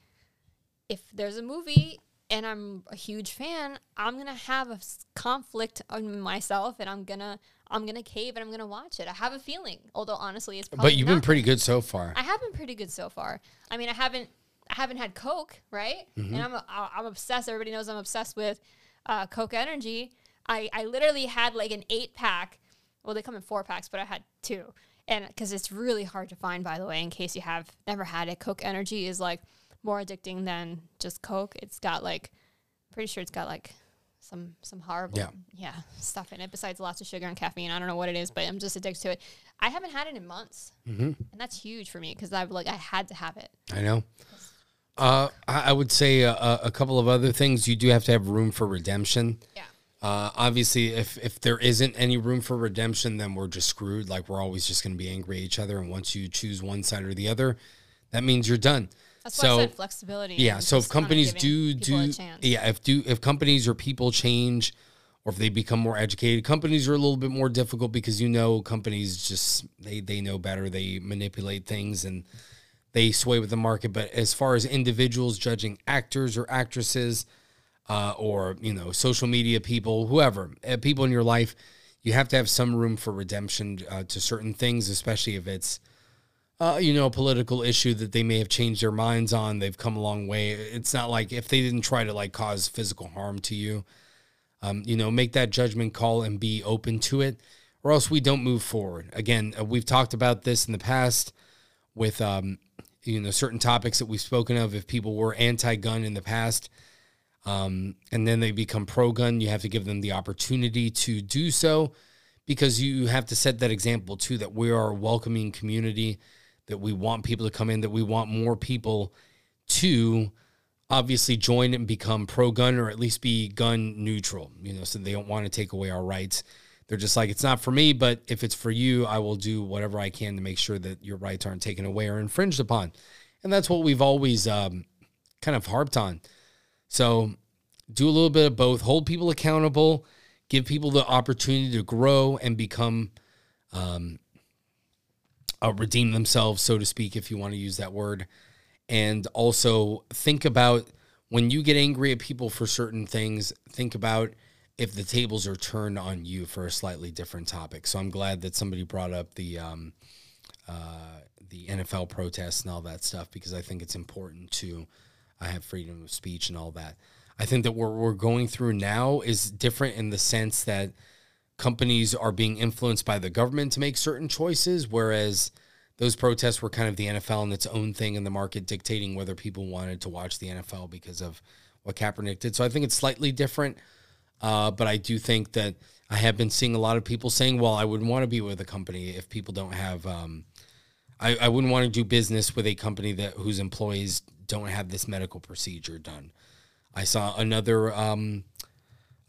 if there's a movie and I'm a huge fan, I'm gonna have a conflict on myself, and I'm gonna I'm gonna cave and I'm gonna watch it. I have a feeling, although honestly, it's probably But you've been pretty good so far. I have been pretty good so far. I mean, I haven't I haven't had Coke, right? Mm-hmm. And I'm a, I'm obsessed. Everybody knows I'm obsessed with uh, Coke Energy. I I literally had like an eight pack. Well, they come in four packs, but I had two, and because it's really hard to find, by the way, in case you have never had it, Coke Energy is like more addicting than just Coke. It's got like, pretty sure it's got like some some horrible Yeah. yeah stuff in it besides lots of sugar and caffeine. I don't know what it is, but I'm just addicted to it. I haven't had it in months, Mm-hmm. and that's huge for me because I've like I had to have it. I know. Uh, I would say a, a- a couple of other things. You do have to have room for redemption. Yeah. Uh, obviously, if if there isn't any room for redemption, then we're just screwed. Like we're always just going to be angry at each other. And once you choose one side or the other, that means you're done. That's so why I said flexibility. yeah. So if companies do do yeah, if do if companies or people change, or if they become more educated, companies are a little bit more difficult because you know companies just they they know better. They manipulate things and they sway with the market. But as far as individuals judging actors or actresses, uh, or you know, social media people, whoever, uh, people in your life, you have to have some room for redemption uh, to certain things, especially if it's. Uh, you know, a political issue that they may have changed their minds on. They've come a long way. It's not like if they didn't try to like cause physical harm to you, um, you know, make that judgment call and be open to it, or else we don't move forward. Again, uh, we've talked about this in the past with, um, you know, certain topics that we've spoken of. If people were anti-gun in the past, um, and then they become pro gun, you have to give them the opportunity to do so because you have to set that example too that we are a welcoming community, that we want people to come in, that we want more people to obviously join and become pro gun or at least be gun neutral, you know, so they don't want to take away our rights. They're just like, it's not for me, but if it's for you, I will do whatever I can to make sure that your rights aren't taken away or infringed upon. And that's what we've always um, kind of harped on. So do a little bit of both, hold people accountable, give people the opportunity to grow and become, um, uh, redeem themselves, so to speak, if you want to use that word. And also think about when you get angry at people for certain things, think about if the tables are turned on you for a slightly different topic. So I'm glad that somebody brought up the um, uh, the NFL protests and all that stuff because I think it's important to I have freedom of speech and all that. I think that what we're going through now is different in the sense that companies are being influenced by the government to make certain choices, whereas those protests were kind of the NFL and its own thing in the market, dictating whether people wanted to watch the NFL because of what Kaepernick did. So I think it's slightly different. Uh, but I do think that I have been seeing a lot of people saying, well, I wouldn't want to be with a company if people don't have, um, I, I wouldn't want to do business with a company that whose employees don't have this medical procedure done. I saw another, um,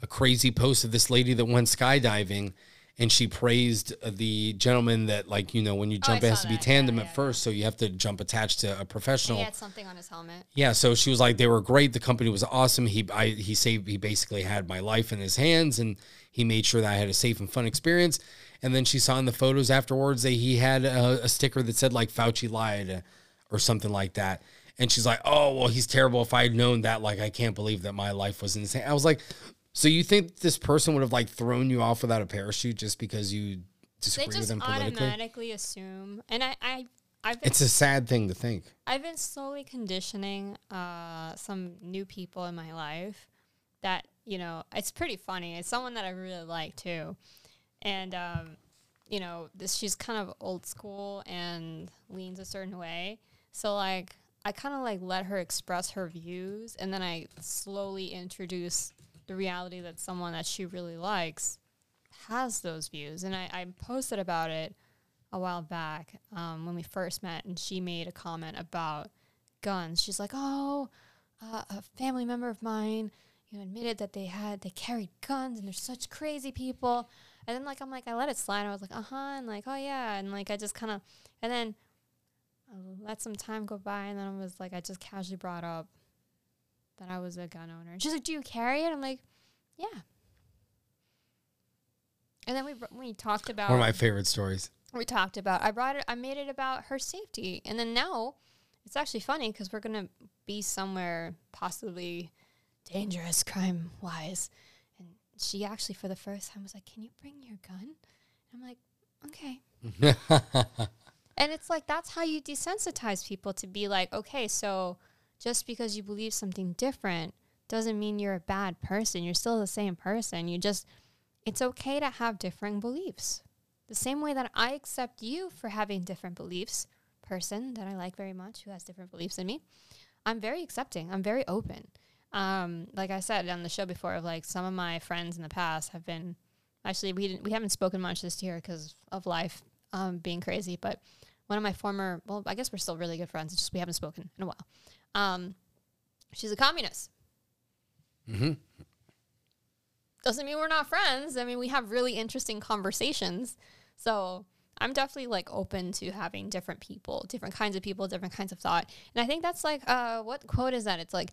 a crazy post of this lady that went skydiving and she praised the gentleman that like you know when you Oh, jump it has to be that. tandem Yeah, at yeah, first so you have to jump attached to a professional He had something on his helmet. yeah, so she was like, they were great. The company was awesome. He, I, he saved, he basically had my life in his hands, and he made sure that I had a safe and fun experience. And then she saw in the photos afterwards that he had a, a sticker that said like Fauci lied, uh, or something like that. And she's like, oh well, he's terrible. If I had known that, like, I can't believe that my life was insane. I was like, so you think this person would have like thrown you off without a parachute just because you They disagree with just them politically? automatically assume, and I, I, I've been, It's a sad thing to think. I've been slowly conditioning uh, some new people in my life that you know it's pretty funny. It's someone that I really like too, and um, you know this she's kind of old school and leans a certain way. So like I kind of like let her express her views, and then I slowly introduce the reality that someone that she really likes has those views, and I, I posted about it a while back um, when we first met, and she made a comment about guns. She's like, "Oh, uh, a family member of mine, you know, admitted that they had they carried guns, and they're such crazy people." And then like I'm like I let it slide. I was like, "Uh huh," and like, "Oh yeah," and like I just kind of, and then I let some time go by, and then I was like, I just casually brought up that I was a gun owner, and she's like, "Do you carry it?" I'm like, "Yeah." And then we br- we talked about One of my favorite stories. we talked about i brought it i made it about her safety and then now it's actually funny because we're gonna be somewhere possibly dangerous crime wise and she actually for the first time was like can you bring your gun i'm like okay and it's like that's how you desensitize people to be like okay so just because you believe something different doesn't mean you're a bad person you're still the same person you just it's okay to have differing beliefs the same way that I accept you for having different beliefs, person that I like very much who has different beliefs than me, I'm very accepting. I'm very open. Um, like I said on the show before, of like some of my friends in the past have been actually we didn't we haven't spoken much this year because of life um, being crazy. But one of my former, well, I guess we're still really good friends. It's just we haven't spoken in a while. Um, she's a communist. Mm-hmm. doesn't mean we're not friends. I mean, we have really interesting conversations. So I'm definitely like open to having different people, different kinds of people, different kinds of thought. And I think that's like, uh, what quote is that? It's like,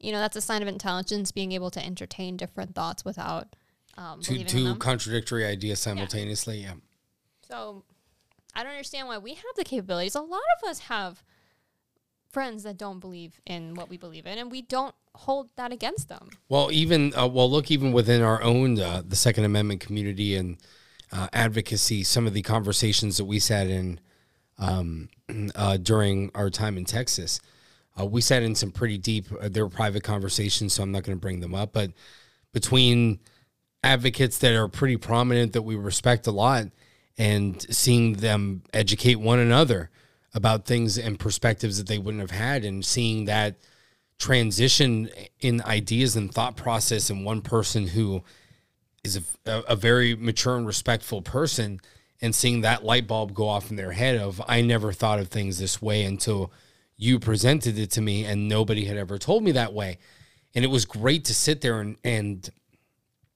you know, that's a sign of intelligence, being able to entertain different thoughts without um, Two two contradictory ideas simultaneously. Yeah. So I don't understand why we have the capabilities. A lot of us have friends that don't believe in what we believe in, and we don't hold that against them. Well, even uh, well, look, even within our own uh, the Second Amendment community and uh, advocacy, some of the conversations that we sat in um, uh, during our time in Texas, uh, we sat in some pretty deep. Uh, they were private conversations, so I'm not going to bring them up. But between advocates that are pretty prominent that we respect a lot, and seeing them educate one another about things and perspectives that they wouldn't have had, and seeing that transition in ideas and thought process in one person who is a, a, very mature and respectful person and seeing that light bulb go off in their head of I never thought of things this way until you presented it to me and nobody had ever told me that way. And it was great to sit there and, and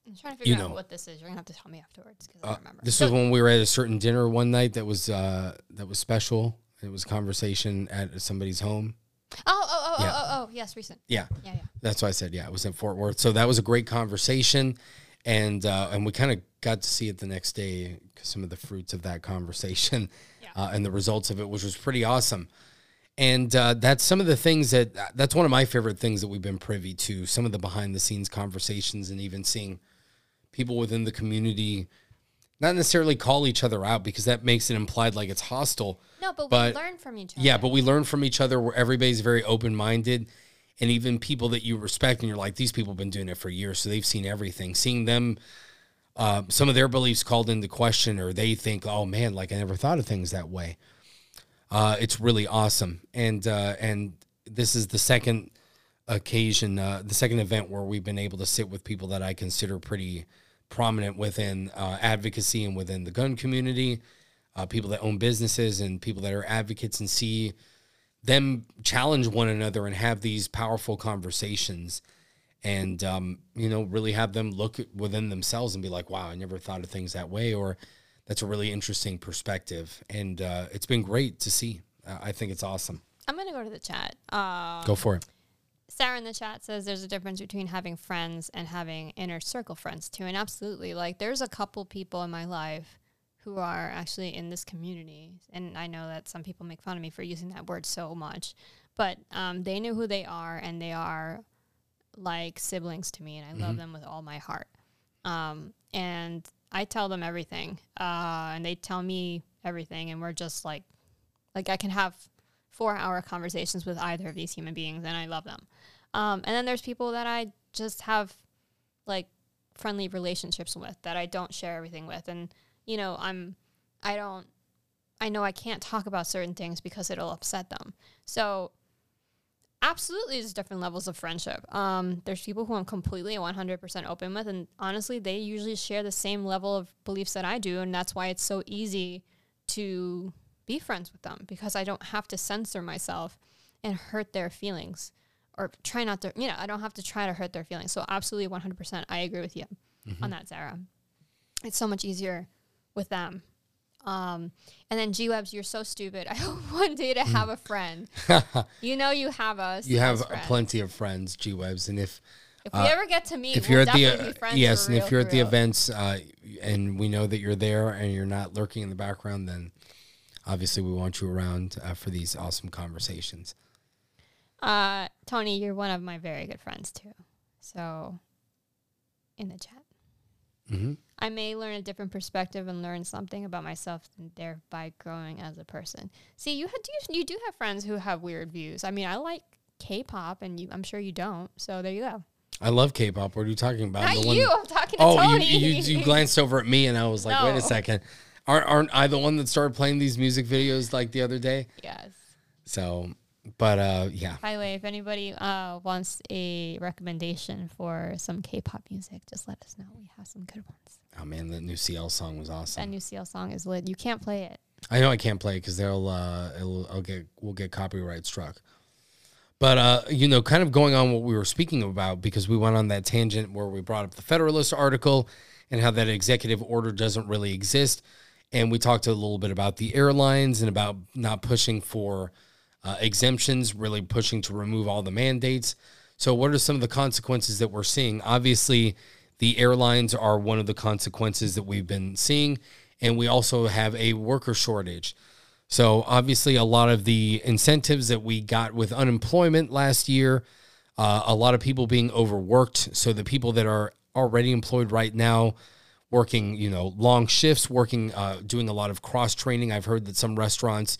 I'm trying to figure You out know. what this is. You're gonna have to tell me afterwards because I uh, don't remember. this So- was when we were at a certain dinner one night that was uh, that was special. It was a conversation at somebody's home. oh, oh, oh, Yeah. oh, oh, oh, yes, recent. Yeah, Yeah, yeah. That's why I said yeah. It was in Fort Worth, so that was a great conversation, and uh, and we kind of got to see it the next day. Some of the fruits of that conversation, Yeah. uh, and the results of it, which was pretty awesome. And uh, that's some of the things that that's one of my favorite things that we've been privy to. Some of the behind the scenes conversations, and even seeing people within the community not necessarily call each other out because that makes it implied like it's hostile. No, but, But- we learn from each other. Yeah, but we learn from each other where everybody's very open minded. And even people that you respect, and you're like, these people have been doing it for years, so they've seen everything. Seeing them, uh, some of their beliefs called into question, or they think, oh man, like I never thought of things that way. Uh, it's really awesome. And uh, and this is the second occasion, uh, the second event where we've been able to sit with people that I consider pretty prominent within uh, advocacy and within the gun community, uh, people that own businesses and people that are advocates and see them challenge one another and have these powerful conversations and um, you know really have them look within themselves and be like wow i never thought of things that way or that's a really interesting perspective and uh, it's been great to see uh, i think it's awesome I'm gonna go to the chat. Uh, go for it Sarah in the chat says there's a difference between having friends and having inner circle friends too. And absolutely, like there's a couple people in my life who are actually in this community. And I know that some people make fun of me for using that word so much, but um, they know who they are and they are like siblings to me. And I love them with all my heart. Um, and I tell them everything. Uh, and they tell me everything. And we're just like, like I can have four hour conversations with either of these human beings and I love them. Um, and then there's people that I just have like friendly relationships with that I don't share everything with. And, you know, I'm, I don't, I know I can't talk about certain things because it'll upset them. So, absolutely, there's different levels of friendship. Um, there's people who I'm completely 100% open with. And honestly, they usually share the same level of beliefs that I do. And that's why it's so easy to be friends with them because I don't have to censor myself and hurt their feelings or try not to, you know, I don't have to try to hurt their feelings. So, absolutely 100%, I agree with you on that, Sarah. It's so much easier with them. Um, and then G Webs, you're so stupid. I hope one day to have a friend. you know, you have us. you have plenty of friends g webs and if If we ever get to meet, if we'll you're at the uh, yes and if you're at the real. events uh, and we know that you're there and you're not lurking in the background then obviously we want you around uh, for these awesome conversations Uh, Tony, you're one of my very good friends too. So, in the chat, hmm I may learn a different perspective and learn something about myself, and thereby growing as a person. See, you had you, you do have friends who have weird views. I mean, I like K-pop, and you, I'm sure you don't. So there you go. i love k-pop what are you talking about Not The one- you. I'm talking to oh Tony. you, you, you glanced over at me and i was like wait a second aren't, aren't i the one that started playing these music videos like the other day yes. so but uh yeah By the way, if anybody uh, wants a recommendation for some K-pop music, just let us know. We have some good ones. Oh man that new cl song was awesome. That new CL song is lit. You can't play it. I know I can't play it because they'll uh, it'll, I'll get we'll get copyright struck. But uh, you know, kind of going on what we were speaking about because we went on that tangent where we brought up the Federalist article and how that executive order doesn't really exist, and we talked a little bit about the airlines and about not pushing for uh, exemptions, really pushing to remove all the mandates. So, what are some of the consequences that we're seeing? Obviously, the airlines are one of the consequences that we've been seeing, and we also have a worker shortage. So, obviously, a lot of the incentives that we got with unemployment last year, uh, a lot of people being overworked. So, the people that are already employed right now, working, you know, long shifts, working, uh, doing a lot of cross training. I've heard that some restaurants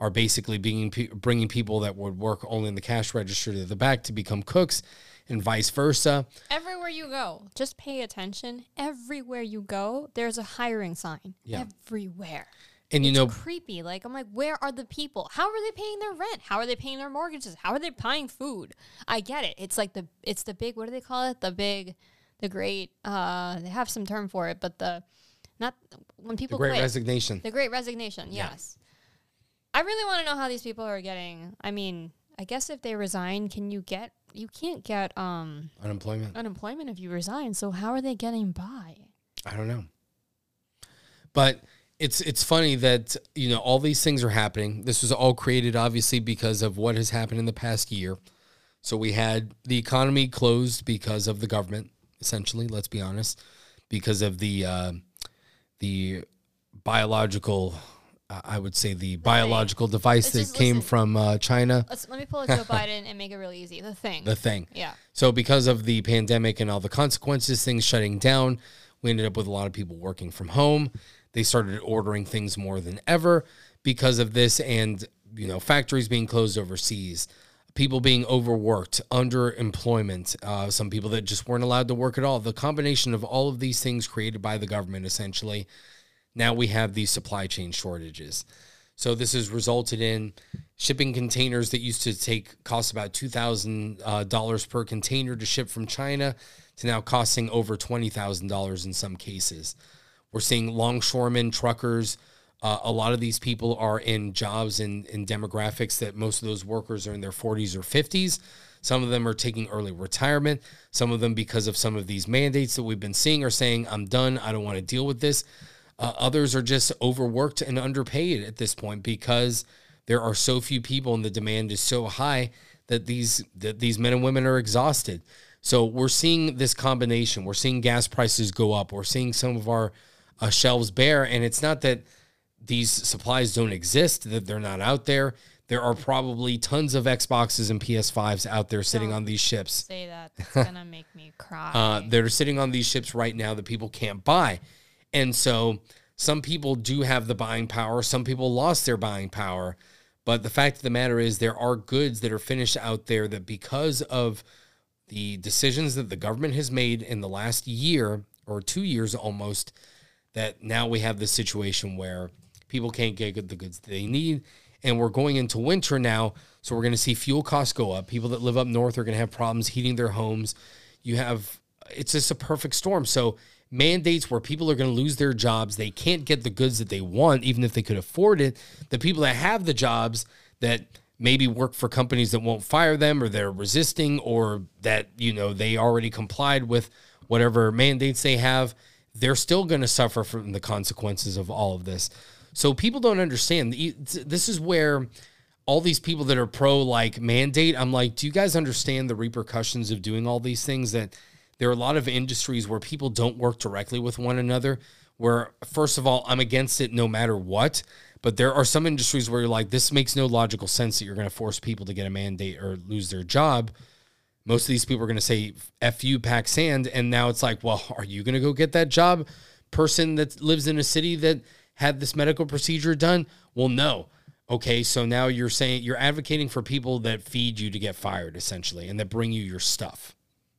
are basically being bringing people that would work only in the cash register to the back to become cooks, and vice versa. Everywhere you go, just pay attention. Everywhere you go, there's a hiring sign. Yeah. Everywhere. And you know, creepy. Like I'm like, where are the people? How are they paying their rent? How are they paying their mortgages? How are they buying food? I get it. It's like the it's the big what do they call it? The big, the great. uh They have some term for it, but the not when the people great quit. resignation. The Great Resignation, Yeah. yes. I really want to know how these people are getting. I mean, I guess if they resign, can you get? You can't get um Unemployment. unemployment if you resign. So how are they getting by? I don't know. But it's it's funny that you know all these things are happening. This was all created obviously because of what has happened in the past year. So we had the economy closed because of the government, essentially. Let's be honest, because of the uh, the biological, uh, I would say the biological device Let's that came listen. from uh, China. Let's let me pull a Joe Biden and make it really easy. The thing. The thing. yeah. So because of the pandemic and all the consequences, things shutting down, we ended up with a lot of people working from home. They started ordering things more than ever because of this and you know factories being closed overseas, people being overworked, underemployment, uh, some people that just weren't allowed to work at all. The combination of all of these things created by the government essentially, now we have these supply chain shortages. So this has resulted in shipping containers that used to take cost about two thousand uh, dollars per container to ship from China to now costing over twenty thousand dollars in some cases. We're seeing longshoremen, truckers. Uh, a lot of these people are in jobs in, in demographics that most of those workers are in their 40s or 50s. Some of them are taking early retirement. Some of them, because of some of these mandates that we've been seeing, are saying, I'm done. I don't want to deal with this. Uh, others are just overworked and underpaid at this point because there are so few people and the demand is so high that these that these men and women are exhausted. So we're seeing this combination. We're seeing gas prices go up. We're seeing some of our uh, shelves bare, and it's not that these supplies don't exist, that they're not out there. There are probably tons of Xboxes and PS5s out there sitting Don't on these ships. Say that. It's gonna make me cry. Uh, that are sitting on these ships right now that people can't buy. And so some people do have the buying power. Some people lost their buying power. But the fact of the matter is, there are goods that are finished out there that because of the decisions that the government has made in the last year or two years almost, that now we have this situation where people can't get the goods they need. And we're going into winter now. So we're going to see fuel costs go up. People that live up north are going to have problems heating their homes. You have, it's just a perfect storm. So mandates where people are going to lose their jobs. They can't get the goods that they want, even if they could afford it. The people that have the jobs that maybe work for companies that won't fire them or they're resisting or that, you know, they already complied with whatever mandates they have, they're still going to suffer from the consequences of all of this. So people don't understand. This is where all these people that are pro like mandate, I'm like, do you guys understand the repercussions of doing all these things that there are a lot of industries where people don't work directly with one another. Where, first of all, I'm against it no matter what. But there are some industries where you're like, this makes no logical sense that you're going to force people to get a mandate or lose their job. Most of these people are going to say, F you, pack sand. And now it's like, well, are you going to go get that job? Person that lives in a city that had this medical procedure done? Well, no. Okay, so now you're saying you're advocating for people that feed you to get fired, essentially, and that bring you your stuff.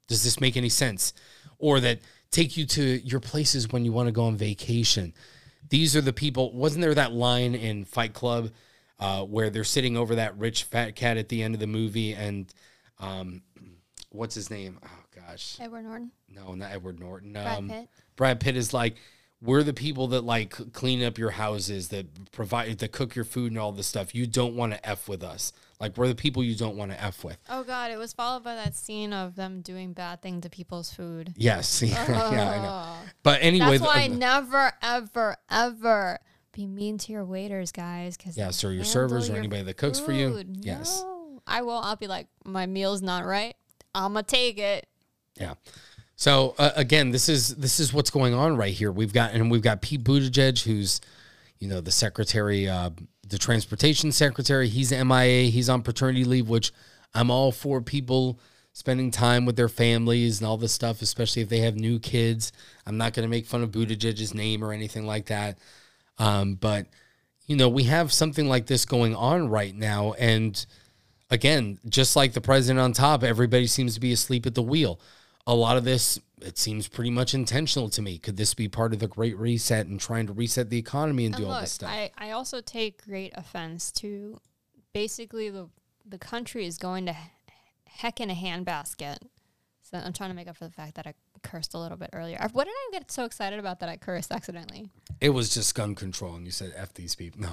Does this make any sense? Or that take you to your places when you want to go on vacation. These are the people. Wasn't there that line in Fight Club uh, where they're sitting over that rich fat cat at the end of the movie? And um, what's his name? Oh, gosh. Edward Norton. No, not Edward Norton. Brad Um, Pitt. Brad Pitt is like, we're the people that like clean up your houses, that provide, that cook your food and all this stuff. You don't want to F with us. Like, we're the people you don't want to F with. Oh God! It was followed by that scene of them doing bad thing to people's food. Yes. yeah, I know. Oh. But anyway, That's why the- never, ever, ever be mean to your waiters, guys. Because Yes, sir, your servers or anybody that cooks for you. Yes. I will. I'll be like, my meal's not right. I'ma take it. Yeah. So uh, again, this is this is what's going on right here. We've got and we've got Pete Buttigieg, who's you know the secretary, uh, the transportation secretary. He's MIA. He's on paternity leave, which I'm all for people spending time with their families and all this stuff, especially if they have new kids. I'm not going to make fun of Buttigieg's name or anything like that. Um, but you know, we have something like this going on right now, and again, just like the president on top, everybody seems to be asleep at the wheel. A lot of this it seems pretty much intentional to me. Could this be part of the Great Reset and trying to reset the economy and, And do all this stuff? I, I also take great offense to basically the the country is going to heck in a handbasket. So I'm trying to make up for the fact that I cursed a little bit earlier. What did I get so excited about that I cursed accidentally? it was just gun control, and you said "f these people." No.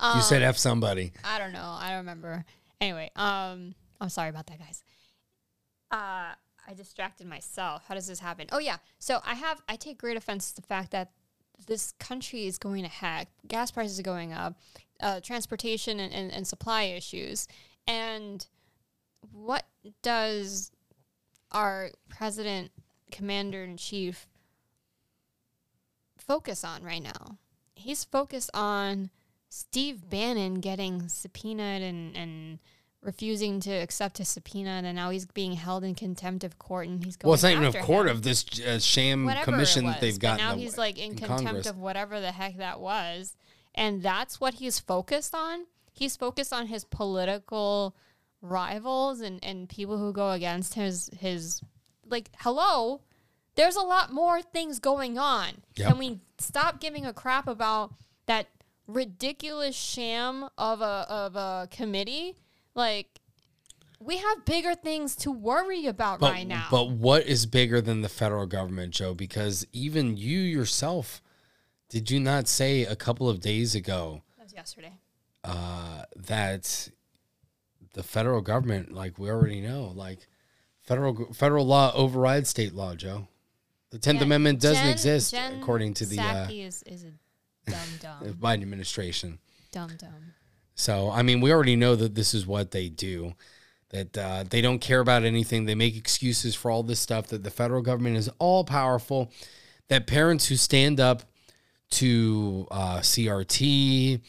Um, you said "f somebody." I don't know. I don't remember. Anyway, um, I'm sorry about that, guys. Uh, I distracted myself. How does this happen? Oh yeah. So I have I take great offense to the fact that this country is going to heck. Gas prices are going up, uh, transportation and, and, and supply issues. And what does our president, commander in chief, focus on right now? He's focused on Steve Bannon getting subpoenaed and, and refusing to accept his subpoena, and now he's being held in contempt of court, and he's going. Well, it's not even a court him. of this uh, sham Whatever commission was, that they've got. now he's like in, in contempt Congress. of whatever the heck that was, and that's what he's focused on. He's focused on his political rivals and and people who go against his his like hello there's a lot more things going on Yep. can we stop giving a crap about that ridiculous sham of a of a committee like we have bigger things to worry about But, right now but what is bigger than the federal government, Joe? Because even you yourself, did you not say a couple of days ago that was yesterday uh, that the federal government, like we already know, like federal federal law overrides state law, Joe. The Tenth Jen- Amendment doesn't Jen- exist Jen according to the uh, Psaki is, is a dumb dumb Biden administration. dumb dumb So, I mean, we already know that this is what they do. That uh, they don't care about anything. They make excuses for all this stuff. That the federal government is all powerful. That parents who stand up to uh, CRT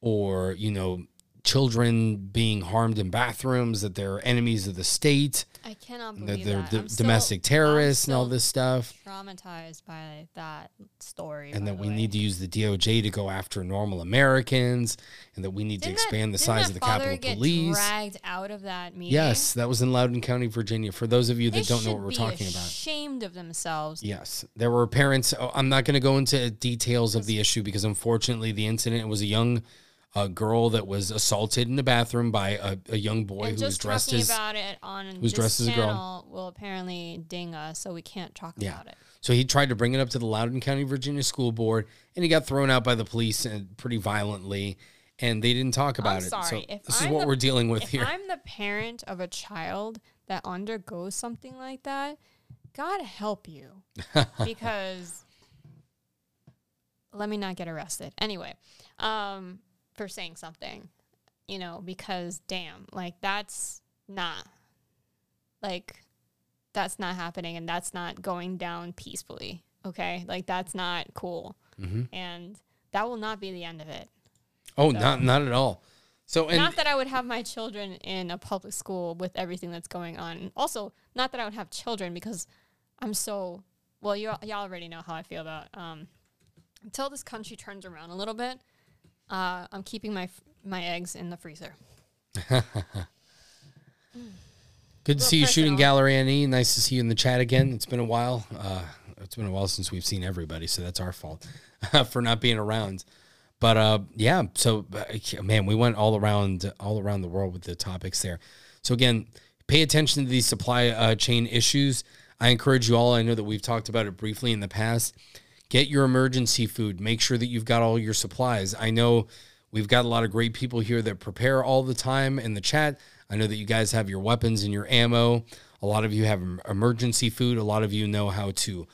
or you know children being harmed in bathrooms, that they're enemies of the state, I cannot believe that they're that. d- still- domestic terrorists and all this stuff. Traumatized by that story, and that we way. need to use the DOJ to go after normal Americans, and that we need Didn't to that- expand the size of the Capitol Police. Dragged out of that meeting. Yes, that was in Loudoun County, Virginia. For those of you they that don't know what we're talking about. Ashamed of themselves. Yes, there were parents. oh, I'm not going to go into details of the issue because unfortunately, the incident was a young uh, girl that was assaulted in the bathroom by a, a young boy and who was dressed talking as. about it on was dressed as a girl. will apparently ding us, so we can't talk Yeah. about it. So he tried to bring it up to the Loudoun County, Virginia School Board, and he got thrown out by the police and pretty violently, and they didn't talk about I'm it. sorry. So if this I'm is what the- we're dealing with if here. I'm the parent of a child that undergoes something like that, God help you. because let me not get arrested. Anyway, um, for saying something, you know, because damn, like that's not like that's not happening and that's not going down peacefully. Okay. Like that's not cool. Mm-hmm. And that will not be the end of it. Oh, not not at all. So and not that I would have my children in a public school with everything that's going on. Also, not that I would have children because I'm so well. You y'all already know how I feel about um, until this country turns around a little bit. Uh, I'm keeping my my eggs in the freezer. good to see you shooting personal. gallery Annie. Nice to see you in the chat again. It's been a while. Uh, it's been a while since we've seen everybody, so that's our fault for not being around. But uh, yeah, so uh, man, we went all around all around the world with the topics there. So again, pay attention to these supply uh, chain issues. I encourage you all. I know that we've talked about it briefly in the past. Get your emergency food. Make sure that you've got all your supplies. I know we've got a lot of great people here that prepare all the time in the chat. I know that you guys have your weapons and your ammo. A lot of you have emergency food. A lot of you know how to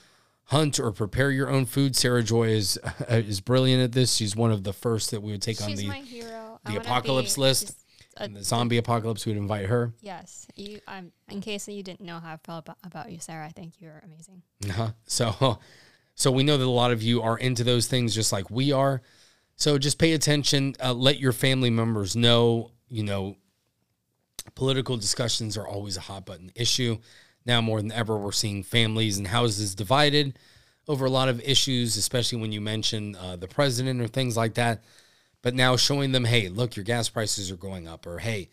hunt or prepare your own food. Sarah Joy is is brilliant at this. She's one of the first that we would take on the my hero. The apocalypse be list. a- the zombie apocalypse. We'd invite her. yes, you. I'm in case you didn't know how I felt about, about you, Sarah. I think you're amazing. Uh-huh. So, so we know that a lot of you are into those things just like we are. So just pay attention. Uh, let your family members know. You know, political discussions are always a hot button issue. Now more than ever, we're seeing families and houses divided over a lot of issues, especially when you mention uh, the president or things like that. But now showing them, hey, look, your gas prices are going up, or hey,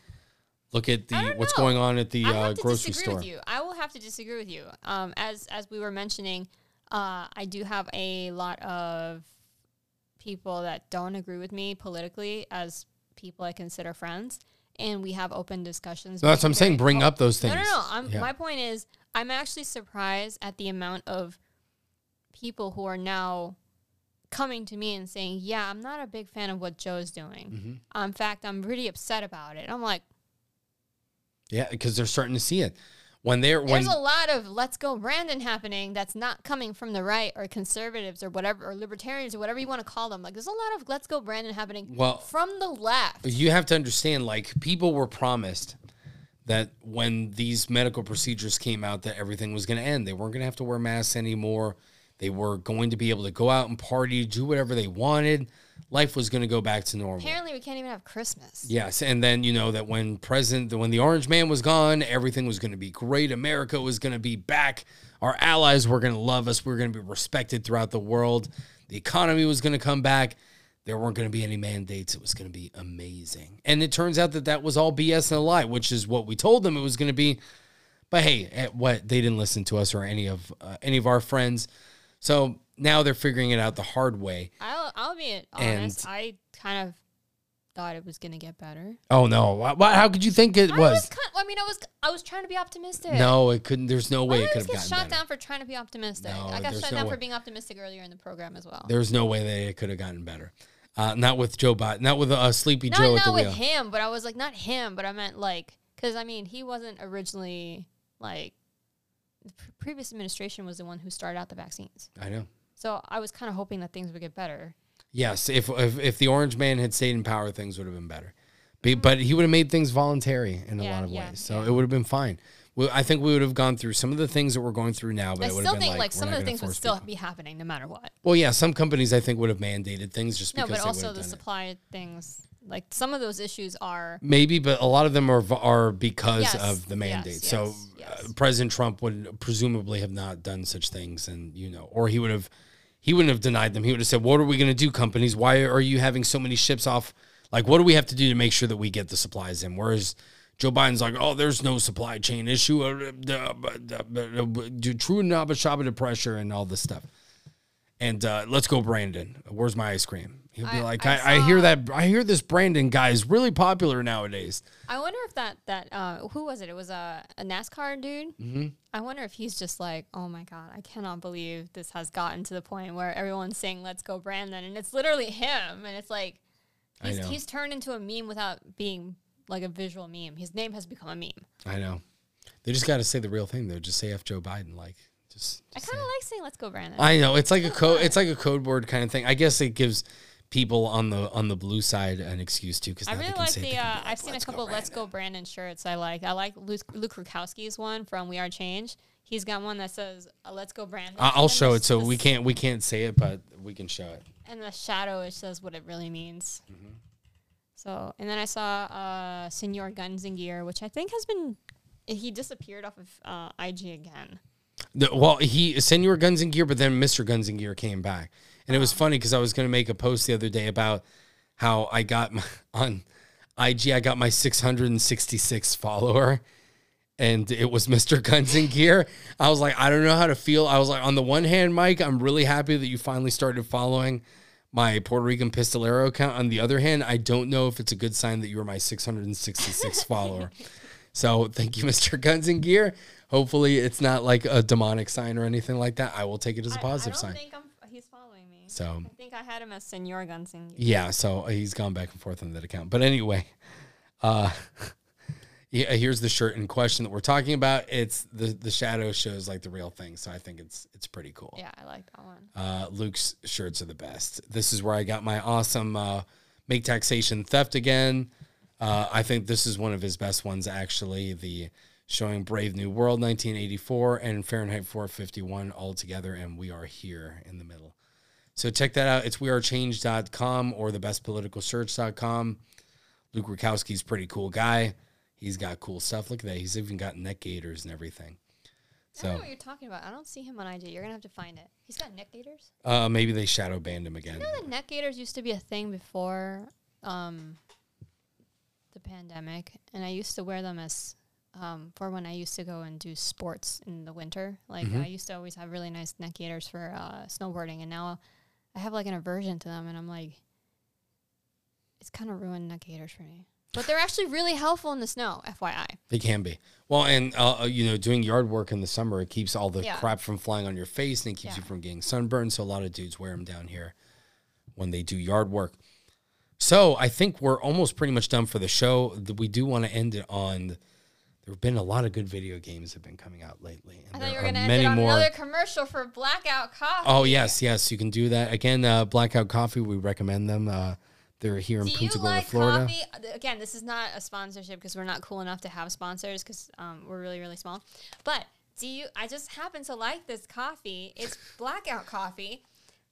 look at the what's going on at the I uh, have to grocery disagree store. with you. I will will have to disagree with you. Um, as as we were mentioning, uh, I do have a lot of people that don't agree with me politically as people I consider friends, and we have open discussions. So that's what I'm saying. Bring up those things. No, no, no. I'm, Yeah. My point is, I'm actually surprised at the amount of people who are now coming to me and saying, "Yeah, I'm not a big fan of what Joe's doing. Mm-hmm. Um, in fact, I'm really upset about it." I'm like, Yeah, because they're starting to see it when they're when there's a lot of "Let's go, Brandon" happening that's not coming from the right or conservatives or whatever or libertarians or whatever you want to call them. Like, there's a lot of "Let's go, Brandon" happening Well- from the left. you have to understand like people were promised that when these medical procedures came out that everything was going to end they weren't going to have to wear masks anymore they were going to be able to go out and party do whatever they wanted life was going to go back to normal Apparently, we can't even have Christmas. yes and then you know that when president when the orange man was gone everything was going to be great america was going to be back our allies were going to love us we were going to be respected throughout the world the economy was going to come back there weren't going to be any mandates. It was going to be amazing. And it turns out that that was all BS and a lie, which is what we told them it was going to be. But hey, eh, what they didn't listen to us or any of uh, any of our friends. So now they're figuring it out the hard way. I'll I'll be And- honest. I kind of thought it was gonna get better. Oh no! Why, why- how could you think it I was. was? Kind, I mean, I was. I was trying to be optimistic. No, it couldn't. There's no way did it I could have gotten shot better. down for trying to be optimistic? No, I got shot no down way. for being optimistic earlier in the program as well. There's no way that it could have gotten better. Uh, not with Joe Biden. Not with uh, Sleepy not Joe at not the with wheel. him, but I was like, not him, but I meant like, because I mean, he wasn't originally like. The pre- previous administration was the one who started out the vaccines, I know. so I was kind of hoping that things would get better. Yes, if, if if the Orange Man had stayed in power, things would have been better. But, but he would have made things voluntary in a Mm-hmm. Lot of yeah, ways, so yeah. it would have been fine. Well, I think we would have gone through some of the things that we're going through now, but I it would still have been think like, like, some of the things would still people. be happening no matter what. Well, yeah, some companies I think would have mandated things just No, because but they also the supply things, like some of those issues are Maybe, but a lot of them are are because Yes, of the yes, mandate. so yes, Uh. President Trump would presumably have not done such things, and you know, or he would have he wouldn't have denied them. He would have said, "What are we going to do, companies? Why are you having so many ships off? Like, what do we have to do to make sure that we get the supplies in?" Whereas Joe Biden's like, "Oh, there's no supply chain issue. Uh, uh, Do true Naba Shabba pressure and all this stuff." And uh, let's go, Brandon. Where's my ice cream? He'll be I- like, I I, I, hear that. I hear this Brandon guy is really popular nowadays. I wonder if that that uh, who was it? It was a, a NASCAR dude. Mm-hmm. I wonder if he's just like, oh my god, I cannot believe this has gotten to the point where everyone's saying "Let's go, Brandon," and it's literally him, and it's like he's he's turned into a meme without being like a visual meme. His name has become a meme. I know. They just got to say the real thing though. Just say F Joe Biden. Like, just. I kind of like saying "Let's go, Brandon." I know it's like a code. It's like a code word kind of thing. I guess it gives people on the on the blue side an excuse too because I really like say it. They the. Uh, I've seen a "Let's go, couple "Let's Go Brandon" shirts. I like. I like Luke, Luke Rudkowski's one from We Are Change. He's got one that says uh, "Let's go, Brandon." I'll show it so we can't we can't say it, but we can show it. and the shadow it says what it really means. Mm-hmm. So, and then I saw uh, Senor Guns and Gear, which I think has been he disappeared off of uh, IG again. The, well, he Senor Guns and Gear, but then Mr. Guns and Gear came back, and it was funny because I was going to make a post the other day about how I got my, on IG. I got my 666 follower, and it was Mr. Guns and Gear. I was like, I don't know how to feel. I was like, on the one hand, Mike, I'm really happy that you finally started following my Puerto Rican Pistolero account. On the other hand, I don't know if it's a good sign that you are my 666 follower. So thank you, Mr. Guns and Gear. Hopefully, it's not like a demonic sign or anything like that. I will take it as a positive I, don't sign. think I'm, he's following me. So I think I had him as Senor Guns and Gear. yeah, so he's gone back and forth on that account. But anyway, uh, yeah, here's the shirt in question that we're talking about. It's the the shadow shows like the real thing, so I think it's it's pretty cool. Yeah, I like that one. Uh, Luke's shirts are the best. This is where I got my awesome uh, make taxation theft again. Uh, I think this is one of his best ones, actually. The showing Brave New World 1984 and Fahrenheit 451 all together, and we are here in the middle. So check that out. It's wearechange.com or thebestpoliticalsearch.com. Luke Rudkowski's pretty cool guy. He's got cool stuff. Look at that. He's even got neck gaiters and everything. I don't know So what you're talking about. I don't see him on IG. You're gonna have to find it. He's got neck gaiters. uh, maybe they shadow banned him again. You know that neck gaiters used to be a thing before um, the pandemic, and I used to wear them as um, for when I used to go and do sports in the winter. Like Mm-hmm. I used to always have really nice neck gaiters for uh, snowboarding, and now I have like an aversion to them, and I'm like, it's kind of ruined neck gaiters for me. But they're actually really helpful in the snow, FYI. They can be. Well, and uh, uh, you know, doing yard work in the summer, it keeps all the Yeah. crap from flying on your face and it keeps you from getting sunburned. So a lot of dudes wear them down here when they do yard work. So I think we're almost pretty much done for the show. We do want to end it on. There have been a lot of good video games that have been coming out lately, and I thought there you were are going to end it on more. another commercial for Blackout Coffee. Oh yes, yes, you can do that again. Uh, Blackout Coffee, we recommend them. Uh, they're here in Do Punta Gorda, like Florida. coffee? Again, this is not a sponsorship because we're not cool enough to have sponsors because um, we're really, really small. But do you? I just happen to like this coffee. It's Blackout Coffee.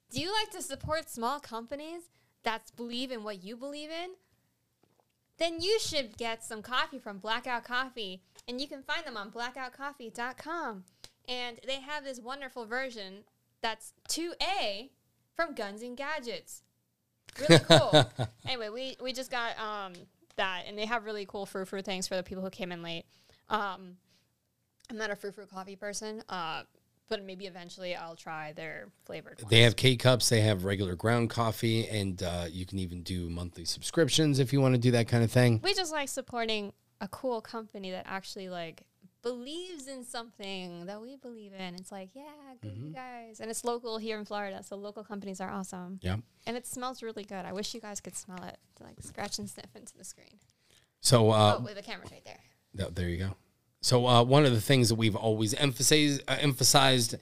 Do you like to support small companies that believe in what you believe in? Then you should get some coffee from Blackout Coffee, and you can find them on blackoutcoffee.com. And they have this wonderful version that's 2A from Guns and Gadgets really cool. anyway, we we just got um that, and they have really cool frou frou things for the people who came in late. Um, I'm not a frou frou coffee person, uh, but maybe eventually I'll try their flavored. Ones. They have K cups, they have regular ground coffee, and uh, you can even do monthly subscriptions if you want to do that kind of thing. we just like supporting a cool company that actually like believes in something that we believe in. It's like, yeah, good Mm-hmm. you guys, and it's local here in Florida, so local companies are awesome, Yeah. and it smells really good. I wish you guys could smell it, like scratch and sniff into the screen. So uh, oh, wait, the camera's right there. th- there you go. So uh, one of the things that we've always emphasized, uh, emphasized,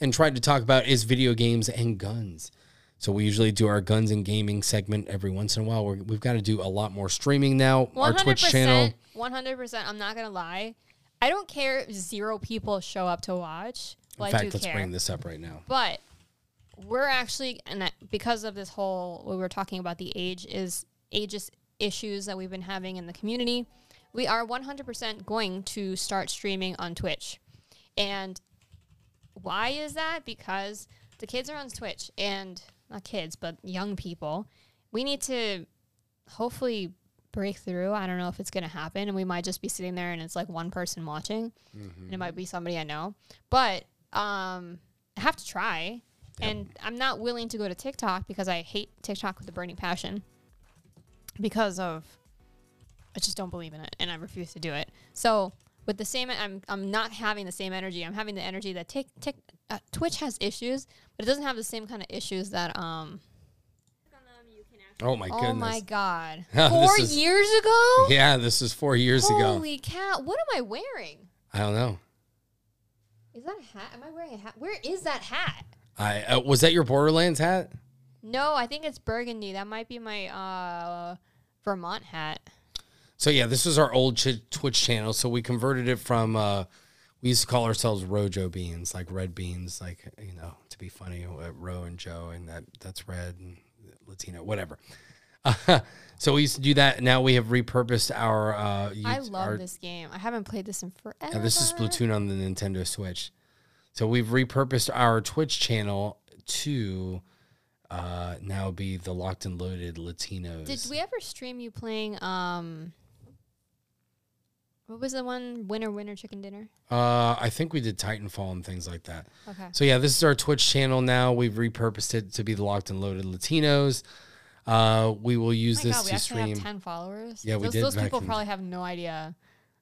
and tried to talk about is video games and guns. So we usually do our guns and gaming segment every once in a while. We're, we've got to do a lot more streaming now. Our Twitch channel. One hundred percent. I'm not gonna lie. I don't care if zero people show up to watch. Well, In fact, let's care. bring this up right now. But we're actually, and that, because of this whole, we were talking about the age is ageist issues that we've been having in the community. We are 100% going to start streaming on Twitch, and why is that? Because the kids are on Twitch, and not kids, but young people. We need to hopefully break through. I don't know if it's going to happen, and we might just be sitting there and it's like one person watching, and it might be somebody I know. But um, I have to try, and I'm not willing to go to TikTok because I hate TikTok with a burning passion because of I just don't believe in it, and I refuse to do it. So with the same, I'm I'm not having the same energy. I'm having the energy that Tik Tik uh, Twitch has issues, but it doesn't have the same kind of issues that um. Oh my goodness. Oh my god! Four is- years ago. Yeah, this is four years ago. Holy cow! What am I wearing? I don't know. Is that a hat? Am I wearing a hat? Where is that hat? I uh, was that your Borderlands hat? No, I think it's burgundy. That might be my uh Vermont hat. So yeah, this was our old ch- Twitch channel. So we converted it from uh, we used to call ourselves Rojo Beans, like red beans, like you know, to be funny, uh, Ro and Joe, and that that's red and Latino, whatever. so we used to do that. Now we have repurposed our. Uh, I love our- this game. I haven't played this in forever. Yeah, this is Splatoon on the Nintendo Switch. So we've repurposed our Twitch channel to uh, now be the Locked and Loaded Latinos. Did we ever stream you playing um what was the one winner winner chicken dinner? Uh, I think we did Titanfall and things like that. Okay. So yeah, this is our Twitch channel now. We've repurposed it to be the Locked and Loaded Latinos. Uh, we will use Oh this God, we to stream. have ten followers. Yeah, we those, did Those people in- probably have no idea.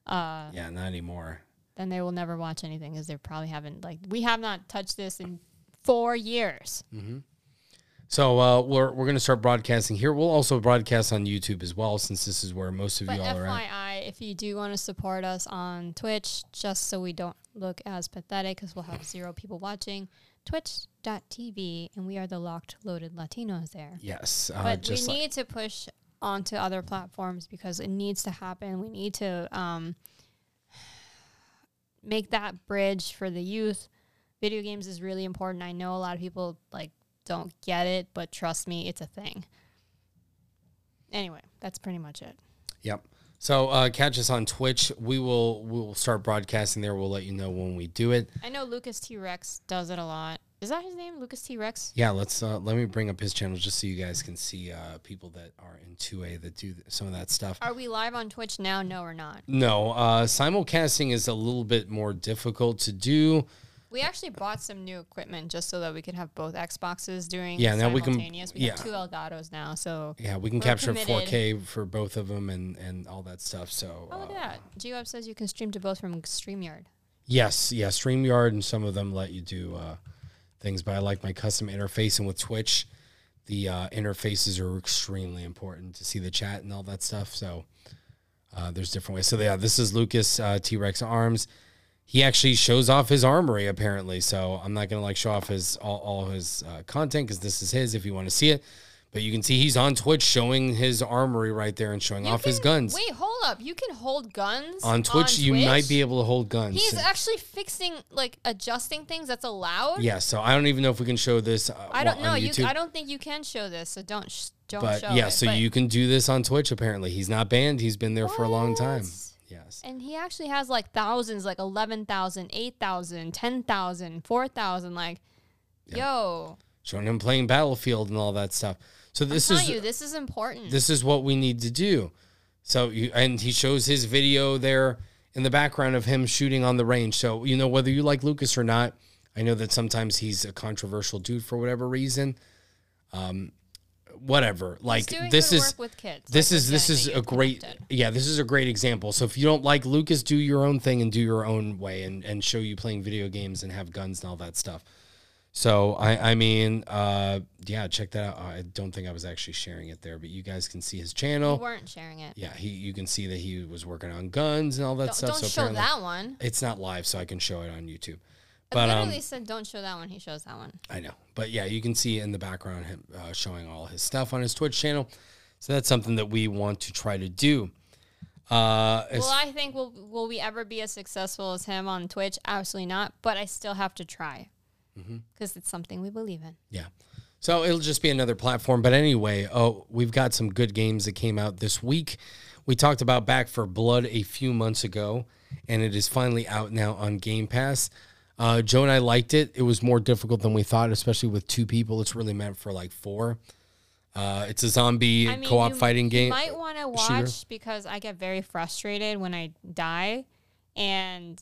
Uh, yeah, not anymore. then they will never watch anything because they probably haven't like we have not touched this in four years. So uh, we're we're gonna start broadcasting here. We'll also broadcast on YouTube as well, since this is where most of But you all are at. FYI, if you do want to support us on Twitch, just so we don't look as pathetic, because we'll have zero people watching, twitch.tv, and we are the locked, loaded Latinos there. Yes, uh, but we like, need to push onto other platforms because it needs to happen. We need to um, make that bridge for the youth. Video games is really important. I know a lot of people like don't get it, but trust me, it's a thing. Anyway, that's pretty much it. Yep. So uh, catch us on Twitch. We will we will start broadcasting there. We'll let you know when we do it. I know Lucas T Rex does it a lot. Is that his name? Lucas T Rex. Yeah, let's uh, let me bring up his channel just so you guys can see uh, people that are in 2A that do some of that stuff. Are we live on Twitch now? No, or not. No, uh, simulcasting is a little bit more difficult to do. We actually bought some new equipment just so that we could have both Xboxes doing Yeah, now we can- We yeah. have two Elgatos now, so Yeah, we can capture committed. 4K for both of them and and all that stuff. So oh look uh, at that. GWeb says you can stream to both from StreamYard. yes, yeah, Streamyard and some of them let you do uh, things, but I like my custom interface and with Twitch, the uh, interfaces are extremely important to see the chat and all that stuff. So uh, there's different ways. So yeah, this is Lucas uh, T Rex arms. He actually shows off his armory apparently. So I'm not gonna like show off his all, all his uh, content because this is his. If you want to see it, but you can see he's on Twitch showing his armory right there and showing You off his guns. Wait, hold up. You can hold guns on Twitch, you might be able to hold guns. He's actually fixing, like, adjusting things that's allowed. yeah, so I don't even know if we can show this. Uh, I don't know. You, I don't think you can show this, so don't sh- don't but show yeah, it. so you can do this on Twitch. Apparently, he's not banned. He's been there for a long time. Yes. And he actually has like thousands, like 11,000, 8,000, 10,000, 4,000. Like, yo, Showing him playing Battlefield and all that stuff. So this is you, this is important. this is what we need to do. So you and he shows his video there in the background of him shooting on the range. So you know whether you like Lucas or not, I know that sometimes he's a controversial dude for whatever reason. Um, whatever. Like this is kids. this like is this is a great connected. yeah this is a great example so if you don't like lucas do your own thing and do your own way and and show you playing video games and have guns and all that stuff so i i mean uh yeah check that out i don't think i was actually sharing it there but you guys can see his channel. You weren't sharing it. yeah he you can see that he was working on guns and all that Don't, stuff don't so show that one. it's not live so i can show it on youtube but um literally said don't show that one. He shows that one. I know, but yeah, you can see in the background him uh, showing all his stuff on his Twitch channel. So that's something that we want to try to do. Uh, Will I think will will we ever be as successful as him on Twitch? Absolutely not. But I still have to try Mm-hmm. because it's something we believe in. yeah. So it'll just be another platform. But anyway, oh, we've got some good games that came out this week. We talked about Back 4 Blood a few months ago, and it is finally out now on Game Pass. Uh, Joe and I liked it. It was more difficult than we thought, especially with two people. It's really meant for like four. Uh, it's a zombie I mean, co-op you- fighting game. you might want to shooter. watch because I get very frustrated when I die, and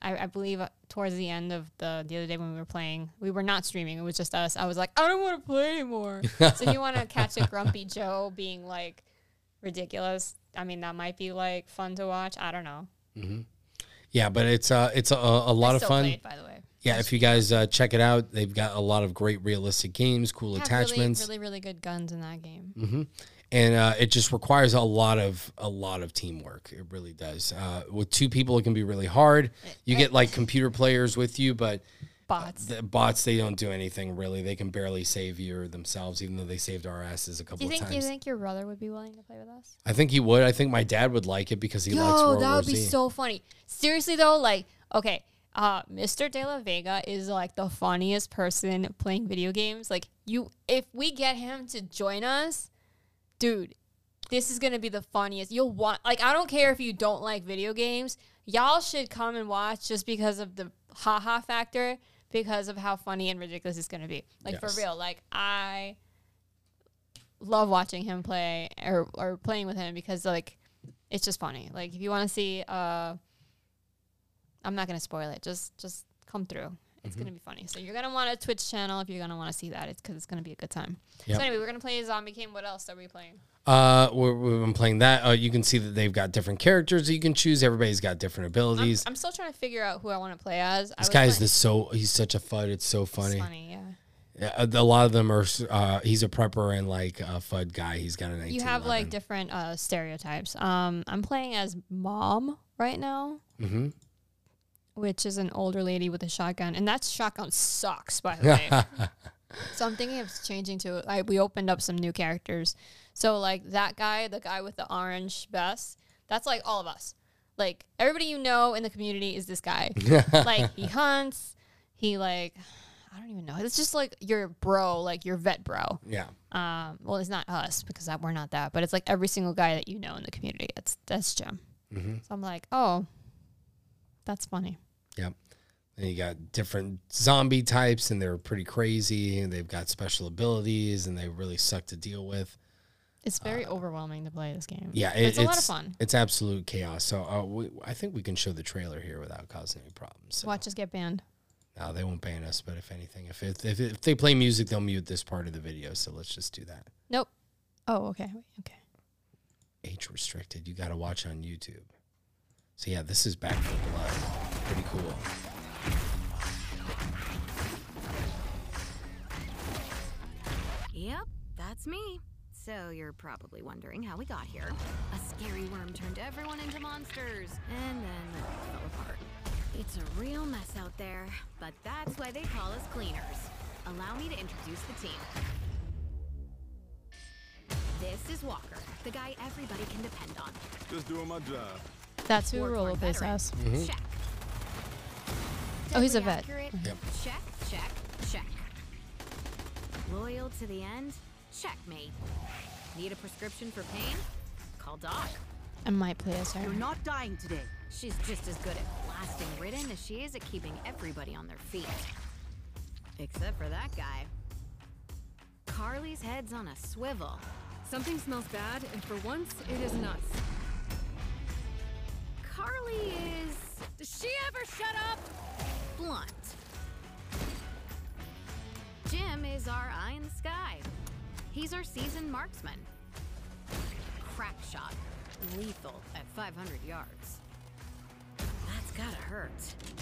I, I believe uh, towards the end of the the other day when we were playing, we were not streaming. It was just us. I was like, I don't want to play anymore. so if you want to catch a grumpy Joe being like ridiculous. I mean, that might be like fun to watch. I don't know. Yeah, but it's uh it's a, a lot I of fun. Played, by the way. Yeah, if you guys uh, check it out, they've got a lot of great realistic games, cool Have attachments, Really, really, really good guns in that game. and uh, it just requires a lot of a lot of teamwork. It really does. Uh, with two people, it can be really hard. You get like computer players with you, but Bots. the bots they don't do anything really. They can barely save you or themselves, even though they saved our asses a Do couple you of think times. you think your brother would be willing to play with us? I think he would. I think my dad would like it because he likes Yo, World that War would be Z. so funny. Seriously though, like, okay, uh, Mr. De La Vega is like the funniest person playing video games. Like, you, if we get him to join us, dude, this is gonna be the funniest. You'll want, like, I don't care if you don't like video games. Y'all should come and watch just because of the haha factor, because of how funny and ridiculous it's gonna be. Like Yes. for real. Like I love watching him play or or playing with him because like it's just funny. Like if you want to see, uh, I'm not gonna spoil it. Just just come through. It's Mm-hmm. gonna be funny. So you're gonna want a Twitch channel if you're gonna want to see that. It's because it's gonna be a good time. Yep. So anyway, we're gonna play Zombie Game. What else are we playing? Uh, we're, we've been playing that. Uh, you can see that they've got different characters that you can choose. Everybody's got different I'm, abilities. I'm still trying to figure out who I want to play as. I this was playing- this so he's such a fud. It's so it's funny. funny, yeah. Yeah, a lot of them are. Uh, he's a prepper and like a fud guy. He's got an. You have like different uh, stereotypes. Um, I'm playing as mom right now. hmm which is an older lady with a shotgun, and that shotgun sucks, by the way. so I'm thinking of changing to. I, we opened up some new characters, so like that guy, the guy with the orange vest, that's like all of us. Like everybody you know in the community is this guy. like he hunts, he like. I don't even know. It's just like your bro, like your vet bro. yeah. Um, well, it's not us because that, we're not that, but it's like every single guy that you know in the community. That's that's Jim. Mm-hmm. So I'm like, oh, that's funny. Yep. And you got different zombie types, and they're pretty crazy, and they've got special abilities, and they really suck to deal with. It's very overwhelming to play this game. Yeah, it- it's a lot of fun. It's absolute chaos. So uh, we, I think we can show the trailer here without causing any problems. So. Watch us get banned. No, they won't ban us. But if anything, if, if if if they play music, they'll mute this part of the video. So let's just do that. Nope. Oh, okay. Wait, okay. Age restricted. You got to watch on YouTube. So yeah, this is Back 4 Blood. Pretty cool. Yep, that's me. So you're probably wondering how we got here. A scary worm turned everyone into monsters, and then it fell apart. It's a real mess out there, but that's why they call us cleaners. Allow me to introduce the team. This is Walker, the guy everybody can depend on. Just doing my job. That's who War-torn Rolo plays veteran. as. Mm-hmm. Check. Oh, he's a vet. accurate? Yep. Check, check, check. Loyal to the end? Checkmate. Need a prescription for pain? Call Doc. I might play as her. You're not dying today. She's just as good at blasting Ridden as she is at keeping everybody on their feet. Except for that guy. Carly's head's on a swivel. Something smells bad, and for once, it isn't us. Carly is Does she ever shut up? blunt. Jim is our eye in the sky. He's our seasoned marksman. Crack shot. Lethal at 500 yards. That's gotta hurt.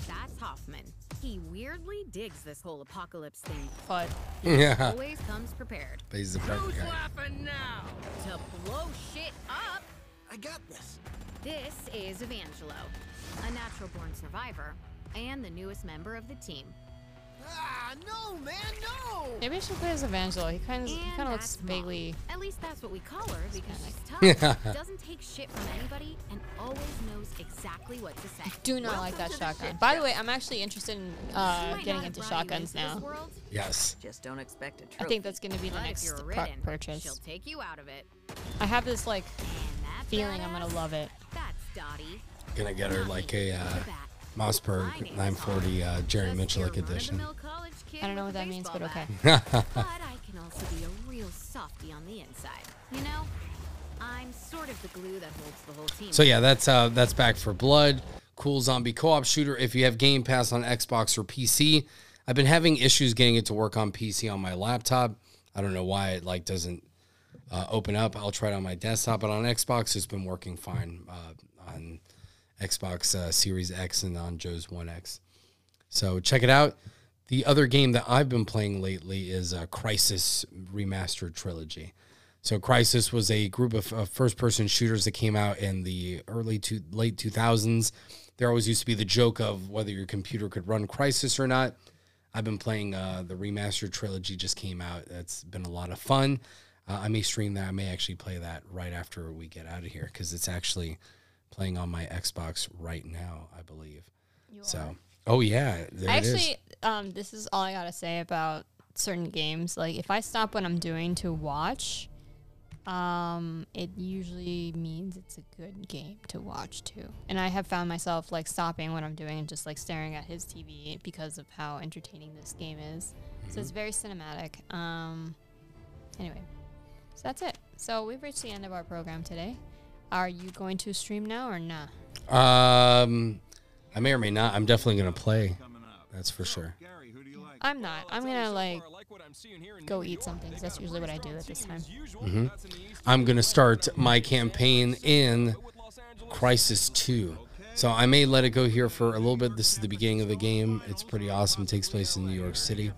That's Hoffman. He weirdly digs this whole apocalypse thing, But Yeah, always comes prepared but he's the perfect guy. laughing now? to blow shit up. I got this. This is Evangelo, a natural born survivor and the newest member of the team. Ah, no, man, no! maybe I should play as Evangelo. He kind of he kind of looks vaguely. At least that's what we call her because she's Yeah. tough, doesn't take shit from anybody, and always knows exactly what to say. Do not like that Welcome the shotgun. By the way, I'm actually interested in uh, getting into have brought you shotguns into now. world, Yes. Just don't expect a trophy. I think that's going to be the but next you're ridden, purchase. she'll take you out of it. I have this like And that feeling I'm gonna love it. That's Dottie. Gonna get her like a uh, the bat. Mossberg My name is 940 uh, Jerry Just Mitchell edition. run-of-the-mill college kid I don't know what that means, but okay. bat. but I can also be a real softy on the inside. You know, I'm sort of the glue that holds the whole team. So yeah, that's uh that's Back 4 Blood, cool zombie co-op shooter. If you have Game Pass on Xbox or PC, I've been having issues getting it to work on PC on my laptop. I don't know why it like doesn't uh, open up. I'll try it on my desktop, but on Xbox it's been working fine uh, on Xbox uh, Series X and on Joe's One X. So check it out. The other game that I've been playing lately is uh, Crysis Remastered Trilogy. So Crysis was a group of uh, first-person shooters that came out in the early to late 2000s. There always used to be the joke of whether your computer could run Crysis or not. I've been playing uh, the remastered trilogy just came out. That's been a lot of fun. Uh, I may stream that. I may actually play that right after we get out of here because it's actually playing on my Xbox right now, I believe. so, oh yeah, there it is. Actually, um, this is all I gotta say about certain games. Like, if I stop what I'm doing to watch, um, it usually means it's a good game to watch too. And I have found myself like stopping what I'm doing and just like staring at his TV because of how entertaining this game is. So it's very cinematic. Um, anyway, so that's it. So we've reached the end of our program today. Are you going to stream now or not? Um, I may or may not. I'm definitely gonna play. That's for sure. Gary, who do you like? I'm not. I'm gonna like go go eat something 'cause that's usually what I do at this time. Mm-hmm. I'm gonna start my campaign in Crysis 2. So I may let it go here for a little bit. This is the beginning of the game. It's pretty awesome. It takes place in New York City.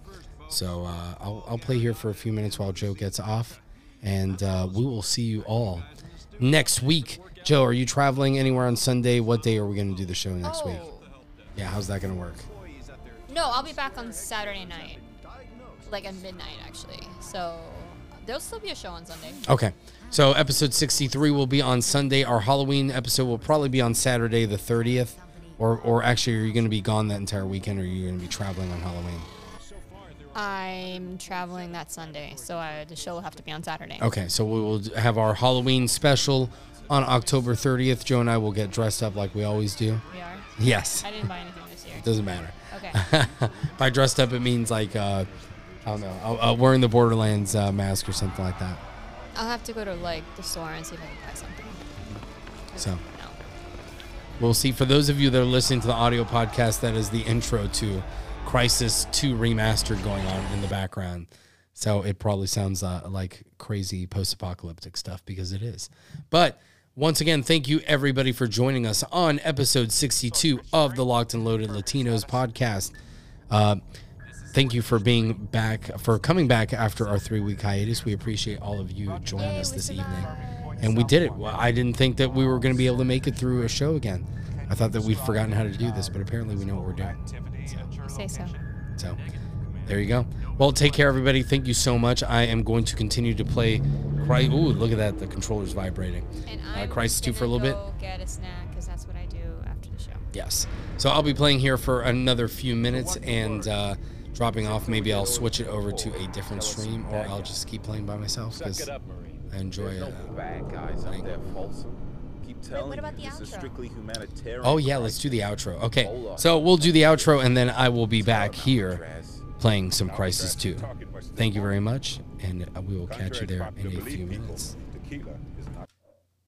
So uh, I'll, I'll play here for a few minutes while Joe gets off. And uh, we will see you all next week. Joe, are you traveling anywhere on Sunday? What day are we going to do the show next oh. week? Yeah, how's that going to work? No, I'll be back on Saturday night, like at midnight actually. So there'll still be a show on Sunday. Okay. So episode 63 will be on Sunday. Our Halloween episode will probably be on Saturday the 30th. Or, or actually, are you going to be gone that entire weekend or are you going to be traveling on Halloween? I'm traveling that Sunday, so I, the show will have to be on Saturday. Okay, so we will have our Halloween special on October 30th. Joe and I will get dressed up like we always do. We are. Yes. I didn't buy anything this year. It doesn't matter. Okay. I dressed up, it means like uh, I don't know, uh, uh, wearing the Borderlands uh, mask or something like that. I'll have to go to like the store and see if I can buy something. So we'll see. For those of you that are listening to the audio podcast, that is the intro to Crysis 2 Remastered going on in the background. So it probably sounds uh, like crazy post-apocalyptic stuff because it is. But once again, thank you everybody for joining us on episode 62 of the Locked and Loaded Latinos podcast. Uh, thank you for being back, for coming back after our three week hiatus. We appreciate all of you joining us this evening. And we did it. Well, I didn't think that we were going to be able to make it through a show again. I thought that we'd forgotten how to do this, but apparently we know what we're doing. You say so. So there you go. Well, take care, everybody. Thank you so much. I am going to continue to play. Cry. Ooh, look at that. The controller's vibrating. And Uh, I'm Crysis just 2 for a gonna little bit. Get a snack because that's what I do after the show. Yes. So I'll be playing here for another few minutes and uh, dropping off. Maybe I'll switch it over to a different stream or I'll just keep playing by myself because I enjoy it. bad telling what about you, the this is strictly humanitarian. Oh, yeah. Let's do the outro. Okay. So we'll do the outro and then I will be back here playing some Crysis 2. Thank you very much. And uh, we will catch you there in a few minutes. Tequila is not